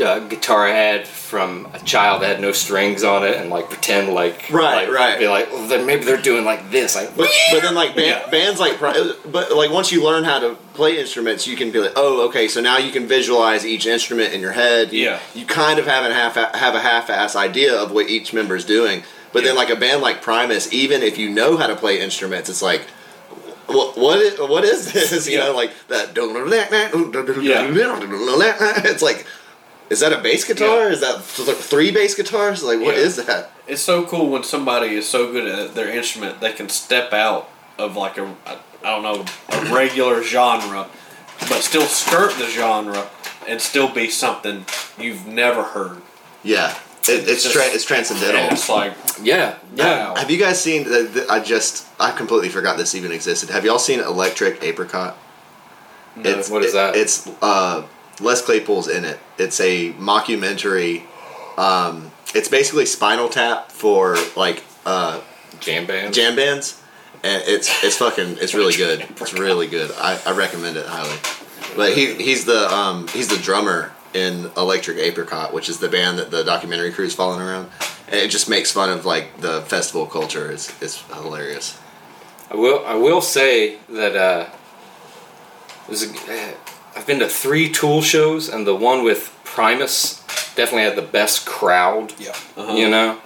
uh, guitar I had from a child that had no strings on it and like pretend like Right, like, right. be like well, then maybe they're doing like this like But, but then like (laughs) band, Yeah. bands like but like once you learn how to play instruments you can be like oh okay so now you can visualize each instrument in your head you, Yeah. you kind of have a half have a half-ass idea of what each member is doing but then like a band like Primus even if you know how to play instruments it's like what what is, what is this you Yeah. know like that it's like is that a bass guitar Yeah. is that th- three bass guitars like what Yeah. is that It's so cool when somebody is so good at their instrument they can step out of like a I don't know a regular genre, but still skirt the genre and still be something you've never heard. Yeah, it, it's Just- tra- it's transcendental. And it's like, Yeah, yeah. wow. Have you guys seen? The, the, I just I completely forgot this even existed. Have y'all seen Electric Apricot? It's, what is that? It's uh, Les Claypool's in it. It's a mockumentary. Um, it's basically Spinal Tap for like uh, Jam band. jam bands, and it's it's fucking it's really good. It's really good. I, I recommend it highly. But he he's the um, he's the drummer in Electric Apricot, which is the band that the documentary crew's following around, and it just makes fun of like the festival culture. It's it's hilarious. I will. I will say that uh, there's a, uh, I've been to three Tool shows, and the one with Primus definitely had the best crowd. Yeah. You know,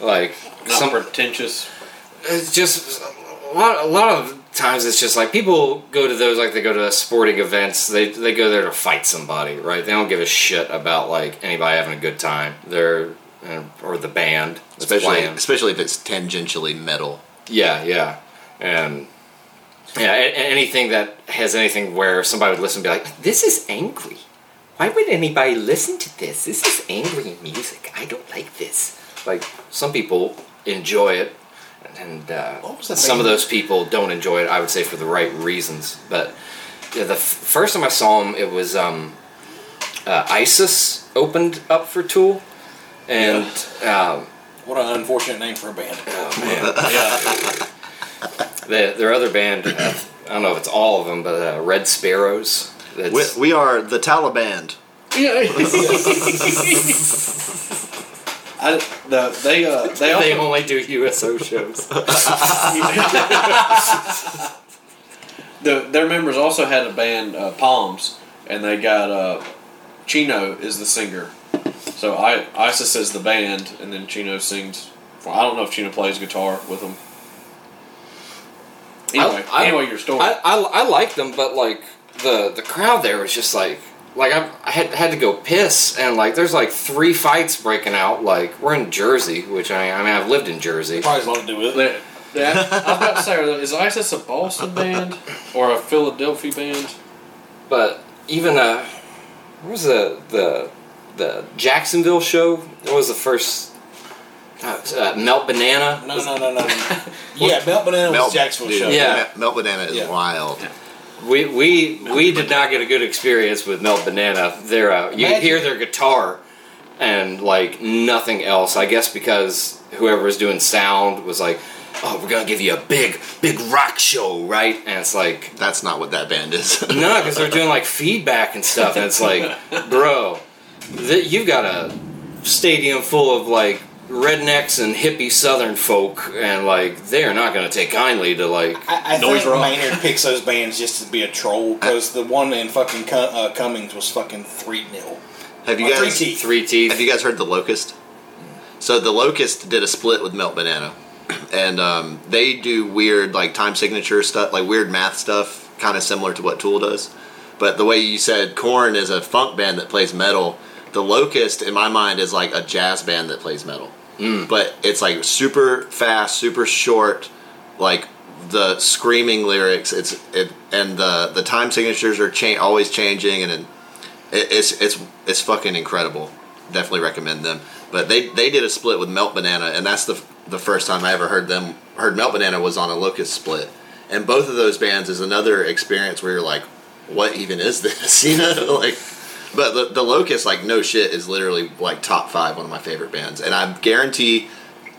like not some. pretentious. It's just a lot. A lot of times, it's just like people go to those like they go to sporting events. They they go there to fight somebody, right? They don't give a shit about like anybody having a good time. They're uh, or the band Especially playing. especially if it's tangentially metal. Yeah, yeah, and yeah, anything that has anything where somebody would listen and be like, This is angry. Why would anybody listen to this? This is angry music. I don't like this. like some people enjoy it, and uh, What was the some of those people don't enjoy it. I would say for the right reasons. But yeah, the f- first time I saw them, it was um, uh, ISIS opened up for Tool, and um, What an unfortunate name for a band. oh (laughs) man, (laughs) the, their other band. Uh, I don't know if it's all of them, but uh, Red Sparowes. We, we are the Taliban. (laughs) I, the, they uh, they they also, only do USO shows. (laughs) the, their members also had a band uh, Palms, and they got uh, Chino is the singer. So I Isis is the band, and then Chino sings. For, I don't know if Chino plays guitar with them. Anyway, I- I- anyway, your story. I, I, I liked them, but like the the crowd there was just like like I, I had had to go piss, and like there's like three fights breaking out. Like we're in Jersey, which I I mean I've lived in Jersey. Probably has a lot to do with it. They- they- I was about to say, is ISIS a Boston band or a Philadelphia band? But even uh, what was the the the Jacksonville show? What was the first? Uh, uh, Melt Banana. No, no, no, no. (laughs) no. yeah, Melt Banana was Melt- Jacksonville dude, show. Yeah. Melt Banana is Yeah. wild. We we we did not get a good experience with Melt Banana. Their uh, you Imagine- hear their guitar and like nothing else. I guess because whoever was doing sound was like, "Oh, we're gonna give you a big big rock show, right?" And it's like, That's not what that band is. (laughs) no, because they're doing like feedback and stuff, and it's like, (laughs) bro, th- you've got a stadium full of like rednecks and hippie Southern folk, and like they are not gonna take kindly to like. I, I Noise think rock. Maynard picks those bands just to be a troll because the one in fucking Cu- uh, Cummings was fucking 3 0. Have you Or guys? three teeth. Three teeth. Have you guys heard the Locust? So the Locust did a split with Melt Banana, (clears throat) and um, they do weird like time signature stuff, like weird math stuff, kind of similar to what Tool does. But the way you said Korn is a funk band that plays metal, the Locust in my mind is like a jazz band that plays metal. Mm. But it's like super fast, super short, like the screaming lyrics. It's it and the the time signatures are cha- always changing, and it, it's it's it's fucking incredible. Definitely recommend them. But they they did a split with Melt Banana, and that's the the first time I ever heard them heard Melt Banana was on a Locust split. And both of those bands is another experience where you're like, what even is this? (laughs) You know, like. But the, the Locust, like no shit, is literally like top five one of my favorite bands, and I guarantee (clears throat)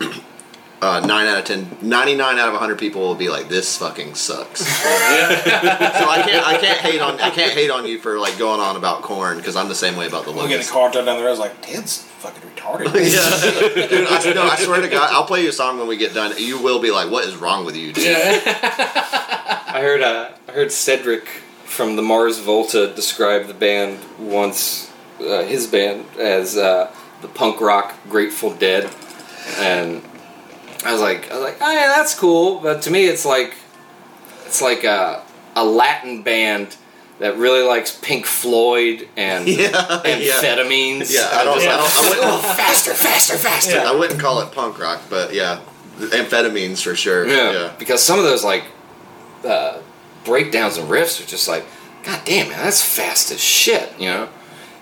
uh, nine out of 10, 99 out of hundred people will be like, "This fucking sucks." (laughs) so I can't I can't hate on I can't hate on you for like going on about Korn because I'm the same way about the Look at the Locust. car drive down the road. I was like, Ted's fucking retarded. (laughs) yeah, dude. I, no, I swear to God, I'll play you a song when we get done. You will be like, "What is wrong with you, dude?" Yeah. (laughs) I heard uh, I heard Cedric from the Mars Volta described the band once, uh, his band as uh, the punk rock Grateful Dead, and I was like, I was like, oh yeah, that's cool. But to me, it's like, it's like a a Latin band that really likes Pink Floyd and (laughs) Yeah, yeah. amphetamines. Yeah, I don't, I, don't I, wouldn't, Faster, faster, faster. I wouldn't call it punk rock, but yeah, amphetamines for sure. Yeah, yeah. because some of those like uh, breakdowns and riffs are just like, God damn man, that's fast as shit, you know.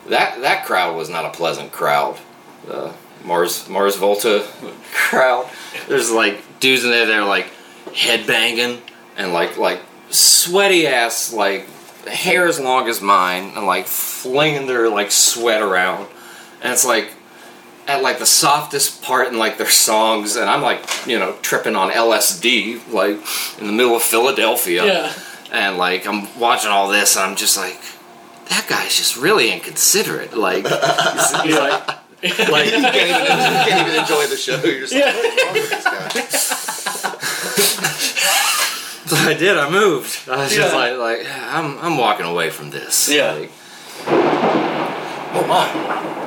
that that crowd was not a pleasant crowd. The Mars Mars Volta (laughs) crowd. There's like dudes in there that are like headbanging and like like sweaty ass like hair as long as mine and like flinging their like sweat around. And it's like at like the softest part in like their songs and I'm like, you know, tripping on LSD like in the middle of Philadelphia. Yeah. And like I'm watching all this and I'm just like that guy's just really inconsiderate. Like (laughs) he's, he's like (laughs) like you, can't even, you can't even enjoy the show. You're just like, what's wrong with this guy? (laughs) I did. I moved. I was just like, like I'm, I'm walking away from this. Yeah. Like, Oh my.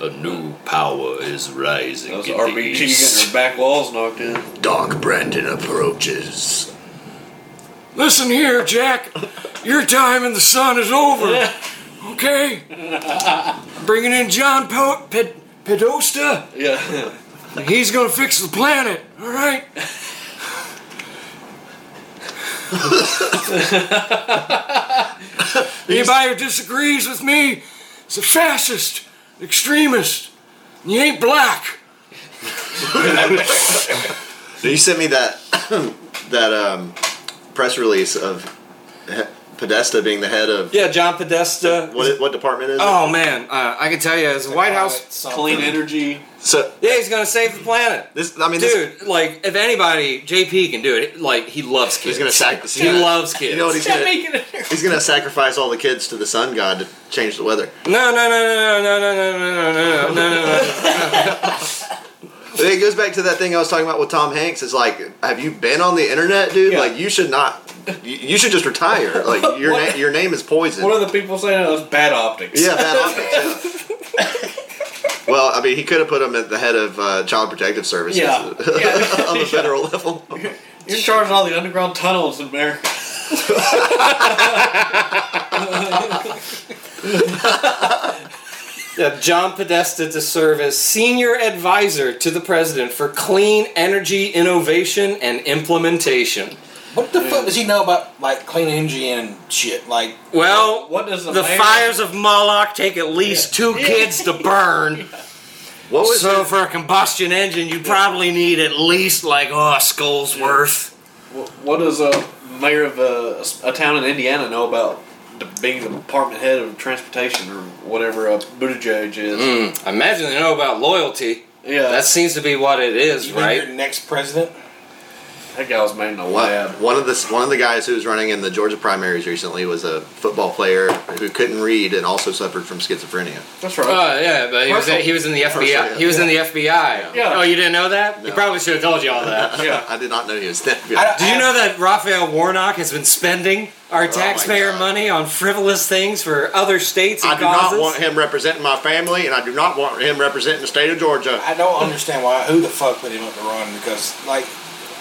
A new power is rising. Those in the RBG east. getting their back walls knocked in. Dark Brandon approaches. Listen here, Jack. Your time in the sun is over. Okay. I'm bringing in John po- Ped- Pedosta. Yeah. He's gonna fix the planet. All right. (laughs) Anybody who disagrees with me is a fascist, extremist. and You ain't black. (laughs) You sent me that (coughs) that um, press release of he- Podesta being the head of Yeah, John Podesta. what what department is it? Oh man, uh, I can tell you, as a White House, Clean energy. So yeah, he's gonna save the planet. this I mean this, Dude, like if anybody, JP can do it. Like he loves kids. he's gonna sac- He loves kids. You know what he's gonna he's gonna sacrifice all the kids to the sun god to change the weather. No, no, no, no, no, no, no, no, no, no, no, no. But it goes back to that thing I was talking about with Tom Hanks. It's like, have you been on the internet, dude? Yeah. Like you should not. You, you should just retire. Like your What? na- your name is poison. What are the people saying? It was bad optics. Yeah, bad optics. Yeah. Well, I mean, he could have put him at the head of uh, Child Protective Services Yeah. (laughs) (laughs) on the federal (laughs) level. You're in charge of all the underground tunnels in America. Yeah, John Podesta to serve as senior advisor to the president for clean energy innovation and implementation. What the fuck does he know about like clean energy and shit? Like, Well, What does the the mayor- fires of Moloch take at least two kids to burn. (laughs) What was So it? for a combustion engine, you probably need at least like oh a skull's worth. Wh- What does a mayor of a, a town in Indiana know about the, being the department head of transportation or whatever a Buttigieg is? Mm, I imagine they know about loyalty. Yeah, That seems to be what it is, you think right? your next president? That guy was made in a One, lab. one of the one of the guys who was running in the Georgia primaries recently was a football player who couldn't read and also suffered from schizophrenia. That's right. Oh yeah, but he was he was in the FBI. Herschel, He was in the FBI. Yeah. Oh, you didn't know that? He probably should have told you all that. (laughs) yeah. I did not know he was that. I- Did you know that Raphael Warnock has been spending our oh, taxpayer God. money on frivolous things for other states and I do causes? not want him representing my family, and I do not want him representing the state of Georgia. I don't understand why. Who the fuck put him up to run? Because like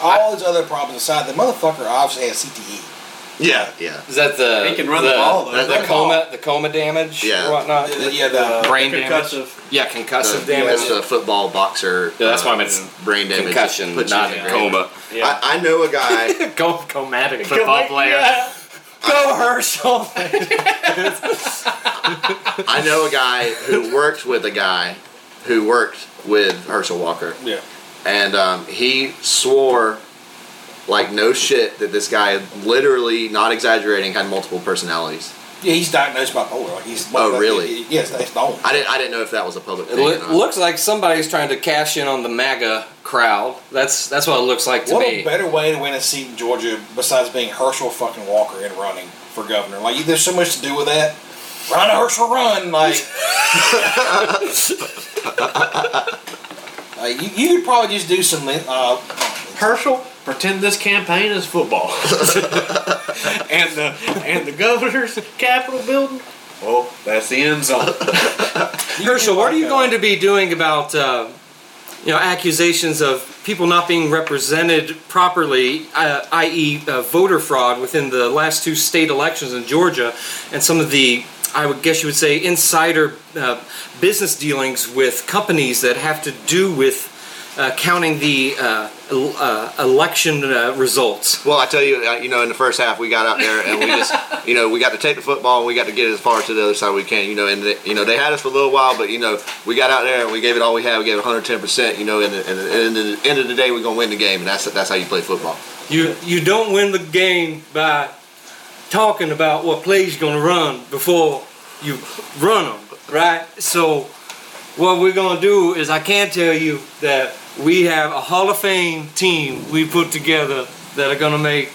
all his other problems aside, the motherfucker obviously has CTE. Yeah, yeah. Is that the He can run the, the ball, though. The, the Run the coma the coma damage Yeah. or whatnot? The- yeah, the Brain damage. concussive. Yeah, concussive the, damage. the football boxer. Yeah, that's uh, why I meant brain damage. concussion, puts not in a a coma. Yeah. I, I know a guy. (laughs) Go comatic football player. Yeah. Go Herschel. (laughs) I know a guy who worked with a guy who worked with Herschel Walker, yeah. And um, he swore like no shit that this guy literally, not exaggerating, had multiple personalities. Yeah, he's diagnosed bipolar. Like he's. Oh, really? Yes, that's the only. I didn't. I didn't know if that was a public It thing. or loo- looks like somebody's trying to cash in on the MAGA crowd. That's that's what it looks like to What me. a better way to win a seat in Georgia besides being Herschel fucking Walker and running for governor? Like, there's so much to do with that. Run, Herschel, run! Like, (laughs) (laughs) (laughs) like you, you could probably just do some. Uh, Herschel, pretend this campaign is football. (laughs) and the and the governor's capitol building. Well, that's the end zone. (laughs) Herschel, what are you going to be doing about uh, you know accusations of people not being represented properly, uh, i.e., uh, voter fraud within the last two state elections in Georgia, and some of the I would guess you would say insider uh, business dealings with companies that have to do with uh, counting the uh, uh, election uh, results. Well, I tell you, uh, you know, in the first half we got out there and we just, (laughs) you know, we got to take the football and we got to get as far to the other side we can, you know, and the, you know they had us for a little while, but you know we got out there and we gave it all we had. We gave 110 percent, you know, and, and, and at the end of the day we're gonna win the game, and that's that's how you play football. You you don't win the game by talking about what plays you're gonna run before you run them, right? So what we're gonna do is I can tell you that we have a Hall of Fame team we put together that are gonna make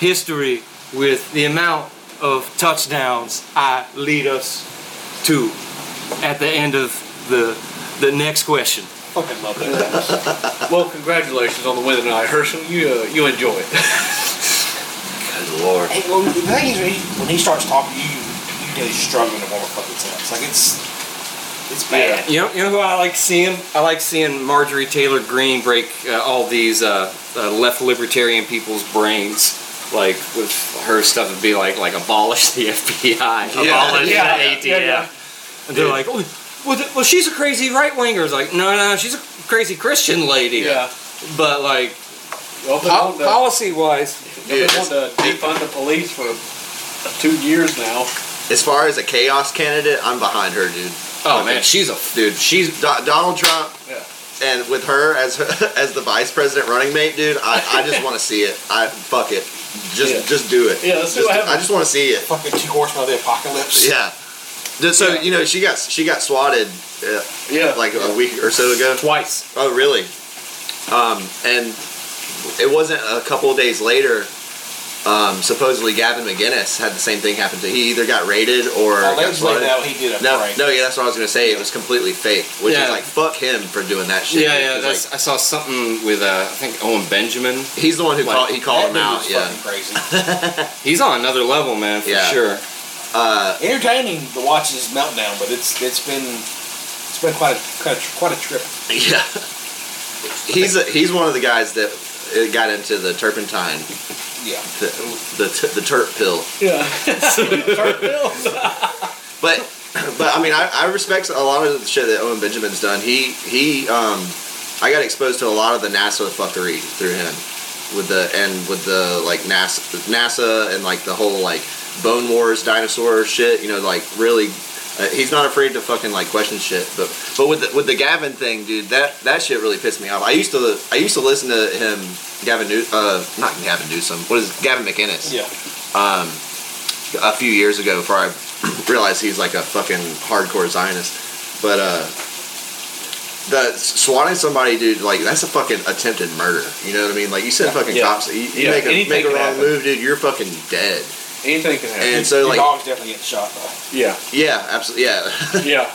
history with the amount of touchdowns I lead us to at the end of the the next question. Fucking love that. Well, congratulations on the win tonight, Herschel. You uh, you enjoy it. (laughs) Good lord. Hey, well, the thing is, when he, starts talking, you you know he's struggling to warm a fucking sentence. Like it's it's bad. You know, you know who I like seeing? I like seeing Marjorie Taylor Greene break uh, all these uh, uh, left libertarian people's brains. Like with her stuff, would be like like abolish the (laughs) FBI, abolish Yeah, the yeah, ATF, yeah, yeah. and they're like, oh, well, well, she's a crazy right winger. It's like, no, no, she's a crazy Christian lady. Yeah. But like Well, po- policy wise, they want to defund the police for two years now. As far as a chaos candidate, I'm behind her, dude. oh man, she's a Dude, she's Do- Donald Trump Yeah. and with her as (laughs) as the vice president running mate, dude, I, I just want to see it. I fuck it. Just Yeah. just do it. Yeah, let's see Just- what. I just want to see it. Fucking two horsemen of the apocalypse. Yeah. Just so Yeah. you know, she got she got swatted uh, Yeah. like a week or so ago. twice. Oh, really? Um, and it wasn't a couple of days later. Um, supposedly Gavin McGinnis had the same thing happen to. He either got raided or got Allegedly, swatted. now he did a No, prank. no, yeah, that's what I was gonna say. It was completely fake, which Yeah. is like fuck him for doing that shit. Yeah, yeah. It's That's I saw something with uh, I think Owen Benjamin. he's the one who like, called. He called him That dude out. was Yeah. fucking crazy. (laughs) He's on another level, man, for Yeah. sure. Uh, Entertaining to watch his meltdown, but it's it's been it's been quite a quite a, quite a trip. yeah. (laughs) he's a, he's one of the guys that uh, got into the turpentine, Yeah. the the, the turp pill. Yeah. (laughs) turp pill. But but I mean I, I respect a lot of the shit that Owen Benjamin's done. He he um I got exposed to a lot of the NASA fuckery through him. With the and with the like NASA NASA and like the whole like Bone Wars dinosaur shit, you know, like really uh, he's not afraid to fucking like question shit. But but with the, with the Gavin thing, dude, that that shit really pissed me off. I used to I used to listen to him Gavin New uh not Gavin Newsom. What is it? Gavin McInnes? Yeah. um, a few years ago before I (clears throat) realized he's like a fucking hardcore Zionist. But uh, the swatting somebody, dude, like that's a fucking attempted murder. You know what I mean? Like you send fucking Yeah. cops, you, you Yeah, make a make a wrong happen. move, dude, you're fucking dead. Anything can happen. And so Your like, dog's definitely getting shot though. yeah. yeah, absolutely, yeah. (laughs) Yeah.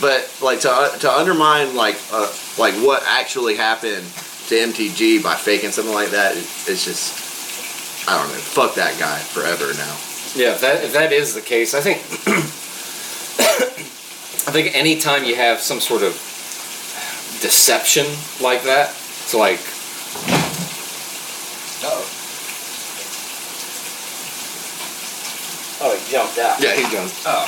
but like to to undermine like uh, like what actually happened to MTG by faking something like that, it, it's just I don't know. Fuck that guy forever now. Yeah, if that if that is the case, I think (clears throat) I think anytime you have some sort of deception like that, it's like Oh. Oh, he jumped out. Yeah, he jumped. Oh,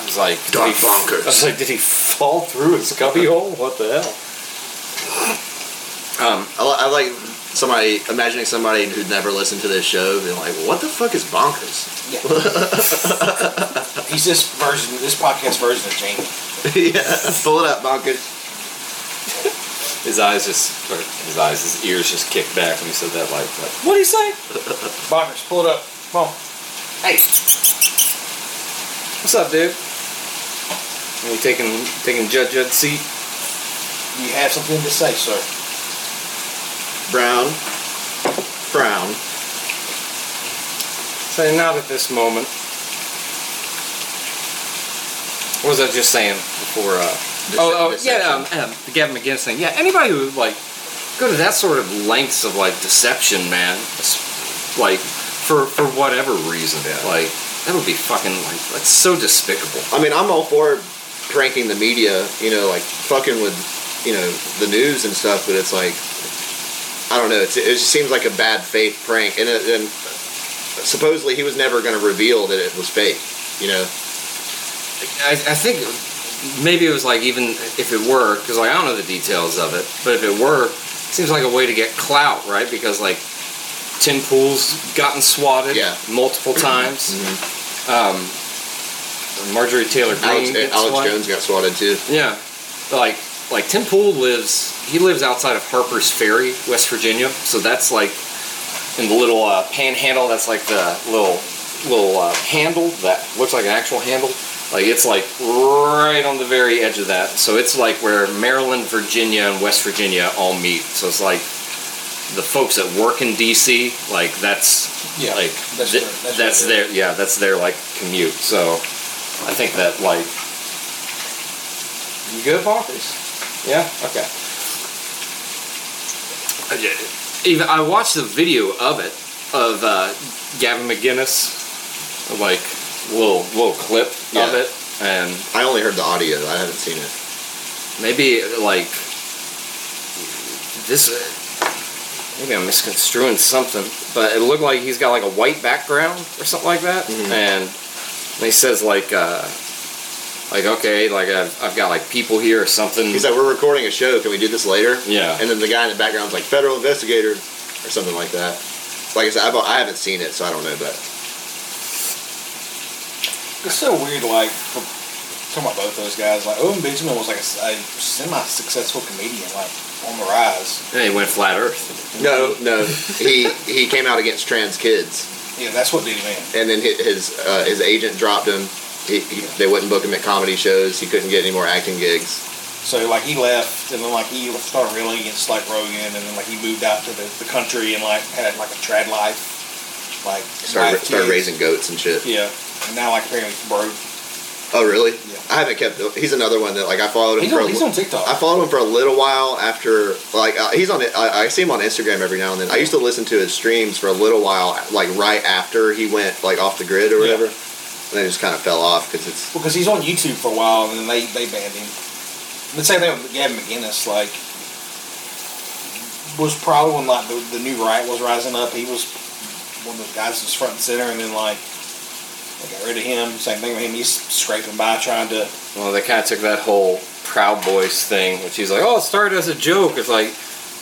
I was like, did Dark he, bonkers. I was like, did he fall through his cubby hole? What the hell? Um, I, li- I like somebody imagining somebody who'd never listened to this show being like, "What the fuck is bonkers?" Yeah. (laughs) He's this version, this podcast version of Jamie. yeah, pull it up, bonkers. (laughs) his eyes just, or his eyes, his ears just kicked back when he said that. Like, like what did he say? (laughs) Bonkers, pull it up. Come on. Hey, what's up, dude? Are you taking taking Judge Judd's seat? You have something to say, sir. Brown, frown. Say not at this moment. What was I just saying before? Uh, oh, oh yeah, um, um, the Gavin McGinnis thing. Yeah, anybody who like go to that sort of lengths of like deception, man, it's, like for for whatever reason, Yeah. like that would be fucking like that's so despicable. I mean, I'm all for pranking the media, you know, like fucking with, you know, the news and stuff. But it's like, I don't know. It's, it just seems like a bad faith prank, and, it, and supposedly he was never going to reveal that it was fake. You know, I, I think maybe it was like even if it were, because like I don't know the details of it, but if it were, it seems like a way to get clout, right? Because like Tim Pool's gotten swatted Yeah. multiple (clears throat) times. Um, Marjorie Taylor Greene Alex, Alex. Jones got swatted too. Yeah, like like Tim Pool lives. He lives outside of Harper's Ferry, West Virginia. So that's like in the little uh, panhandle. That's like the little little uh, handle that looks like an actual handle. Like it's like right on the very edge of that. So it's like where Maryland, Virginia, and West Virginia all meet. So it's like the folks that work in DC. Like that's Yeah, like that's th- their- that's that's their- their yeah that's their like commute. So I think that like you good, Marcus? Yeah. Okay. I ju- Even I watched the video of it of uh, Gavin McGinnis, like little little clip of it, and I only heard the audio. I haven't seen it. maybe like this. Maybe I'm misconstruing something, but it looked like he's got like a white background or something like that, and he says like. Uh, like okay, like I've, I've got like people here or something. He's like, "We're recording a show. Can we do this later?" Yeah. And then the guy in the background's like, "Federal investigator," or something like that. Like I said, I've, I haven't seen it, so I don't know. But It's so weird, like, for, talking about both those guys. Like, Owen Benjamin was like a semi-successful comedian, like, on the rise. Yeah, he went flat Earth. no, no, he he came out against trans kids, Yeah, that's what did him in. and then his uh, his agent dropped him. He, he, they wouldn't book him at comedy shows. He couldn't get any more acting gigs. So, like, he left, and then, like, he started railing against, like, Rogan, and then, like, he moved out to the, the country and, like, had, like, a trad life. Like, Started wife, started raising goats and shit. Yeah. And now, like, apparently he's broke. Oh, really? Yeah. I haven't kept. He's another one that like I followed him He's for. on, a, he's on TikTok. I followed him for a little while after, like, uh, he's on it. I, I see him on Instagram every now and then. I used to listen to his streams for a little while, like right after he went like off the grid or Yeah. whatever, and then it just kind of fell off because it's because he's on YouTube for a while, and then they, they banned him. The same thing with Gavin McGinnis, like, was probably when like the, the new right was rising up. He was one of those guys that was front and center, and then like they got rid of him. Same thing with him. He's scraping by trying to. Well, they kind of took that whole Proud Boys thing, which he's like, oh, it started as a joke. It's like,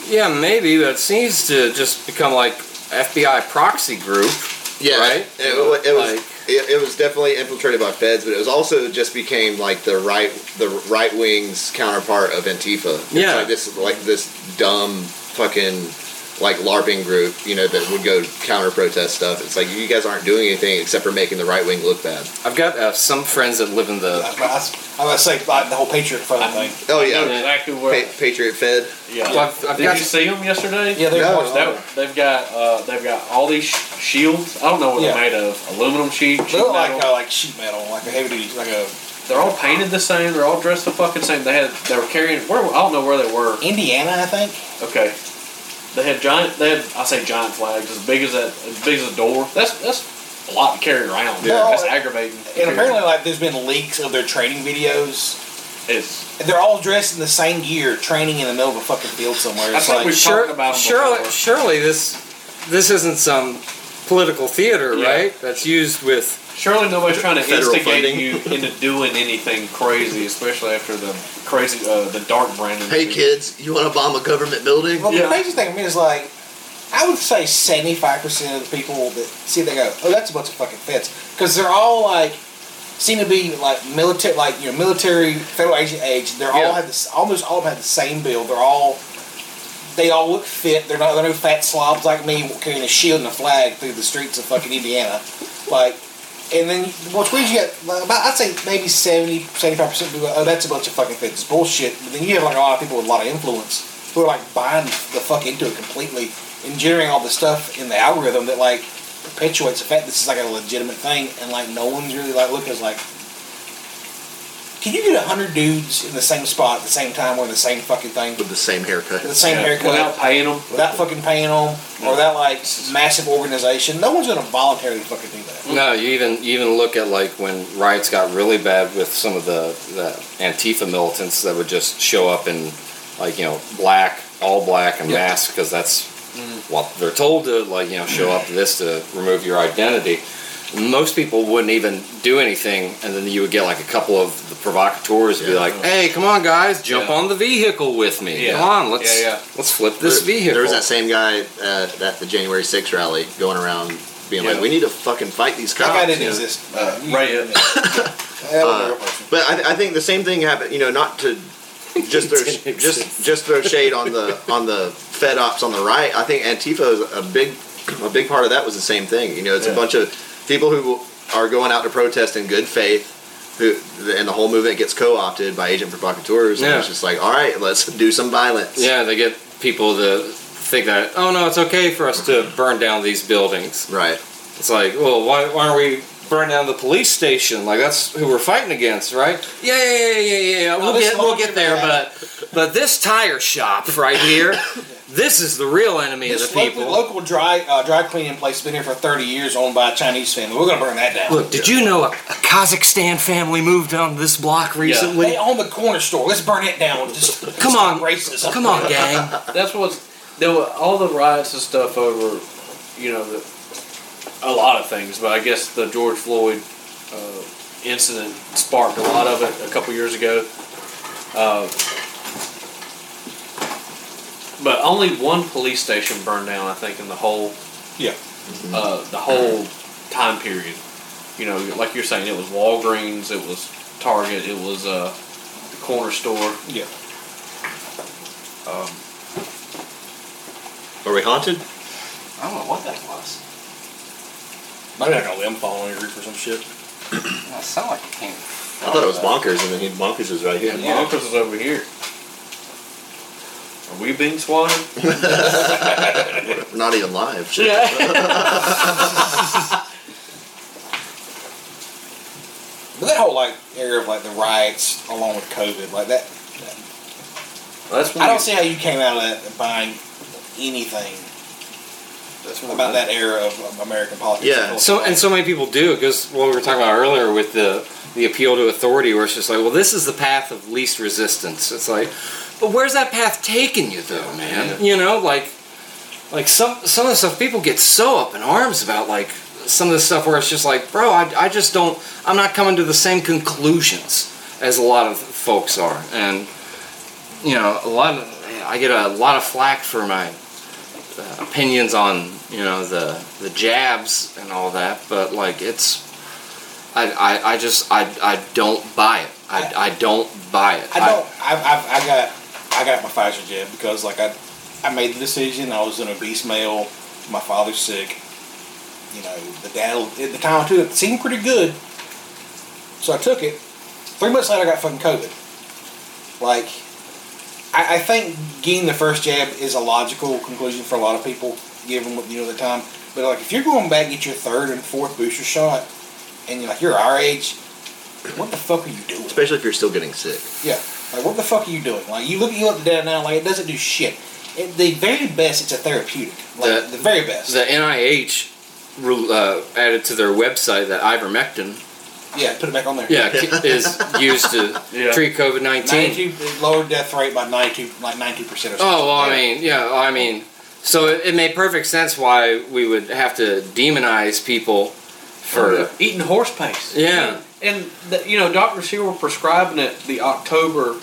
yeah, maybe, but it seems to just become like FBI proxy group, yeah, right? It, wa- it was Like- it, it was definitely infiltrated by feds, but it was also just became like the right the right wing's counterpart of Antifa. It's Yeah. like this like this dumb fucking like LARPing group, you know, that would go counter protest stuff. It's like you guys aren't doing anything except for making the right wing look bad. I've got uh, some friends that live in the. was I was about to say like the whole Patriot Front thing. Oh I know yeah, exactly where. Pa- Patriot Fed. yeah. Well, I've- I've Did got- you see them yesterday? Yeah, they No. watched That, that. they've got uh, they've got all these sh- shields. I don't know what Yeah. they're made of. Aluminum sheet. They sheet look like metal. uh, like sheet metal, like a heavy duty, like a They're all painted the same. They're all dressed the fucking same. They had they were carrying. Where I don't know where they were. Indiana, I think. Okay. They had giant. They had I say giant flags as big as that as big as a door. That's that's a lot to carry around. Yeah. That's aggravating. And apparently, like, there's been leaks of their training videos. it's they're all dressed in the same gear, training in the middle of a fucking field somewhere. I It's think like, we've Sure, talked about 'em surely, before. surely this this isn't some political theater, Yeah. right? That's used with. surely nobody's trying to instigate funding. you (laughs) into doing anything crazy, especially after the crazy uh, the dark Brandon. Hey thing. kids, you want to bomb a government building? well, Yeah. the crazy thing to me is like, I would say 75% of the people that see it, they go, oh, that's a bunch of fucking feds. Because they're all like, seem to be like military, like, you know, military, federal agent age. They're Yeah. all have this, almost all of them have the same build. They're all, they all look fit. They're not, they're no fat slobs like me carrying a shield and a flag through the streets of fucking Indiana. Like, and then what's weird, you got about I'd say maybe 70, 75 percent of people. go, Oh, that's a bunch of fucking feds. It's bullshit. But then you have like a lot of people with a lot of influence who are like buying the fuck into it completely and generating all the stuff in the algorithm that like perpetuates the fact this is like a legitimate thing, and like no one's really like looking as like. Can you get a hundred dudes in the same spot at the same time wearing the same fucking thing With the same haircut. with the same Yeah, haircut without paying them. without fucking paying them or without like massive organization? No one's gonna voluntarily fucking do that. No, you even you even look at like when riots got really bad with some of the, the Antifa militants that would just show up in like you know black, all black and Yeah. mask because that's mm. what they're told to like you know show up to this to remove your identity. Most people wouldn't even do anything, and then you would get like a couple of the provocateurs be like, "Hey, come on, guys, jump Yeah. on the vehicle with me. Yeah. Come on, let's Yeah, yeah. let's flip this There- vehicle." There was that same guy at, at the January 6th rally going around being Yeah. like, "We need to fucking fight these cops." That guy didn't you exist. Uh, right. That was a real person. But I, I think the same thing happened. You know, not to (laughs) just throw, Didn't just just throw shade on the on the Fed ops on the right. I think Antifa is a big a big part of that was the same thing. You know, it's Yeah. a bunch of people who are going out to protest in good faith. Who, and the whole movement gets co-opted by agent provocateurs, and Yeah. it's just like, all right, let's (laughs) do some violence. Yeah, they get people to think that, oh no, it's okay for us to burn down these buildings. Right. It's like, well, why, why aren't we burn down the police station? Like that's who we're fighting against, right? Yeah, yeah, yeah, yeah, yeah. yeah. We'll this get, we'll get there, but but this tire shop right here, (laughs) this is the real enemy of the people. local, local dry uh, dry cleaning place has been here for 30 years, owned by a Chinese family. We're gonna burn that down. Look, did you know a, a Kazakhstan family moved on this block recently? they own the corner store. Let's burn it down. Just (laughs) Come on, racism. come on, gang. (laughs) That's what's there were all the riots and stuff over, you know, the, a lot of things. But I guess the George Floyd uh, incident sparked a lot of it a couple years ago. Uh, but only one police station burned down, I think, in the whole Yeah. uh, the whole time period. You know, like you're saying, it was Walgreens, it was Target, it was uh, the corner store. Yeah. Um, Are we haunted? I don't know what that was. Might have a limb falling on your roof or some shit. (clears throat) That sounded like it came. I thought it was bonkers, and then he bonkers was right here. and Marcus is over here. Are we being swatted? We're not even live. (laughs) Shit. But that whole like area of like the riots along with COVID, like that, That's I don't see how you came out of that buying anything That's about that era of American politics. Yeah. So and so many people do because what we were talking about earlier with the the appeal to authority, where it's just like, well, this is the path of least resistance. It's like, but where's that path taking you, though, man? You know, like, like some some of the stuff people get so up in arms about, like some of the stuff where it's just like, bro, I, I just don't, I'm not coming to the same conclusions as a lot of folks are, and you know, a lot of I get a lot of flack for my uh, opinions on you know the the jabs and all that, but like it's I, I, I just I, I don't buy it. I, I don't buy it. I don't. I, I've I got I got my Pfizer jab because like I I made the decision. I was an obese male. My father's sick. You know, the dad at the time I took it seemed pretty good, so I took it. Three months later, I got fucking COVID. Like, I, I think getting the first jab is a logical conclusion for a lot of people, given what you know the time. But like, if you're going back get your third and fourth booster shot, and you're like you're our age, what the fuck are you doing? Especially if you're still getting sick. Yeah. Like, what the fuck are you doing? Like, you look, at you look at the data now, like, it doesn't do shit. At the very best, it's a therapeutic. Like, The- the, very best. The NIH uh, added to their website that ivermectin yeah, put it back on there. yeah (laughs) is used to Yeah. treat COVID nineteen. 92, it lowered death rate by 92, like 92% or something. Oh well, I mean, yeah, I mean, so it, it made perfect sense why we would have to demonize people for eating horse paste. Yeah. And, and the, you know, doctors here were prescribing it the October,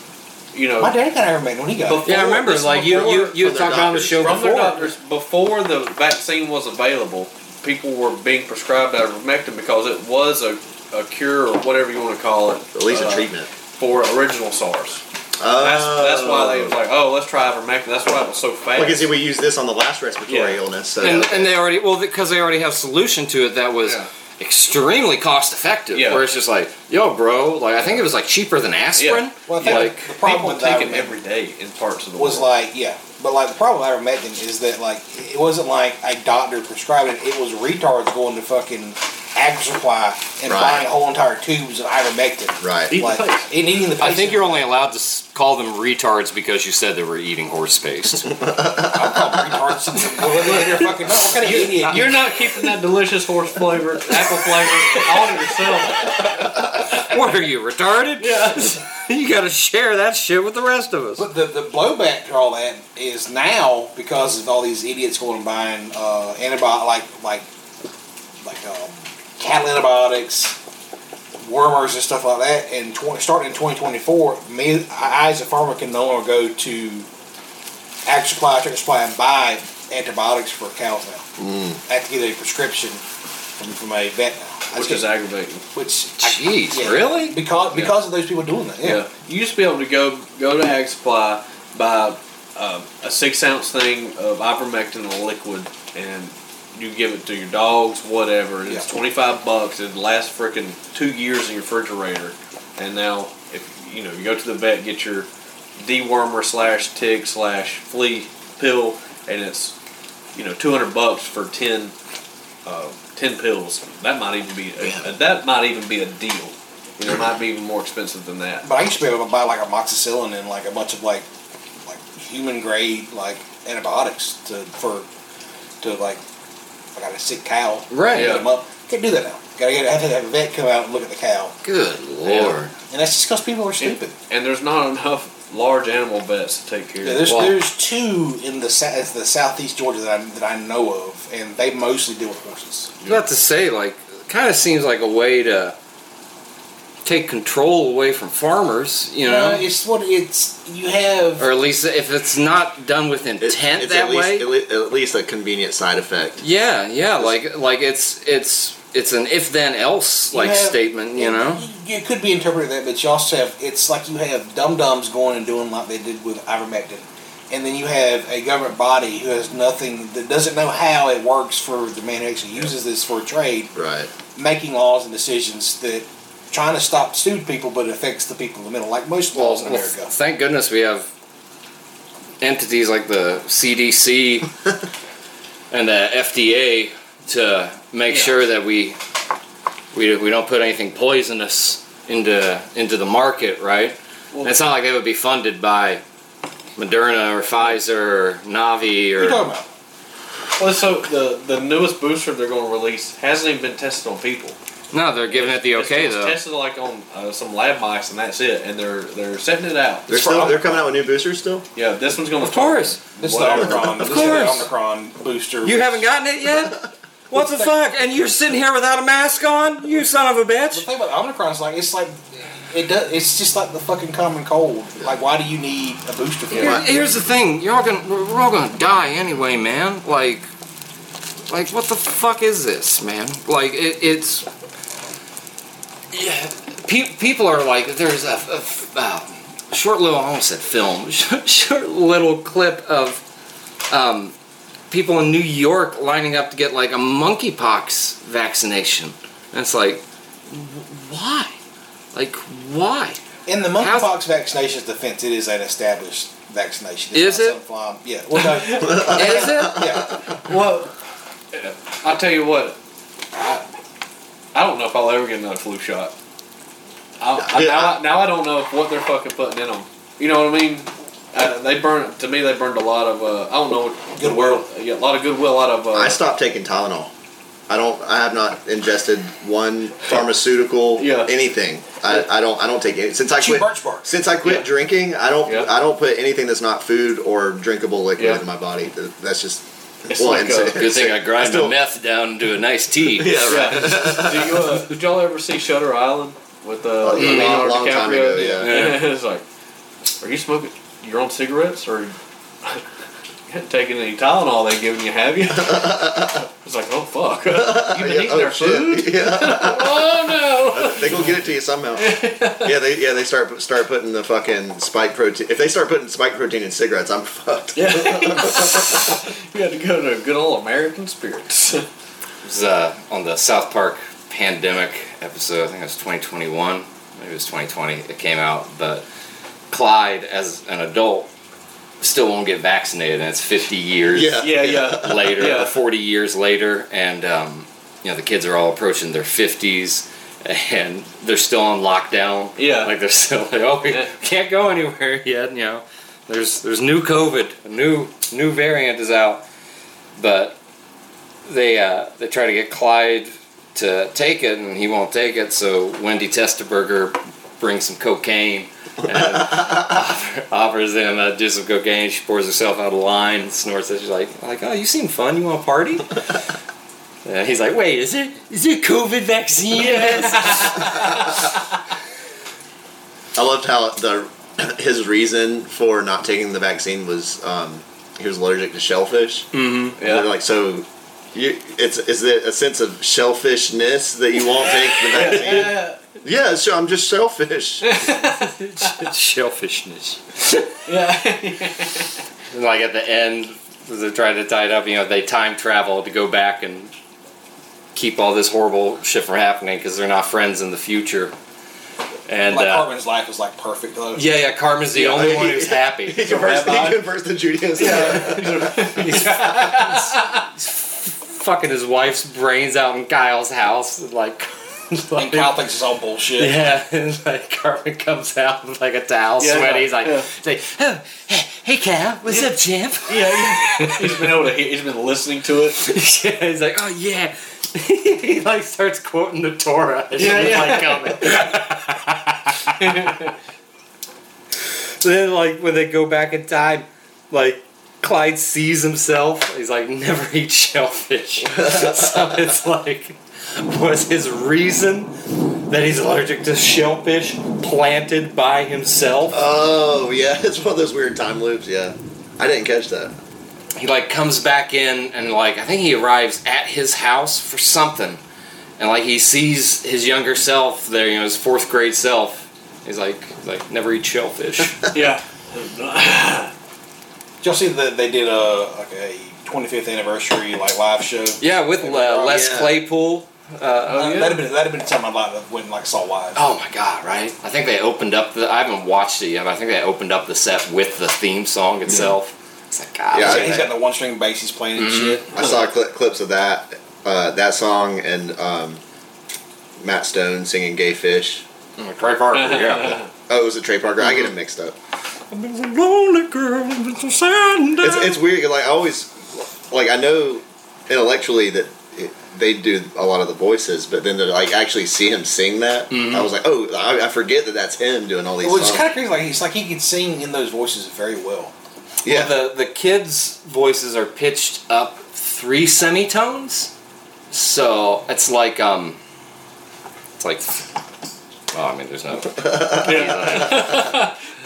you know, My dad got ivermectin when he got it. Before- yeah. I remember, this like you you you talked about on the doctors. show from their before. doctors before the vaccine was available. People were being prescribed ivermectin because it was a, a cure or whatever you want to call it. At least a uh, treatment. for original SARS. Oh. That's, that's why they was like, oh, let's try ivermectin. That's why it was so fast. Like, see, we used this on the last respiratory Yeah. illness. So and, and they already well because they already have solution to it that was Yeah. Extremely cost effective. Yeah. Where it's just like, yo, bro, like I think it was like cheaper than aspirin. Yeah. Well, I think Like the problem with take it every day in parts of the was world. like, yeah. But, like, the problem with ivermectin is that, like, it wasn't like a doctor prescribed it. It was retards going to fucking Ag Supply and Right. buying whole entire tubes of ivermectin. right. Eat the Like, and eating the I think you're only allowed to s- call them retards because you said they were eating horse paste. (laughs) I'm calling retards. Well, look at your fucking- What kind of idiot? You're not keeping that delicious horse flavor, apple flavor, all to yourself. what are you retarded? Yeah. (laughs) you got to share that shit with the rest of us. But the, the blowback to all that is now because of all these idiots going and buying uh, antibiotic like like like um, cattle antibiotics, wormers and stuff like that. And tw- starting in 2024, me, I as a farmer can no longer go to Ag Supply, Tractor Supply, and buy antibiotics for cows now. I have to get a prescription from, from a vet now. I which just is get- aggravating. which I- Jeez, really? Because because of those people doing that. Yeah. Yeah. You used to be able to go go to Ag Supply, buy uh, a six ounce thing of ivermectin liquid, and you give it to your dogs, whatever. and It's twenty five bucks. It lasts freaking two years in your refrigerator. And now, if you know, you go to the vet, get your dewormer slash tick slash flea pill, and it's you know two hundred bucks for ten. Uh, 10 pills that might even be a, that might even be a deal you know it might be even more expensive than that But I used to be able to buy like amoxicillin and like a bunch of like like human grade like antibiotics to for to like I got a sick cow. Right. pick 'em up. Can't do that now. Gotta get have to have a vet come out and look at the cow. Good lord. And that's just because people are stupid. and there's not enough large animal vets to take care Yeah, of there's it. Well- there's two in the the southeast Georgia that I that I know of, and they mostly deal with horses. I was about to say, like, kind of seems like a way to take control away from farmers, you know? Uh, it's what it's you have. or at least if it's not done with intent it's that at least, way. At, at least a convenient side effect. yeah, yeah, like like it's it's it's an if then else like You have- statement, you know? it could be interpreted that, but you also have it's like you have dum dums going and doing like they did with ivermectin, and then you have a government body who has nothing that doesn't know how it works for the man who actually uses this for trade, Right. making laws and decisions that trying to stop stupid people, but it affects the people in the middle, like most laws in Well, America. thank goodness we have entities like the CDC (laughs) and the FDA to make Yeah. sure that we we we don't put anything poisonous into into the market, right? Well- it's not like they would be funded by Moderna or Pfizer or Navi What are you or? Well, so the the newest booster they're going to release hasn't even been tested on people. No, they're giving it the okay it's though. tested like on uh, some lab mice and that's it, and they're they're setting it out. They're still they're coming out with new boosters still. Yeah, this one's going to Of course. This is the Omicron. Of this is the course. Omicron booster. You haven't gotten it yet? (laughs) What the fuck? And you're sitting here without a mask on? You son of a The bitch. thing about Omicron is like it's like it does. It's just like the fucking common cold. Like, why do you need a booster for Here- that? here's the thing, you're all gonna we're we're all gonna die anyway, man. Like, like what the fuck is this, man? Like it, it's yeah. Pe- people are like, there's a uh, short little, I almost said film, (laughs) short little clip of um, people in New York lining up to get like a monkeypox vaccination, and it's like, why? Like, why? In the monkeypox vaccination's defense, it is an established vaccination. Is it? some Yeah. Well, no, (laughs) Is it? yeah. Well, I'll tell you what. I, I don't know if I'll ever get another flu shot. I, I, Yeah. now, I, now I don't know if what they're fucking putting in them. You know what I mean? Uh, they burned to me. They burned a lot of. Uh, I don't know what Goodwill. Yeah, a lot of goodwill out of. Uh, I stopped taking Tylenol. I don't. I have not ingested one pharmaceutical Yeah. anything. I, I don't. I don't take it since I Cheap quit. birch bark. Since I quit Yeah. drinking, I don't. Yeah. I don't put anything that's not food or drinkable liquid Yeah. in my body. That's just. It's well, like, and uh, Good thing I grind the meth down into a nice tea. (laughs) Yeah, right. Yeah. (laughs) Do you, uh, did y'all ever see Shutter Island with uh, Oh, yeah, Leonardo long- long time DiCaprio? ago, yeah. Yeah. (laughs) it's like, are you smoking your own cigarettes or (laughs) taking any Tylenol they giving you? Have you? (laughs) it's like, oh fuck, (laughs) you've been Yeah, eating oh, their shit. food. Yeah. oh no. they gonna get it to you somehow. yeah, they yeah they start start putting the fucking spike protein. If they start putting spike protein in cigarettes, I'm fucked. no! Yeah, you had to go to good old American Spirits. It was uh, on the South Park pandemic episode. I think it was 2021. Maybe it was 2020. It came out, but Clyde, as an adult, still won't get vaccinated, and it's 50 years Yeah. yeah, yeah. later, Yeah. 40 years later, and um, you know the kids are all approaching their 50s, and they're still on lockdown. Yeah. like they're still like, oh, we Yeah. can't go anywhere yet. You know, there's there's new COVID, a new new variant is out, but they uh, they try to get Clyde to take it, and he won't take it. So Wendy Testaburger brings some cocaine and offer, (laughs) offers him uh, just some cocaine. She pours herself out of line and snorts it. She's like, like, oh, you seem fun. You want to party? (laughs) Uh, he's like, wait, is it is it COVID vaccine? (laughs) I loved how the his reason for not taking the vaccine was um, he was allergic to shellfish. Mm-hmm. Yeah. like so. You, it's is it a sense of shellfishness that you won't take the vaccine? Yeah. Yeah, so I'm just selfish. (laughs) Shellfishness. Yeah. And, like at the end, they're trying to tie it up, you know, they time travel to go back and keep all this horrible shit from happening because they're not friends in the future. And Like uh, Cartman's life was like perfect though. yeah, yeah, Cartman's the Yeah, only he- one who's (laughs) happy. he converts, he converts to Judaism. (laughs) He's fucking his wife's brains out in Kyle's house, and, (laughs) like. And Kyle thinks it's all bullshit. Yeah, (laughs) and like Cartman comes out with like a towel, Yeah, sweaty. He's like, yeah. he's like, oh, hey, hey, Cal, what's up, champ? (laughs) Yeah, he- he's been able to. Hear, he's been listening to it. yeah, he's like, oh yeah. he like starts quoting the Torah. Yeah, yeah. like coming. then like when they go back in time, like Clyde sees himself. He's like, never eat shellfish. so it's like, (laughs) was his reason that he's allergic to shellfish planted by himself? Oh yeah, (laughs) it's one of those weird time loops. Yeah, I didn't catch that. he like comes back in and like I think he arrives at his house for something, and like he sees his younger self there, you know, his fourth grade self. He's like, he's like never eat shellfish. (laughs) Yeah. Did y'all see that they did a like a 25th anniversary like live show? yeah, with uh, Les yeah. Claypool. Uh, Uh, That'd have been that'd have been something I like went and like saw live. oh my god, right? I think they opened up the. I haven't watched it yet, but I think they opened up the set with the theme song itself. It's like God. Yeah, He's got- he's got the one string bass he's playing and shit. I saw cli clips of that, uh, that song, and um, Matt Stone singing "Gay Fish." Trey Parker. Yeah. (laughs) Oh, it was a Trey Parker. I get him mixed up. I've been a lonely girl, I've been so sad and It's, it's weird. Like I always, like I know intellectually that it, they do a lot of the voices, but then to like actually see him sing that, I was like, oh, I, I forget that that's him doing all these Well, it's songs. kind of crazy. Like he's like he can sing in those voices very well. yeah, Well, the the kids' voices are pitched up three semitones, so it's like um, it's like. Oh, I mean, there's no. (laughs)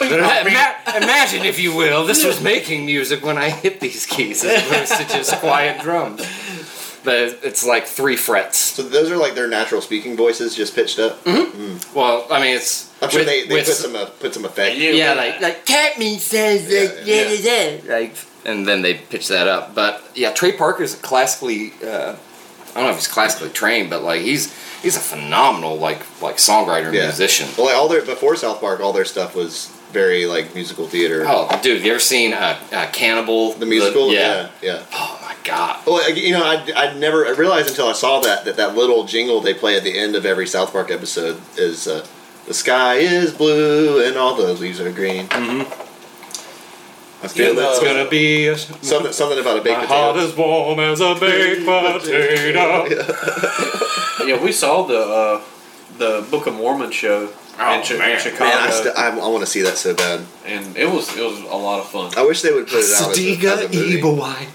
Imagine, if you will, this was making music when I hit these keys as opposed to just quiet drums. But it's like three frets. so those are like their natural speaking voices, just pitched up. Well, I mean, it's. I'm sure with- they, they with- put some uh, put some effect. Yeah, like like Cartman says that. Yeah, Yeah, yeah, yeah. Like, and then they pitch that up. But yeah, Trey Parker Parker's classically. Uh, I don't know if he's classically trained, but like he's he's a phenomenal like like songwriter and Yeah. musician. Well, like all their before South Park, all their stuff was very like musical theater. Oh, dude, have you ever seen uh, uh, Cannibal? the musical, yeah. yeah, yeah. Oh my god. Well, I- you know, I I never realized until I saw that that that little jingle they play at the end of every South Park episode is uh, "The sky is blue and all the leaves are green." Mm-hmm. I feel Yeah, that's gonna be a, something something about a baked my heart potato. is warm as a (laughs) baked potato. (laughs) Yeah, we saw the uh, the Book of Mormon show Oh, in, Chi- man. in Chicago, Man, I, st- I, I want to see that so bad. and it was it was a lot of fun. I wish they would put it out as a, as a movie. eye.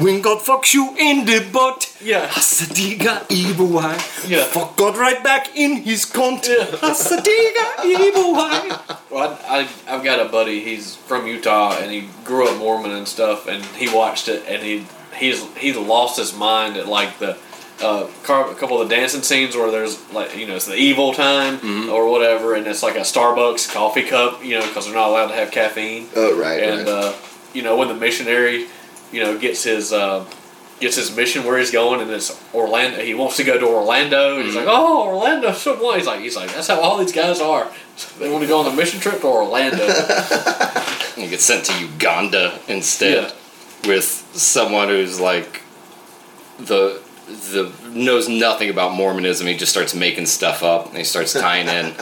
when God fucks you in the butt. Yeah. Hasa Diga Eebowai. Yeah. Fuck God right back in his cunt. Hasa Diga Eebowai. Well, I, I I've got a buddy. He's from Utah, and he grew up Mormon and stuff. And he watched it, and he he's he lost his mind at like the uh, a couple of the dancing scenes where there's like you know it's the evil time or whatever, and it's like a Starbucks coffee cup, you know, because they're not allowed to have caffeine. Oh right, and right. uh, you know when the missionary you know gets his uh, gets his mission where he's going and it's Orlando he wants to go to Orlando and he's like oh Orlando so what? He's like he's like that's how all these guys are. They want to go on a mission trip to Orlando. (laughs) You get sent to Uganda instead with someone who's like the the knows nothing about Mormonism. He just starts making stuff up and he starts tying in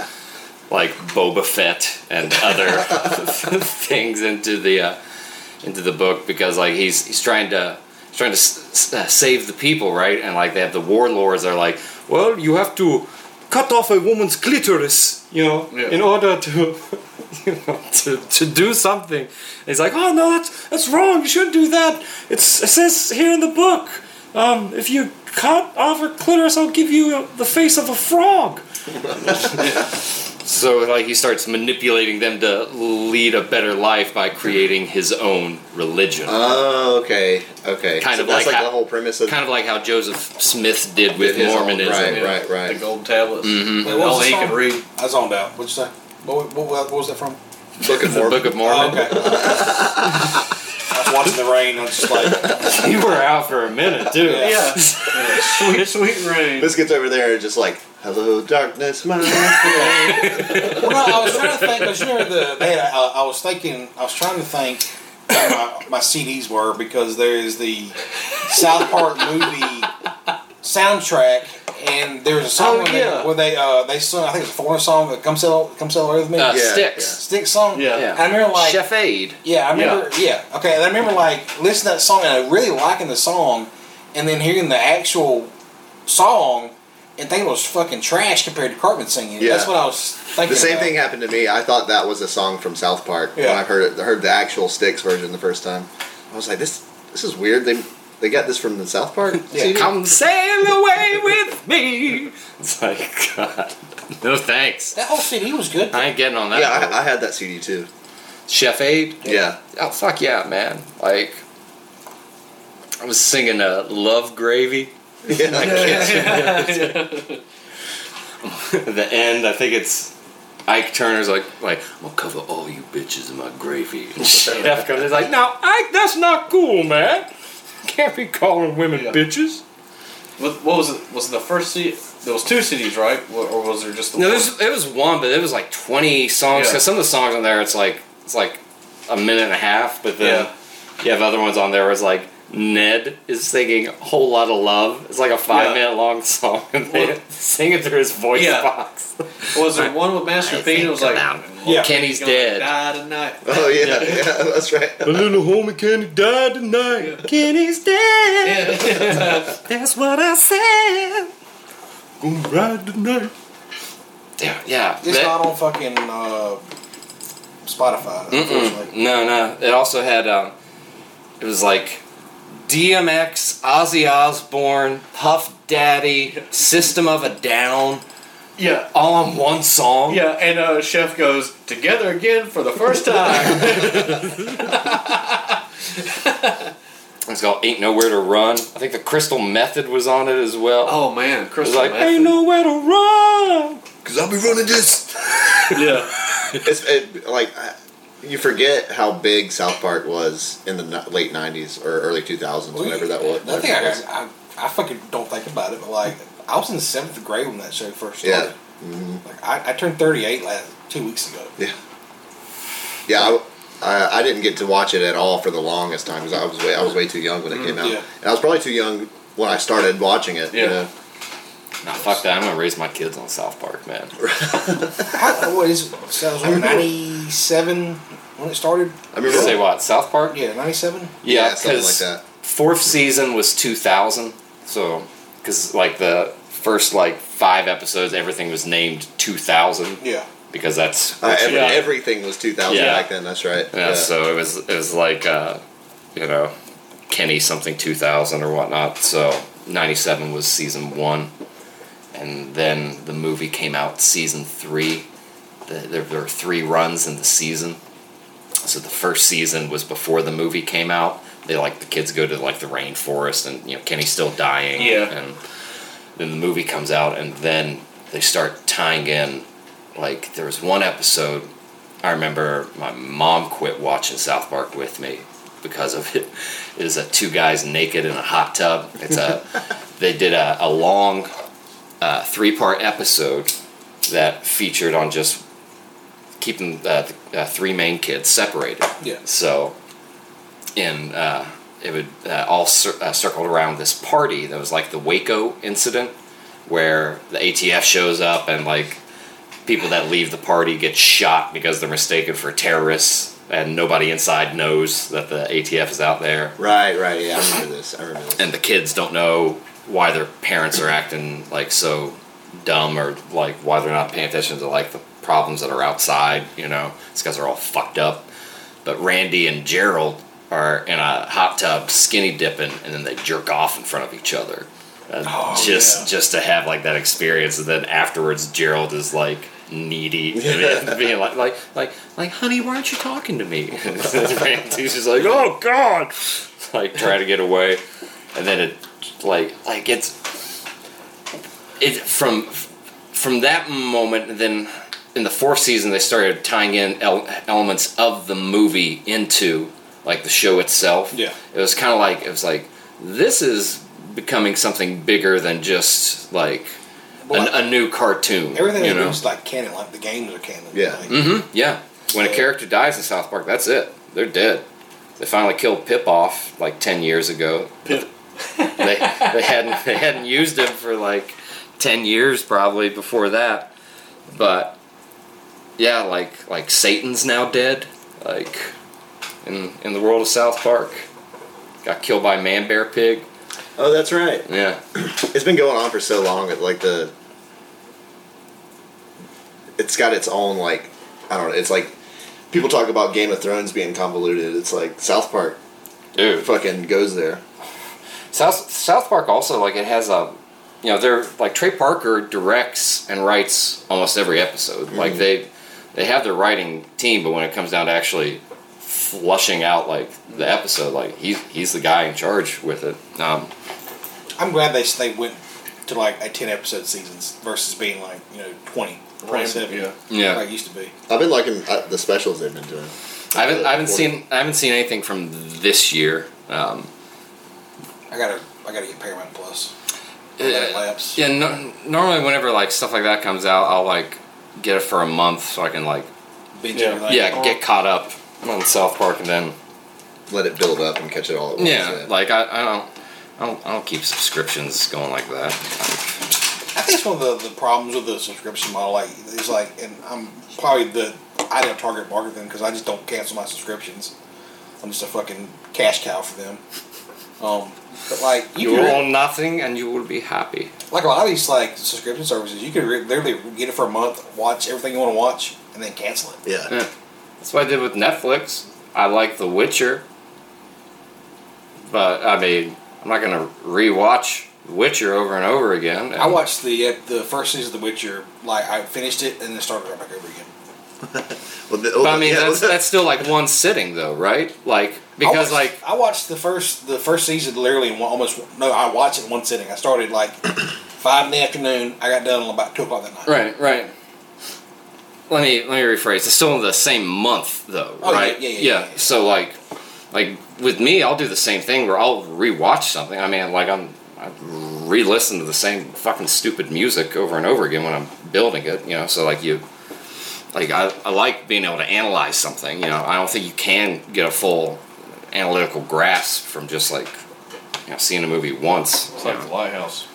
like Boba Fett and other (laughs) (laughs) things into the uh, into the book because like he's he's trying to he's trying to s- s- uh, save the people, right? And like they have the warlords are like, well, you have to cut off a woman's clitoris, you know, Yeah. in order to (laughs) you know to, to do something. And he's like, oh no, that's that's wrong. You shouldn't do that. It's it says here in the book um, if you cut off her clitoris, I'll give you the face of a frog. so, like, he starts manipulating them to lead a better life by creating his own religion. Oh, okay, okay. Kind So of that's like like how- the whole premise of kind of like how Joseph Smith did with his own- Mormonism. right, Yeah. right, right. The golden tablets. Mm-hmm. Wait, what was Only the he could read. I zoned out. What'd you say? What, what, what was that from? Book of Mormon. Book of Mormon. Oh, okay. (laughs) I was watching the rain. I was just like, (laughs) You were out for a minute too. Yeah. Yeah. Sweet, sweet rain. This gets over there and just like, hello, darkness, my (laughs) friend. well, no, I was trying to think. Because you remember the they had, a- I, I was thinking. I was trying to think where my, my CDs were because there is the South Park movie soundtrack, and there's a song Oh, where, yeah. they, where they uh they sung. I think it's a foreign song. uh, Come sail, come sail away with me. Uh, Yeah, Styx. Stick song. Yeah. Yeah. And I remember like Chef Aid. Yeah, I remember. Yeah. okay. And I remember like listening to that song and I really liking the song, and then hearing the actual song and thinking it was fucking trash compared to Cartman singing. Yeah. That's what I was thinking. The same about. thing happened to me. I thought that was a song from South Park when I heard it. Heard the actual Styx version the first time. I was like, this this is weird. They they got this from the South Park. (laughs) Yeah. CD? Come sail away with me. It's like God. No thanks. That whole CD was good. I ain't getting on that. Yeah. I, I had that CD too. Chef Aid. Yeah. Oh fuck yeah, man! Like I was singing uh, "Love Gravy." (laughs) Yeah. I can't (laughs) the end. I think it's Ike Turner's like, like I'm gonna cover all you bitches in my gravy. And Chef comes, he's like, no, Ike, that's not cool, man. (laughs) Can't be calling women Yeah. bitches. What, what was it? Was it the first CD? There was two CDs, right? Or or was there just the No, one? there's, it was one, but it was like 20 songs. Yeah. Because some of the songs on there, it's like it's like a minute and a half. But then Yeah. you have other ones on there where it's like Ned is singing a whole lot of love. It's like a five Yeah. minute long song, and they Well- sing it through his voice Yeah. box. Was there one with Master I P? and It was like, Yeah. Kenny's dead. Die tonight. (laughs) Oh yeah, (laughs) yeah, that's right. A little homie Kenny died tonight. Kenny's dead. (laughs) That's what I said. Gonna ride tonight. Yeah, yeah. It's that- not on fucking uh, Spotify, Mm-mm. No, no. It also had um, it was like DMX, Ozzy Osbourne, Puff Daddy, System of a Down, Yeah. all on one song. Yeah, and uh, Chef goes, together again for the first time. (laughs) It's called Ain't Nowhere to Run. I think the Crystal Method was on it as well. oh, man. it Crystal like Method. Ain't nowhere to run. Cause I'll be running this. Yeah. (laughs) It's it, like uh, you forget how big South Park was in the late '90s or early 2000s, whenever that was. I think I, was. I, I fucking don't think about it, but like I was in seventh grade when that show first Yeah. started. Mm-hmm. Like I, I turned thirty eight last two weeks ago. Yeah. Yeah, I, I, I didn't get to watch it at all for the longest time because I was way I was way too young when it mm, came out, yeah. and I was probably too young when I started watching it. You Yeah. know? Nah, fuck that. I'm gonna raise my kids on South Park, man. How, what is so it was like ninety seven when it started? I remember Say what? South Park? Yeah, ninety seven. Yeah, something like because that. fourth season was 2000. So, because like the first like five episodes, everything was named 2000 Yeah. because that's Uh, every, Yeah. Everything was 2000 Yeah. back then. That's right. yeah, So it was it was like uh, you know Kenny something 2000 or whatnot. So 97 was season one, and then the movie came out season three. The, there, there were three runs in the season. So the first season was before the movie came out. They like the kids go to like the rainforest, and you know Kenny's still dying. Yeah. And then the movie comes out, and then they start tying in. Like there was one episode. I remember my mom quit watching South Park with me because of it. It is a two guys naked in a hot tub. It's a. (laughs) they did a, a long uh, three part episode that featured on just keeping uh, the uh, three main kids separated. Yeah. So, in uh, it would uh, all cir- uh, circled around this party that was like the Waco incident, where the ATF shows up and like people that leave the party get shot because they're mistaken for terrorists, and nobody inside knows that the ATF is out there Right, right. Yeah, I remember this. I remember this. and the kids don't know why their parents are acting like so dumb or like why they're not paying attention to like the problems that are outside you know it's because they're all fucked up but randy and gerald are in a hot tub skinny dipping, and then they jerk off in front of each other. Uh, Oh, just yeah. just to have like that experience, and then afterwards Gerald is like needy, (laughs) being like like like like, honey, why aren't you talking to me? (laughs) And Randy's just like, oh god, (laughs) like trying to get away, and then it like like it's it from from that moment and then in the fourth season they started tying in el- elements of the movie into like the show itself Yeah. it was kind of like it was like this is becoming something bigger than just like Well, an, a new cartoon Everything you know is like canon, like the games are canon. Yeah. Like, hmm yeah when a character dies in south park that's it they're dead they finally killed pip off like 10 years ago Pip. They, they hadn't they hadn't used him for like 10 years probably before that but yeah like like satan's now dead like in in the world of south park got killed by man bear pig Oh, that's right. yeah (clears throat) It's been going on for so long that like the it's got its own like I don't know. It's like people talk about Game of Thrones being convoluted. It's like South Park dude fucking goes there. South south park also like it has a you know they're like trey parker directs and writes almost every episode like they they have their writing team but when it comes down to actually flushing out like the episode like he's he's the guy in charge with it um I'm glad they they went to like a ten episode seasons versus being like you know 20, 27, Yeah. Yeah. like it used to be. I've been liking uh, the specials they've been doing. I haven't, I haven't seen I haven't seen anything from this year. Um, I gotta I gotta get Paramount Plus. Uh, Let it lapse. yeah, no, normally whenever like stuff like that comes out, I'll like get it for a month so I can like Binge Yeah. everything. yeah get caught up on South Park and then Let it build up and catch it all at once. yeah like I, I don't I don't I don't keep subscriptions going like that. I think it's one of the, the problems with the subscription model. Like, it's like, and I'm probably the ideal target market then because I just don't cancel my subscriptions. I'm just a fucking cash cow for them. Um, but like, you You can re- own nothing and you will be happy. like a lot of these like subscription services, you could re- literally get it for a month, watch everything you want to watch, and then cancel it. Yeah. Yeah. That's what I did with Netflix. I like The Witcher, but I mean I'm not gonna rewatch The Witcher over and over again. I watched the uh, the first season of The Witcher. Like, I finished it and then started right back over again. (laughs) Well, the, But I mean, yeah, that's well, that's still like one sitting though, right? Like because I watched, like I watched the first the first season literally in one, almost no I watched it in one sitting. I started like (coughs) five in the afternoon. I got done about two o'clock that night. right, right. Let me let me rephrase. It's still in the same month though, Oh, yeah, right? yeah, yeah, yeah, yeah. So like, like with me, I'll do the same thing where I'll rewatch something. I mean, like I'm. I re-listen to the same fucking stupid music over and over again when I'm building it, you know. So like you, like I, I like being able to analyze something. You know, I don't think you can get a full analytical grasp from just like you know seeing a movie once. It's like know. the Lighthouse.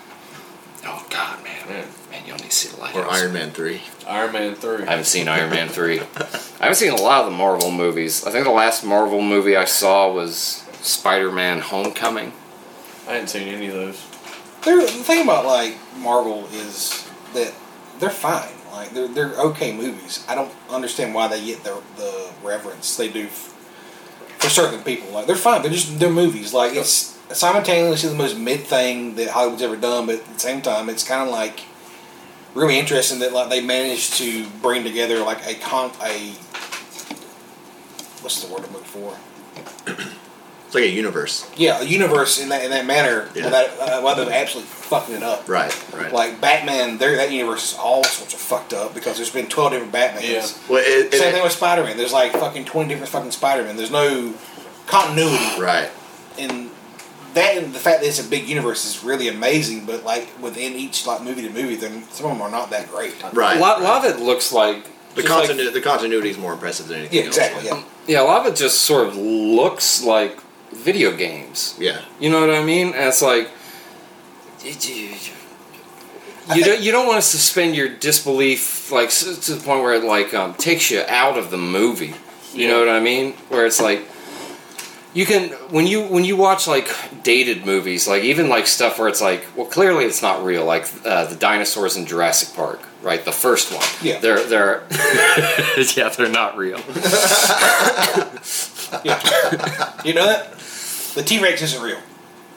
Oh God, man, Yeah. man, you don't need to see the light. or Iron Man three. Iron Man 3. I haven't seen Iron Man three. I haven't seen a lot of the Marvel movies. I think the last Marvel movie I saw was Spider-Man: Homecoming. I hadn't seen any of those. They're, the thing about like Marvel is that they're fine. Like they're they're okay movies. I don't understand why they get the the reverence they do f- for certain people. Like they're fine. They're just they're movies. Like it's simultaneously the most mid thing that Hollywood's ever done, but at the same time, it's kind of like really interesting that like they managed to bring together like a con a what's the word I'm looking for? It's like a universe. Yeah, a universe in that in that manner Yeah. without uh, without them absolutely fucking it up. Right. Right. Like Batman, there that universe is all sorts of fucked up because there's been twelve different Batmans. Yeah. well, it, Same it- thing with Spider Man. There's like fucking twenty different fucking Spider Man. There's no continuity right. in that. And the fact that it's a big universe is really amazing. But like within each like movie to movie, then some of them are not that great. Right. A lot, a lot of it looks like The just like- the continuity is more impressive than anything Yeah, exactly. else. Yeah. yeah, a lot of it just sort of looks like video games. Yeah. You know what I mean? And it's like you, you, you don't you don't want to suspend your disbelief like to the point where it like um, takes you out of the movie. You know what I mean? Where it's like you can when you when you watch like dated movies, like even like stuff where it's like, well, clearly it's not real, like uh, the dinosaurs in Jurassic Park, right? The first one. Yeah. They're they're (laughs) yeah, they're not real. (laughs) (laughs) Yeah. (laughs) you know that? The T Rex isn't real.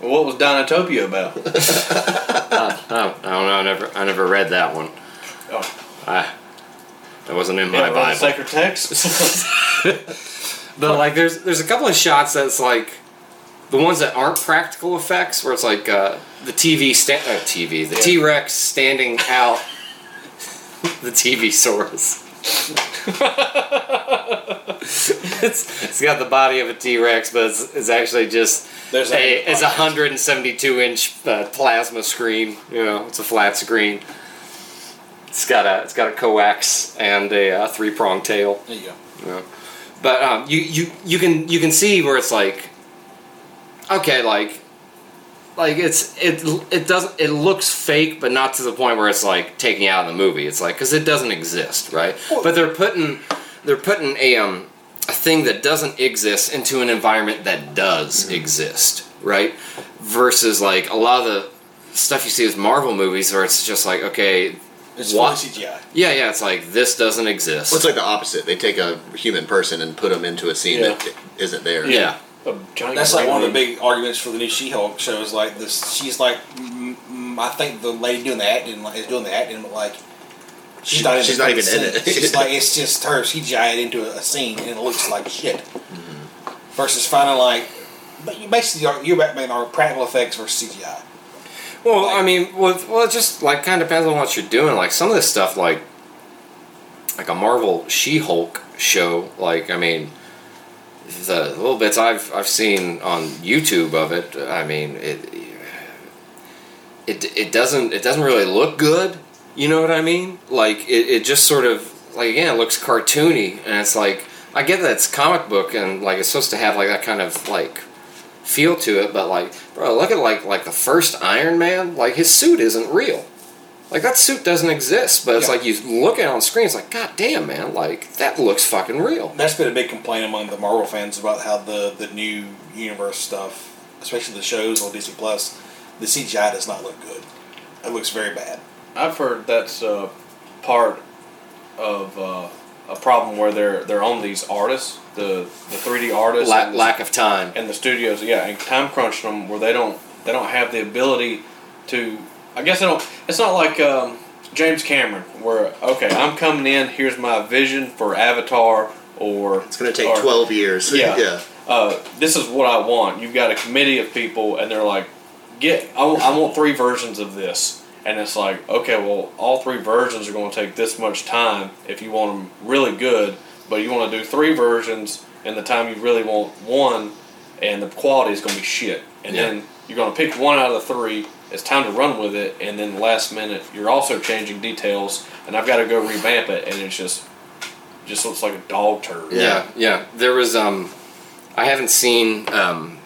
Well, what was Dinotopia about? (laughs) I don't, I don't know. I never, I never read that one. Oh. I, that wasn't in Yeah, my right, Bible. Sacred text. (laughs) But like, there's there's a couple of shots that's like the ones that aren't practical effects, where it's like uh, the TV sta- uh, TV, the Yeah. T Rex standing out the TV source. (laughs) it's, it's got the body of a T Rex, but it's, it's actually just There's a it's a hundred and seventy two inch uh, plasma screen. You know, it's a flat screen. It's got a it's got a coax and a uh, three prong tail. There you go. Yeah. But um, you, you you can you can see where it's like, okay, like, like it's it it doesn't it looks fake, but not to the point where it's like taking out of the movie. It's like because it doesn't exist, right? But they're putting they're putting a um a thing that doesn't exist into an environment that does exist, right? Versus like a lot of the stuff you see with Marvel movies, where it's just like, okay, It's What? CGI. yeah, yeah, it's like this doesn't exist. Well, it's like the opposite. They take a human person and put them into a scene Yeah. that isn't there. yeah. A giant That's like one of the big arguments for the new She-Hulk show. Is like this. She's like, mm, mm, I think the lady doing the acting like, is doing the acting, but like, she's She- not. She's not even scene. in it. She's like, it's (laughs) just her CGI into a, a scene, and it looks like shit. Versus finding like, but you basically are you're Batman are practical effects versus CGI. Well, Like- I mean, well, well, it just like kind of depends on what you're doing. Like some of this stuff, like like a Marvel She-Hulk show. Like, I mean, the little bits I've I've seen on YouTube of it. I mean, it it it doesn't it doesn't really look good. You know what I mean? Like it, it just sort of like again, it looks cartoony, and it's like I get that it's comic book and like it's supposed to have like that kind of like feel to it, but like, bro, look at like like the first Iron Man. Like his suit isn't real. Like that suit doesn't exist, but it's Yeah. like you look at it on screen. It's like, god damn, man! Like that looks fucking real. That's been a big complaint among the Marvel fans about how the the new universe stuff, especially the shows on Disney Plus, the CGI does not look good. It looks very bad. I've heard that's uh, part of uh, a problem where they're they're on these artists, the the three D artists, La- and, the, lack of time. and the studios, yeah, and time crunch them where they don't they don't have the ability to. I guess they don't. It's not like um, James Cameron, where okay, I'm coming in. Here's my vision for Avatar, or It's going to take or- 12 years. Yeah. yeah. uh, this is what I want. You've got a committee of people, and they're like, get, I, w- I want three versions of this. And it's like, okay, well, all three versions are going to take this much time if you want them really good, but you want to do three versions in the time you really want one, and the quality is going to be shit. And Yeah. then you're going to pick one out of the three. It's time to run with it, and then last minute you're also changing details, and I've got to go revamp it, and it's just, just looks like a dog turd. Yeah, yeah. There was um, I haven't seen um,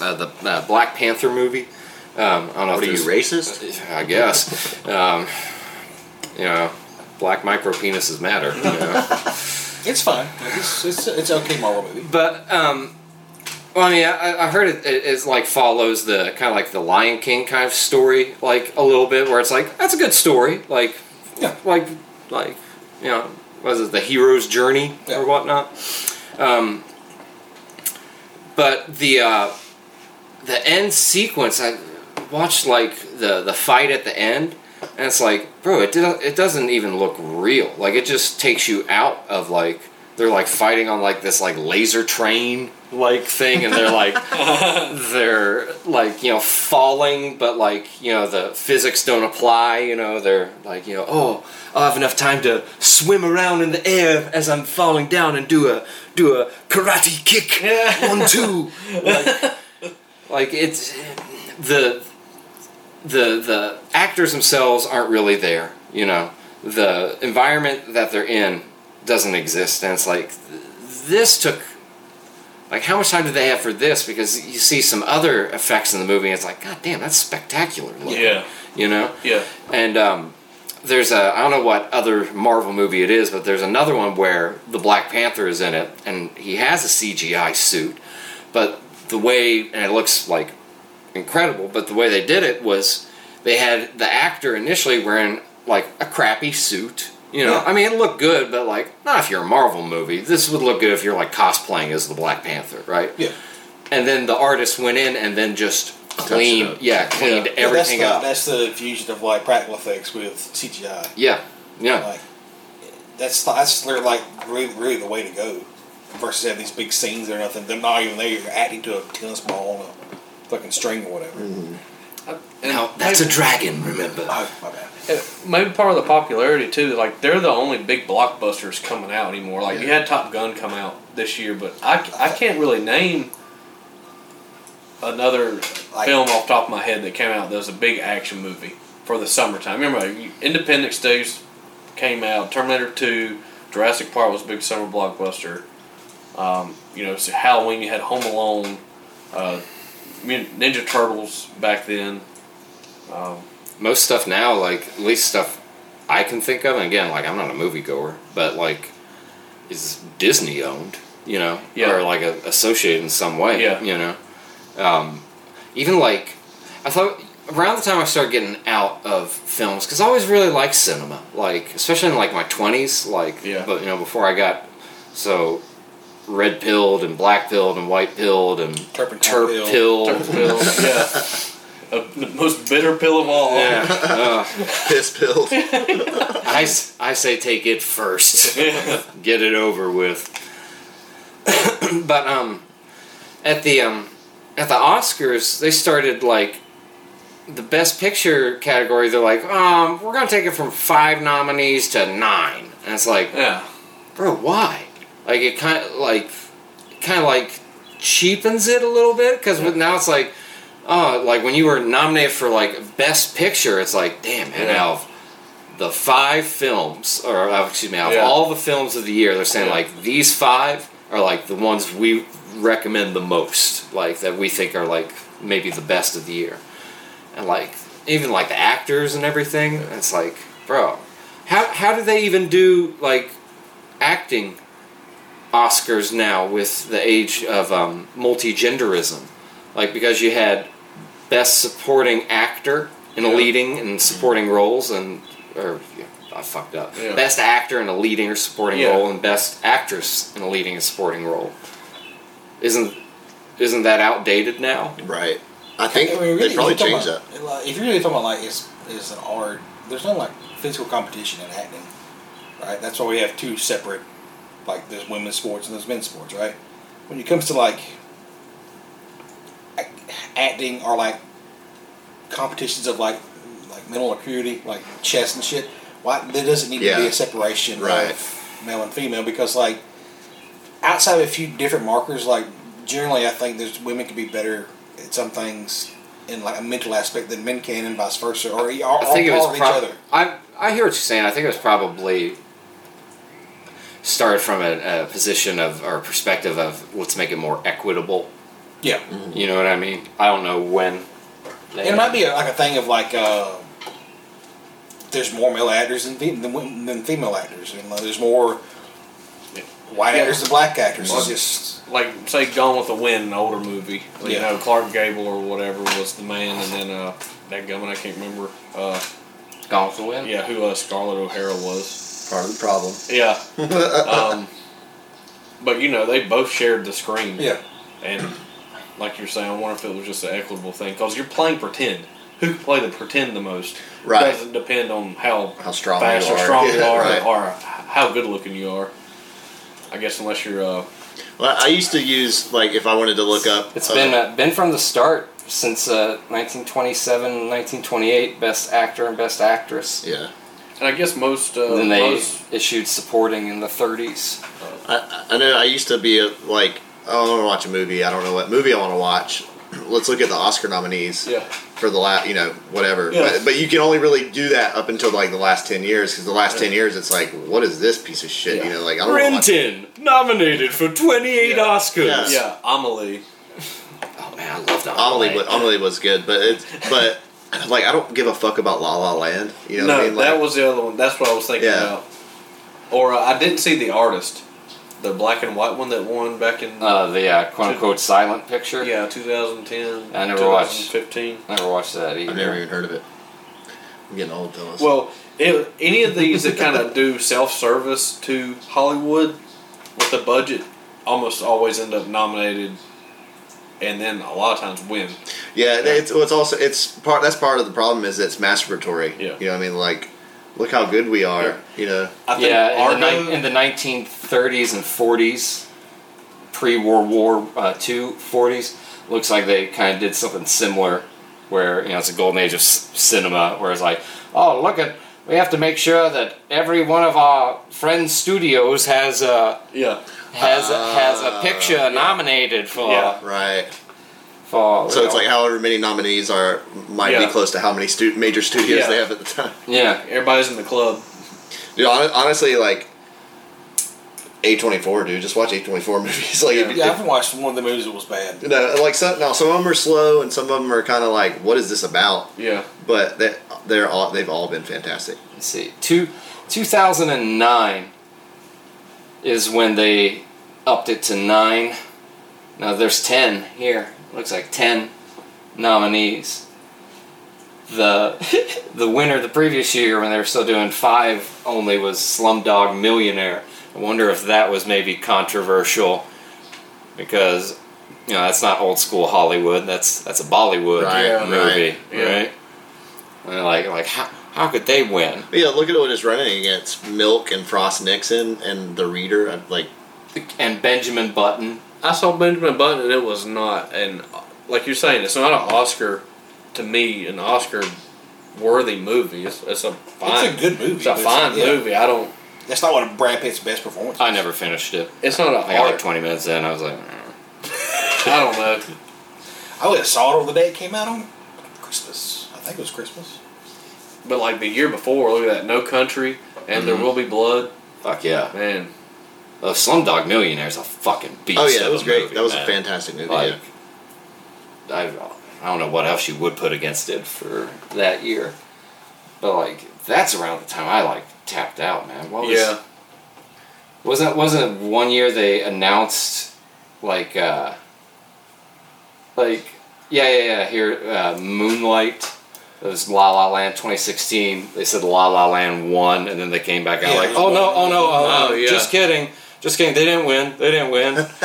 uh, the uh, Black Panther movie. Um, I don't know What are if you, racist? I guess. Um, you know, black micro penises matter. You know? (laughs) It's fine. It's it's, it's okay Marvel movie. But um, well, I mean, I, I heard it, it it's like follows the kind of like the Lion King kind of story, like a little bit, where it's like that's a good story, like Yeah. like like you know, was it the hero's journey Yeah. or whatnot? Um, but the uh, the end sequence, I watched like the the fight at the end, and it's like, bro, it did, it doesn't even look real. Like it just takes you out of like they're like fighting on like this like laser train like thing, and they're like (laughs) they're like you know falling, but like you know the physics don't apply. You know they're like you know oh I'll have enough time to swim around in the air as I'm falling down and do a do a karate kick one two (laughs) like, like it's the the the actors themselves aren't really there. You know the environment that they're in doesn't exist, and it's like this took like how much time did they have for this? Because you see some other effects in the movie, and it's like, God damn, that's spectacular. Looking, Yeah. you know. Yeah. And um, there's a I don't know what other Marvel movie it is, but there's another one where the Black Panther is in it, and he has a CGI suit, but the way and it looks like incredible, but the way they did it was they had the actor initially wearing like a crappy suit, You know, Yeah. I mean, it looked good, but like, not if you're a Marvel movie. This would look good if you're like cosplaying as the Black Panther, right? Yeah. And then the artist went in and then just cleaned, yeah, cleaned Yeah, everything that's the, up. That's the fusion of like practical effects with CGI. Yeah, yeah. Like that's that's literally, like really, really the way to go. Versus having these big scenes or nothing. They're not even there. You're acting to a tennis ball on a fucking string or whatever. Mm-hmm. Uh, and Now that's a dragon. Remember? Oh, my bad. Maybe part of the popularity too. Like they're the only big blockbusters coming out anymore. Like you had Top Gun come out this year, but I, I can't really name another Like- film off the top of my head that came out that was a big action movie for the summertime. Remember, Independence Day came out. Terminator Two, Jurassic Park was a big summer blockbuster. Um, you know, so Halloween you had Home Alone, uh, Ninja Turtles back then. Um, Most stuff now, like at least stuff I can think of, and again, like I'm not a moviegoer, but like is Disney owned, you know, Yeah. or like a, associated in some way, Yeah. you know. Um, even like I thought around the time I started getting out of films because I always really liked cinema, like especially in like my twenties, like Yeah. but you know before I got so red pilled and black pilled and white pilled and Turpentine terp pill. pilled. Yeah. (laughs) Uh, the most bitter pill of all. Yeah. (laughs) Uh, Piss pills. I, s- I say take it first. (laughs) Get it over with. (clears throat) but um at the um at the Oscars they started like the best picture category they're like um we're going to take it from 5 nominees to 9. And it's like yeah. bro why? Like it kind of like kind of like cheapens it a little bit cuz now it's like oh like when you were nominated for like best picture it's like damn man Yeah. out of the five films or uh, excuse me out of Yeah. all the films of the year they're saying Yeah. like these five are like the ones we recommend the most like that we think are like maybe the best of the year and like even like the actors and everything it's like bro how how do they even do like acting Oscars now with the age of um, multi-genderism like because you had best supporting actor in a Yeah. leading and supporting roles and or yeah, I fucked up Yeah. best actor in a leading or supporting Yeah. role and best actress in a leading and supporting role isn't isn't that outdated now Right. I think I mean, really, they probably if you're that. like, If you're really talking about like it's it's an art, there's no like physical competition in acting, right? That's why we have two separate, like there's women's sports and there's men's sports, right? When it comes to like ac- acting or like competitions of like like mental acuity, like chess and shit, why there doesn't need to be a separation Right. of male and female because like outside of a few different markers, like generally I think there's women can be better at some things in like a mental aspect than men can, and vice versa, or, or, I think it all was of each other. I I hear what you're saying. I think it was probably started from a, a position of or perspective of let's make it more equitable. Yeah, You know what I mean? I don't know when. They, it might be a, like a thing of like uh, there's more male actors than, fe- than, than female actors, and like, there's more white Yeah. actors than black actors. Well, just like say Gone with the Wind, an older movie. You Yeah. know, Clark Gable or whatever was the man, and then uh, that gummon I can't remember. Uh, Gone with the Wind. yeah, who uh, Scarlett O'Hara was. Part of the problem. Yeah. (laughs) um, but you know, they both shared the screen. yeah, And like you're saying, I wonder if it was just an equitable thing because you're playing pretend. Who can play the pretend the most? Right. It doesn't depend on how How strong fast you or are. strong you are right. or how good looking you are. I guess unless you're uh, Well, I used to use like if I wanted to look up. It's uh, been uh, been from the start since uh, 1927, 1928. Best actor and best actress. Yeah. and I guess most uh, And then they most issued supporting in the 30s. I, I know I used to be a, like, oh, I want to watch a movie. I don't know what movie I want to watch. (clears throat) Let's look at the Oscar nominees yeah for the last, you know, whatever. Yeah. But, but you can only really do that up until like the last ten years because the last ten years it's like, what is this piece of shit? Yeah. You know, like I don't wanna nominated for 28 Yeah. Oscars. Yeah. yeah Amelie Oh man, I love that. Amelie, was, Amelie was good, but it's but (laughs) like I don't give a fuck about La La Land. You know no what I mean? Like, that was the other one that's what I was thinking Yeah. about or uh, I didn't see the artist the black and white one that won back in Uh, the uh, quote unquote silent picture. yeah 2010 I never watched. 2015 Never watched that either. I've never even heard of it. I'm getting old, Thomas. Well, it, any of these that kind of do self service to Hollywood with the budget almost always end up nominated and then a lot of times win. yeah, it's well, it's also it's part. That's part of the problem is it's masturbatory. Yeah. You know, what I mean, like, look how good we are. Yeah. You know. I think Yeah, in the, ni- in the 1930s and 40s, pre-World War uh, II 40s, looks like they kind of did something similar, where you know it's a golden age of s- cinema, where it's like, oh look at, we have to make sure that every one of our friends' studios has a yeah. has a, has a picture nominated for Yeah. Right. For. So it's know, like however many nominees are might Yeah. be close to how many stu- major studios Yeah. they have at the time. yeah. Everybody's in the club. Dude, hon- honestly, like A twenty four, dude. Just watch A twenty four (laughs) movies. Like, if, Yeah, I haven't watched one of the movies that was bad. No, like some, now some of them are slow and some of them are kind of like, what is this about? Yeah. But they, they're all they've all been fantastic. Let's see. Two, 2009 is when they upped it to nine. Now there's 10 here. Looks like 10 nominees. The (laughs) the winner the previous year when they were still doing five only was Slumdog Millionaire. I wonder if that was maybe controversial because you know that's not old school Hollywood. That's that's a Bollywood Right, movie, right, yeah. And like like how how could they win? But yeah, look at what it's running against: Milk and Frost Nixon and The Reader. I'm Like, and Benjamin Button. I saw Benjamin Button and it was not an like you're saying, it's not an Oscar to me, an Oscar worthy movie. It's, it's a fine It's a good movie. It's a fine yeah. movie. I don't That's not one of Brad Pitt's best performances. I never finished it. it's not a I got like art. 20 minutes in. I was like, "Mm." (laughs) I don't know. I went and saw it on the day it came out on Christmas. I think it was Christmas. But like the year before, look at that, No Country and There Will Be Blood. fuck yeah. Man, Uh, Slumdog Millionaire is a fucking beast. oh yeah, that was great. movie, that was man. a fantastic movie. Like, yeah. I, I don't know what else you would put against it for that year, but like that's around the time I like tapped out, man. What was, yeah. Wasn't wasn't one year they announced like uh like yeah yeah yeah here uh, Moonlight it was La La Land 2016 they said La La Land won and then they came back out Yeah, like was oh no oh no oh, Oh, yeah. just kidding just kidding they didn't win they didn't win. (laughs)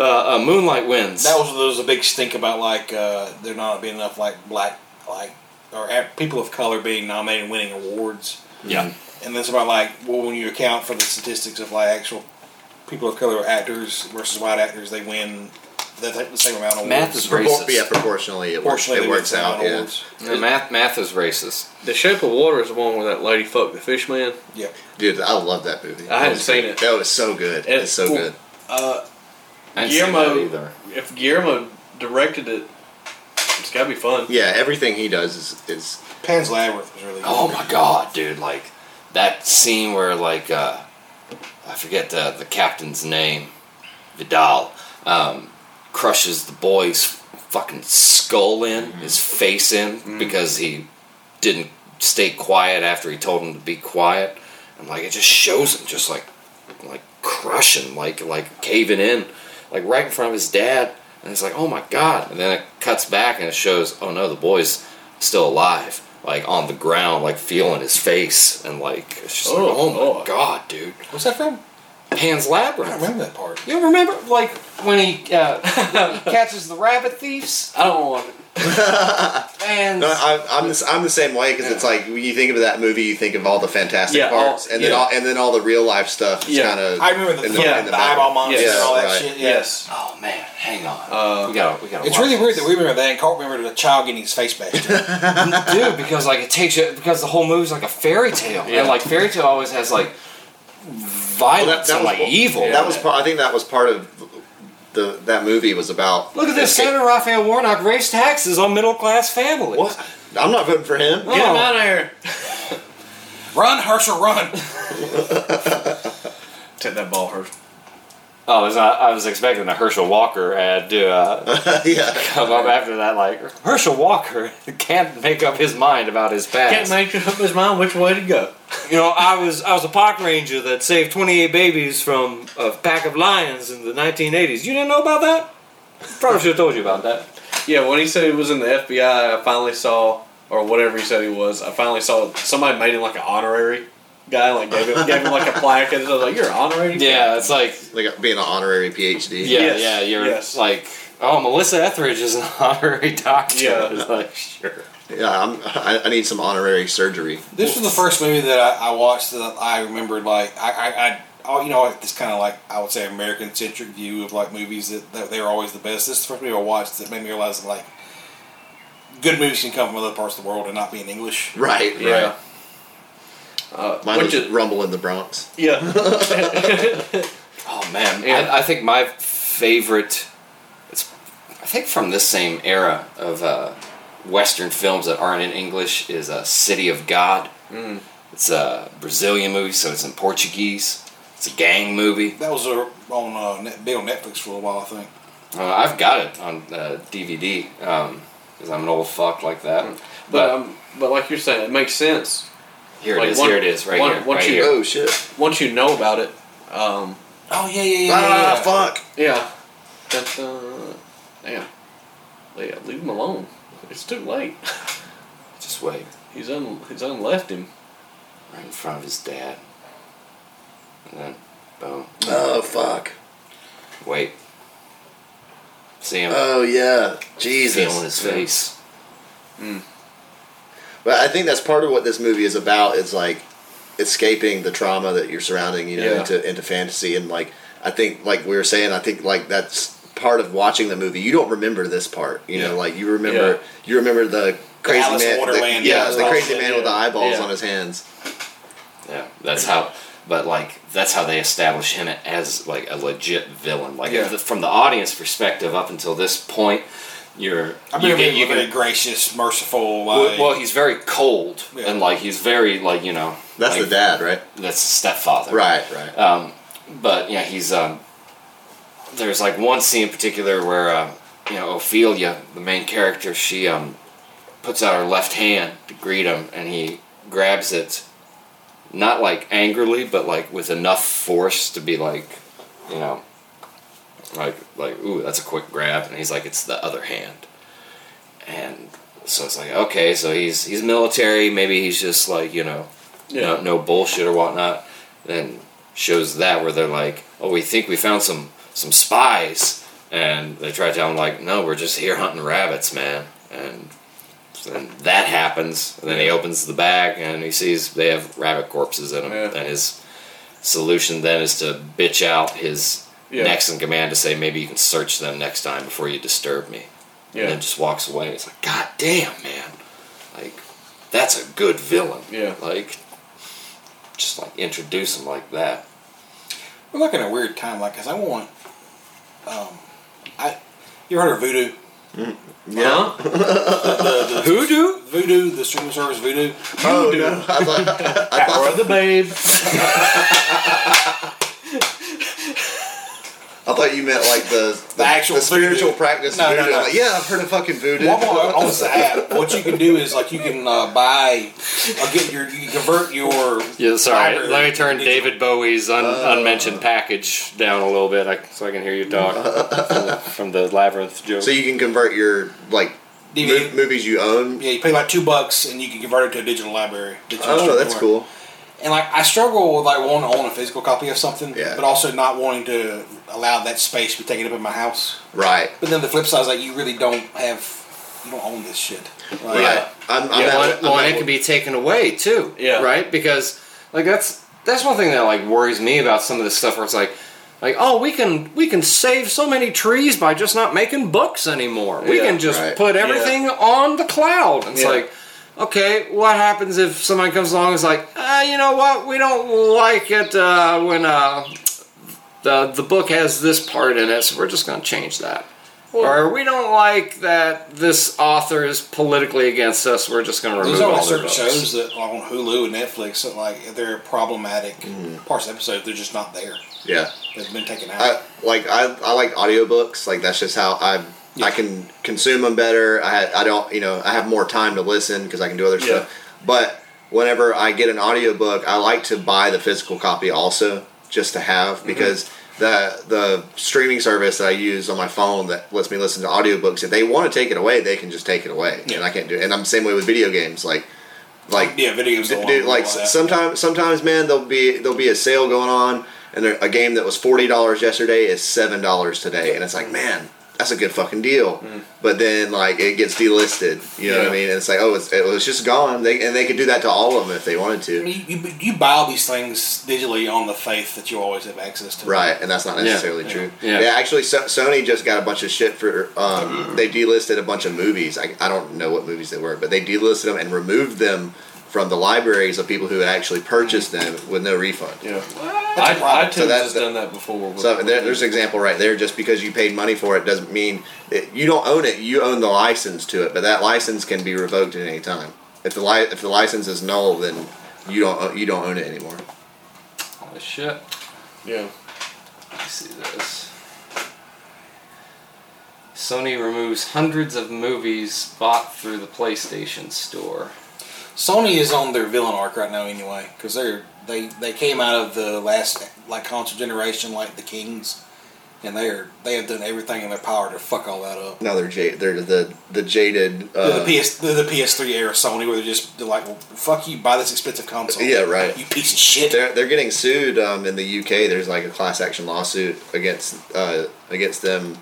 Uh, uh, Moonlight wins. That was there was a big stink about like uh, there not being enough like black like or people of color being nominated and winning awards. yeah. And then somebody like, well, when you account for the statistics of like actual people of color actors versus white actors, they win the, the same amount of awards. Math is Propor- racist. yeah, proportionally, it, works. Proportionally, it they win works the out. amount of Yeah. awards. Yeah, math math is racist The Shape of Water is the one where that lady fucked the fish man. Yeah. Dude, I love that movie. I That hadn't seen good. it. That was so good. It- It's so well, good. Uh, I didn't see that Guillermo, either if Guillermo directed it, it's gotta be fun. Yeah, everything he does is, is Pan's Labyrinth was really good. Oh my god, dude! Like that scene where like uh, I forget the the captain's name, Vidal, um, crushes the boy's fucking skull in, mm-hmm. his face in, mm-hmm. because he didn't stay quiet after he told him to be quiet, and like it just shows him just like like crushing, like like caving in, like right in front of his dad, and it's like oh my god, and then it cuts back and it shows oh no the boy's still alive, like on the ground, like feeling his face, and like it's just like Oh, oh my boy. god, dude, What's that from? Pan's I Labyrinth. don't remember that part. You remember, like when he, uh, when (laughs) he (laughs) catches the rabbit thieves, I don't want it. (laughs) and No, I, I'm the, I'm the same way because it's like when you think of that movie, you think of all the fantastic Yeah, all- parts, and then yeah. all, and then all the real life stuff is Yeah. kind of. I remember the, in the, yeah, the, in eyeball monster Yes, and all that right. shit. Yeah. Yes. oh man, hang on, Uh, we gotta, we gotta. It's watch really weird that we remember that and can't remember the child getting his face bashed. in. dude because like it takes you because the whole movie's like a fairy tale Yeah. and like fairy tale always has like violence and like evil That was it. part, I think that was part of the that movie was about. look at this escape- senator raphael warnock raised taxes on middle class families What? I'm not voting for him. Oh. Get him out of here. (laughs) run, Herschel, run! (laughs) Take that ball, Herschel. Oh I was, not, I was expecting a herschel walker ad to uh, (laughs) yeah. come up after that like herschel walker (laughs) can't make up his mind about his past Can't make up his mind which way to go. you know i was i was a park ranger that saved 28 babies from a pack of lions in the 1980s you didn't know about that probably should have told you about that Yeah, when he said he was in the FBI, I finally saw or whatever he said he was. I finally saw somebody made him like an honorary guy, like gave him gave him like a plaque, and I was like, "You're an honorary." Yeah, it's like Like being an honorary PhD. yeah, Yes, yeah. You're yes. like, oh, Melissa Etheridge is an (laughs) honorary doctor. Yeah. it's (laughs) like sure. Yeah, I'm, I, I need some honorary surgery. This was the first movie that I, I watched that I remembered. Like I, I, I oh, you know, this kind of like I would say American centric view of like movies that, that they're always the best. This is the first movie I watched that made me realize that like good movies can come from other parts of the world and not be in English. Right, Yeah. right. Uh, Mine which was is, Rumble in the Bronx. yeah, (laughs) Oh man, Yeah. I, I think my favorite. It's I think from this same era of uh, Western films that aren't in English is uh, City of God. Mm. It's a Brazilian movie, so it's in Portuguese. It's a gang movie. That was uh, on uh, net, big on Netflix for a while, I think. Uh, I've got it on uh, DVD because I'm an old fuck like that. but But um, but like you're saying, it makes sense here it like is. one- here it is. Right one- here. once right you- here. Oh shit! once you know about it. Um, Oh yeah, yeah, yeah, yeah. Ah, yeah. fuck! yeah, that uh, damn, yeah, leave him alone. It's too late. (laughs) Just wait. He's un he's unleft him. Right in front of his dad. And then, boom. Oh fuck! Wait. See him Oh yeah, Jesus! feeling his face. But I think that's part of what this movie is about. Is like escaping the trauma that you're surrounding, you know, Yeah. into into fantasy. And like I think, like we were saying, I think like that's part of watching the movie. You don't remember this part, you know, like you remember Yeah. you remember the crazy Alice in man, the- yeah, yeah, the crazy that, man with the eyeballs Yeah. on his hands. Yeah, that's how. But like, that's how they establish him as like a legit villain. Like Yeah. the- from the audience perspective, up until this point, you're I you remember get him you very can. gracious, merciful. Well, Like, well, he's very cold Yeah. and like he's very like you know. That's like, the dad, right? That's the stepfather. Right, right. Um, but yeah, he's um. There's like one scene in particular where uh, you know Ophelia, the main character, she um puts out her left hand to greet him, and he grabs it, not like angrily, but like with enough force to be like, you know, like like ooh, that's a quick grab, and he's like, it's the other hand, and so it's like okay, so he's he's military, maybe he's just like you know Yeah. no, no bullshit or whatnot. Then shows that where they're like, oh, we think we found some some spies, and they try to tell him like, no, we're just here hunting rabbits, man. And then that happens. And then he opens the bag and he sees they have rabbit corpses in them. Yeah. And his solution then is to bitch out his Yeah. next in command to say maybe you can search them next time before you disturb me. Yeah. And then just walks away. It's like, God damn, man. Like, that's a good villain. Yeah. Like, just like introduce him like that. we're like in a weird time. Like, cause I want. Um, I you ever heard of Vudu? Yeah. Hoodoo? (laughs) Vudu, Vudu, the streaming service Vudu. Oh no! I thought, I Power thought, of the babe. (laughs) I thought you meant like the the, actual the spiritual voodoo. practice. No, no, Vudu. no. I'm like, yeah, I've heard of fucking voodoo. One more on this app. What you can do is like you can uh, buy, uh, get your, you convert your. Yeah, sorry. library Let me turn to David Bowie's un- unmentioned package down a little bit I, so I can hear you talk from, (laughs) from the labyrinth joke. So you can convert your like DVD. mo- movies you own. Yeah, you pay like two bucks and you can convert it to a digital library. that you Oh, that's cool. And like I struggle with like wanting to own a physical copy of something, Yeah. but also not wanting to allow that space to be taken up in my house. Right. But then the flip side is like you really don't have, you don't own this shit. Like, Right. I'm, I'm yeah, at- one, I'm one it can be taken away too. Yeah. Right? Because like that's that's one thing that like worries me about some of this stuff where it's like like oh we can we can save so many trees by just not making books anymore. We Yeah, can just right. put everything on the cloud. It's Yeah. like okay, what happens if somebody comes along and is like, uh, you know what, we don't like it uh, when uh, the the book has this part in it, so we're just going to change that. or we don't like that this author is politically against us. We're just going to remove There's all only their certain books. shows that like on Hulu and Netflix that like they're problematic parts of the episode, they're just not there. yeah. They've been taken out. I like I, I like audiobooks. Like that's just how I I can consume them better. I had, I don't you know I have more time to listen because I can do other Yeah. stuff. But whenever I get an audiobook, I like to buy the physical copy also just to have mm-hmm. because the the streaming service that I use on my phone that lets me listen to audiobooks. If they want to take it away, they can just take it away, and Yeah. I can't do it. And I'm the same way with video games. Like, like Yeah, video games don't dude, like sometimes sometimes man there'll be there'll be a sale going on and a game that was forty dollars yesterday is seven dollars today and it's like man that's a good fucking deal Mm. but then like it gets delisted you know what I mean and it's like oh it's, it was just gone they, and they could do that to all of them if they wanted I to mean, you, you, you buy all these things digitally on the faith that you always have access to. right and that's not Yeah. necessarily true Yeah. yeah actually so, Sony just got a bunch of shit for um, they delisted a bunch of movies I, I don't know what movies they were but they delisted them and removed them from the libraries of people who actually purchased them with no refund Yeah. That's a. I, iTunes So that- has done that before. with- So there, there's an example right there. Just because you paid money for it doesn't mean it, you don't own it. You own the license to it, but that license can be revoked at any time. If the li- if the license is null, then you don't uh, you don't own it anymore. Holy shit. Yeah. Let me see this. Sony removes hundreds of movies bought through the PlayStation Store. Sony is on their villain arc right now anyway because they're they they came out of the last like console generation like the Kings, and they're they have done everything in their power to fuck all that up. Now they're ja- they're the the jaded. They're Uh, the PS they're the PS3 era Sony where they're just they're like well, fuck you buy this expensive console Yeah, right. you piece of shit they're they're getting sued um, in the UK. There's like a class action lawsuit against uh, against them,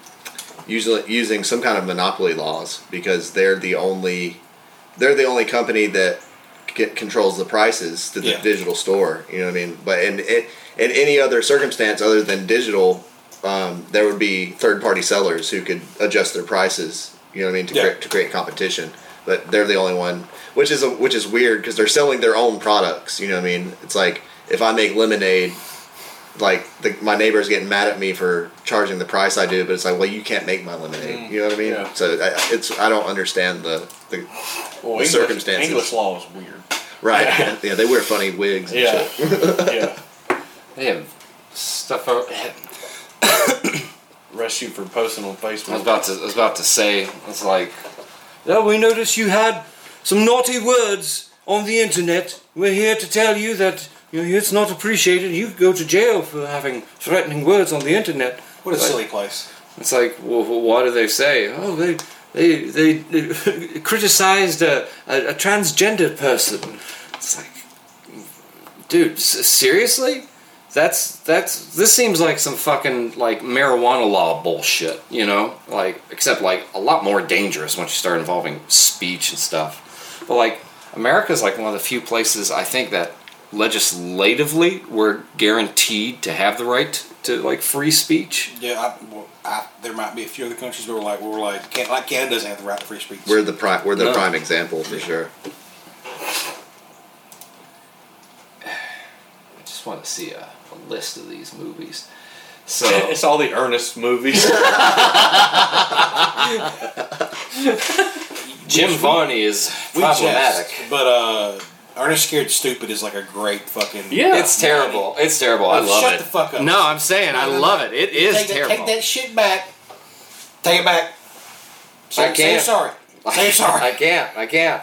usually using some kind of monopoly laws because they're the only they're the only company that get, controls the prices to the Yeah. digital store. You know what I mean? But in it in any other circumstance other than digital, um, there would be third party sellers who could adjust their prices. You know what I mean to Yeah. create, to create competition. But they're the only one, which is a, which is weird because they're selling their own products. You know what I mean? It's like if I make lemonade, like the, my neighbor's getting mad at me for charging the price I do, but it's like, well, you can't make my lemonade. Mm. You know what I mean? Yeah. So I, it's I don't understand the, the Well, The English, circumstances. English law is weird. right. (laughs) (laughs) yeah, they wear funny wigs. And Yeah. shit. (laughs) yeah. They have stuff out. (coughs) Arrest you for posting on Facebook. I was about to. I was about to say. It's like. Yeah, we noticed you had some naughty words on the internet. We're here to tell you that you it's not appreciated. You could go to jail for having threatening words on the internet. what a Like- silly place It's like, well, what do they say? Oh, they they they, they (laughs) criticized a, a, a transgender person. It's like, dude, s- seriously? That's that's this seems like some fucking like marijuana law bullshit, you know? Like, except like a lot more dangerous once you start involving speech and stuff. But like, America's like one of the few places I think that legislatively we're guaranteed to have the right to like free speech. yeah I, well, I, there might be a few other countries where we're like where we're like can like Canada doesn't have the right to free speech We're the prime. We're the No. prime example for sure. I just want to see a, a list of these movies. So (laughs) it's all the Ernest movies. (laughs) (laughs) Jim Varney is We problematic. jest, but uh Ernest Scared Stupid is like a great fucking Yeah. It's terrible. It's terrible. I love it. Shut it. the fuck up. No, I'm saying I No, no, love it. It is take, that, terrible. take that shit back. Take it back. Say, I say can't. you're sorry. Say you're (laughs) sorry. I can't. I can't.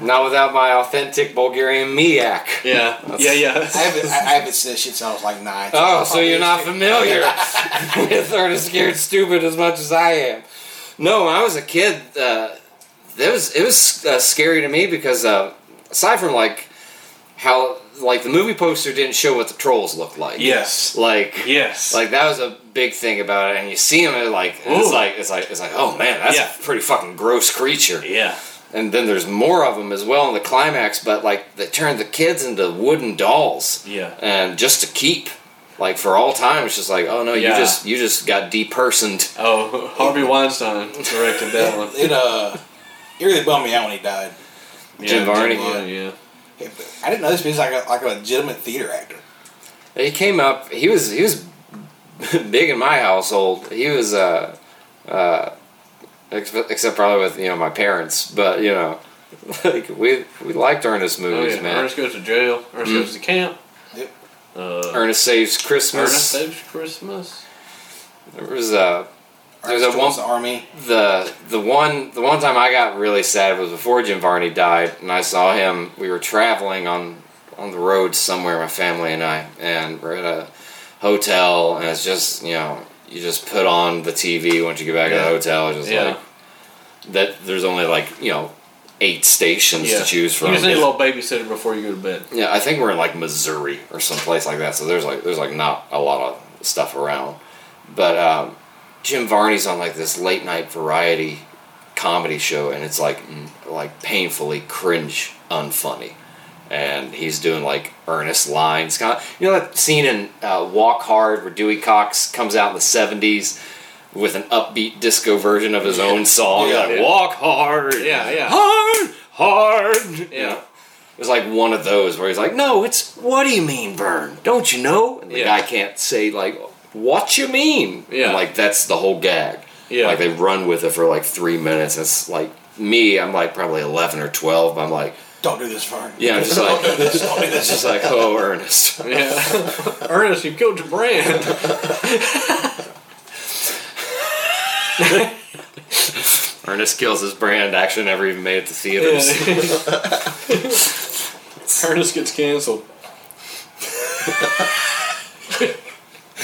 Not without my authentic Bulgarian miak. yeah. Yeah, yeah. I haven't, I, I haven't said shit since I was like nine. Oh, so you're not familiar (laughs) with Ernest Scared Stupid as much as I am. No, when I was a kid, uh, it was it was uh, scary to me because uh, aside from like how like the movie poster didn't show what the trolls looked like. Yes. Like Yes. like that was a big thing about it, and you see them, and like it's like it's like it's like oh man, that's Yeah. a pretty fucking gross creature. yeah. And then there's more of them as well in the climax, but like they turned the kids into wooden dolls, Yeah. and just to keep, like for all time, it's just like oh no, Yeah. you just you just got depersoned. Oh, Harvey Weinstein directed that one. It uh, it really bummed me out when he died. Yeah, Jim Varney, yeah. (laughs) I didn't know this, but he's like a, like a legitimate theater actor. He came up. He was he was (laughs) big in my household. He was uh uh ex- except probably with you know my parents, but you know (laughs) like we we liked Ernest Oh, movies, yeah. man. Ernest goes to jail. Ernest Mm. goes to camp. Yep. Uh, Ernest Saves Christmas. Ernest Saves Christmas. There was uh There's a one- the army. the the one the one time I got really sad was before Jim Varney died, and I saw him. We were traveling on on the road somewhere, my family and I, and we're at a hotel, and it's just you know you just put on the TV once you get back to the hotel. It's just Yeah. like that. There's only like you know eight stations Yeah. to choose from. You just need a little babysitter before you go to bed. Yeah, I think we're in like Missouri or someplace like that. So there's like there's like not a lot of stuff around. But um, Jim Varney's on like this late night variety comedy show, and it's like like painfully cringe unfunny. And he's doing like Ernest lines. Kind of, you know that scene in uh, Walk Hard where Dewey Cox comes out in the '70s with an upbeat disco version of his own song, Yeah, like yeah. "Walk Hard." Yeah, yeah. hard, hard. Yeah. You know? It was like one of those where he's like, "No, it's what do you mean, Vern? Don't you know?" And the Yeah. guy can't say like, "What you mean?" Yeah. Like that's the whole gag. Yeah. Like they run with it for like three minutes. It's like me. I'm like probably eleven or twelve. But I'm like, Don't do this, Vern. yeah, I'm just like, Don't like, do this. Don't do this. (laughs) just like, oh, Ernest. (laughs) Yeah. Ernest, you killed your brand. (laughs) Ernest kills his brand. Actually, never even made it to theaters. Ernest gets canceled.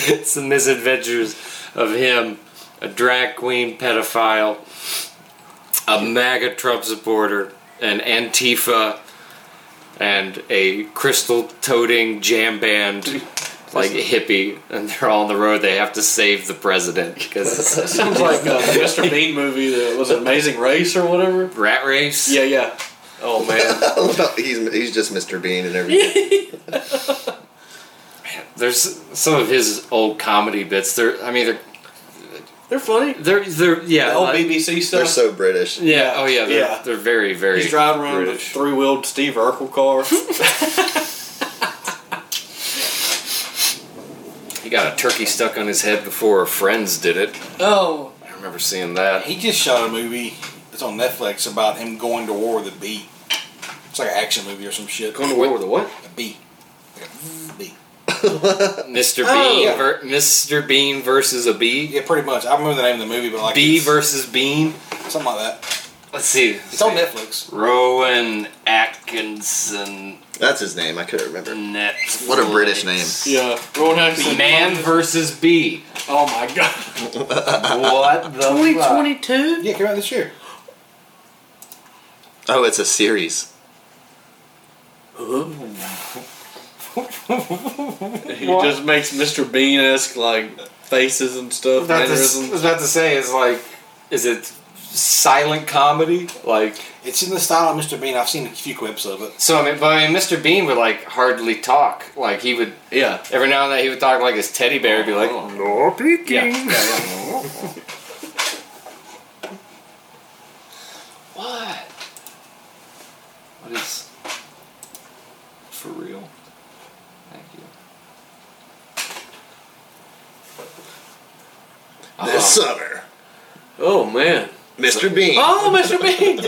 It's the misadventures of him, a drag queen pedophile, a MAGA Trump supporter, an Antifa, and a crystal toting jam band like hippie, and they're all on the road. They have to save the president because (laughs) it's Sounds like uh, the Mr. Bean movie that was it Amazing Race or whatever. rat race. Yeah, yeah. Oh man. (laughs) he's he's just Mr. Bean and everything. (laughs) There's some of his old comedy bits. They're, I mean, they're, They're funny. they're, they're, yeah, The old like- BBC stuff. They're so British. yeah, oh yeah, they're, Yeah. they're very, very. He's driving around British. a three wheeled Steve Urkel car. (laughs) He got a turkey stuck on his head before Friends did it. oh. I remember seeing that. He just shot a movie. It's on Netflix about him going to war with a bee. It's like an action movie or some shit. Going to war with a what? a bee. Like a bee. (laughs) Mr. Oh, Bean, yeah. ver- Mr. Bean versus a bee. Yeah, pretty much. I remember the name of the movie, but like Bee it's- versus Bean. something like that. Let's see. It's on Netflix. Rowan Atkinson. That's his name. I couldn't remember. Netflix. What a British name. Yeah. Rowan Atkinson. Man versus bee. Oh my god. What the 2022? Yeah, came out this year. Oh, it's a series. Oh, He just makes Mr. Bean esque like faces and I stuff. was about to- I mannerisms. was about to say, is like, is it silent comedy? Like, It's in the style of Mr. Bean. I've seen a few clips of it. so I mean, but I mean, Mr. Bean would like hardly talk. Like he would Yeah. every now and then he would talk like his teddy bear. He'd be like, Oh. "No peeking." Yeah. Yeah. yeah. What? What is for real? Thank you. This uh-huh. summer, Oh man. Mr. Bean. Oh, Mr. Bean.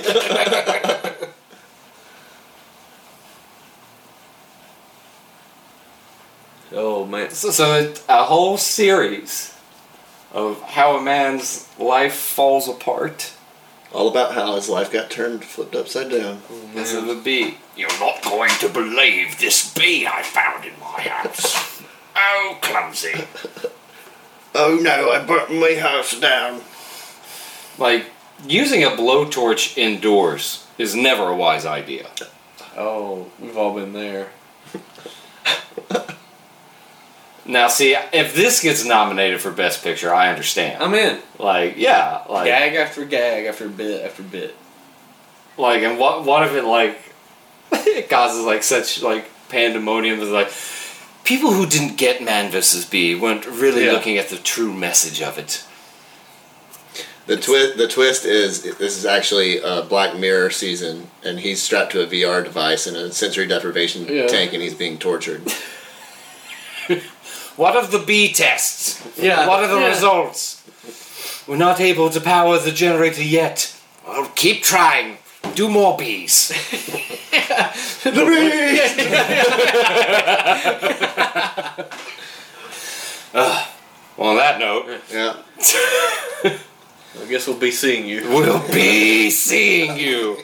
(laughs) oh man. So, so it, a whole series of how a man's life falls apart All about how his life got turned, flipped upside down. because of a bee. You're not going to believe this bee I found in my house. (laughs) Oh, clumsy. Oh no, I burnt my house down. Like using a blowtorch indoors is never a wise idea. Oh, we've all been there. Now, see, if this gets nominated for Best Picture, I understand. I'm in. Like, yeah, like, Gag after gag after bit after bit. like, and what, what if it like (laughs) it causes like such like pandemonium? Is like people who didn't get Man vs. Bee weren't really Yeah. looking at the true message of it. The twist. The twist is this is actually a Black Mirror season, and he's strapped to a VR device in a sensory deprivation Yeah. tank, and he's being tortured. (laughs) What of the B tests? Yeah. What are the Yeah. results? We're not able to power the generator yet. Well, keep trying. Do more bees. (laughs) The (laughs) Well, on that note, Yeah. (laughs) I guess we'll be seeing you. we'll be seeing you.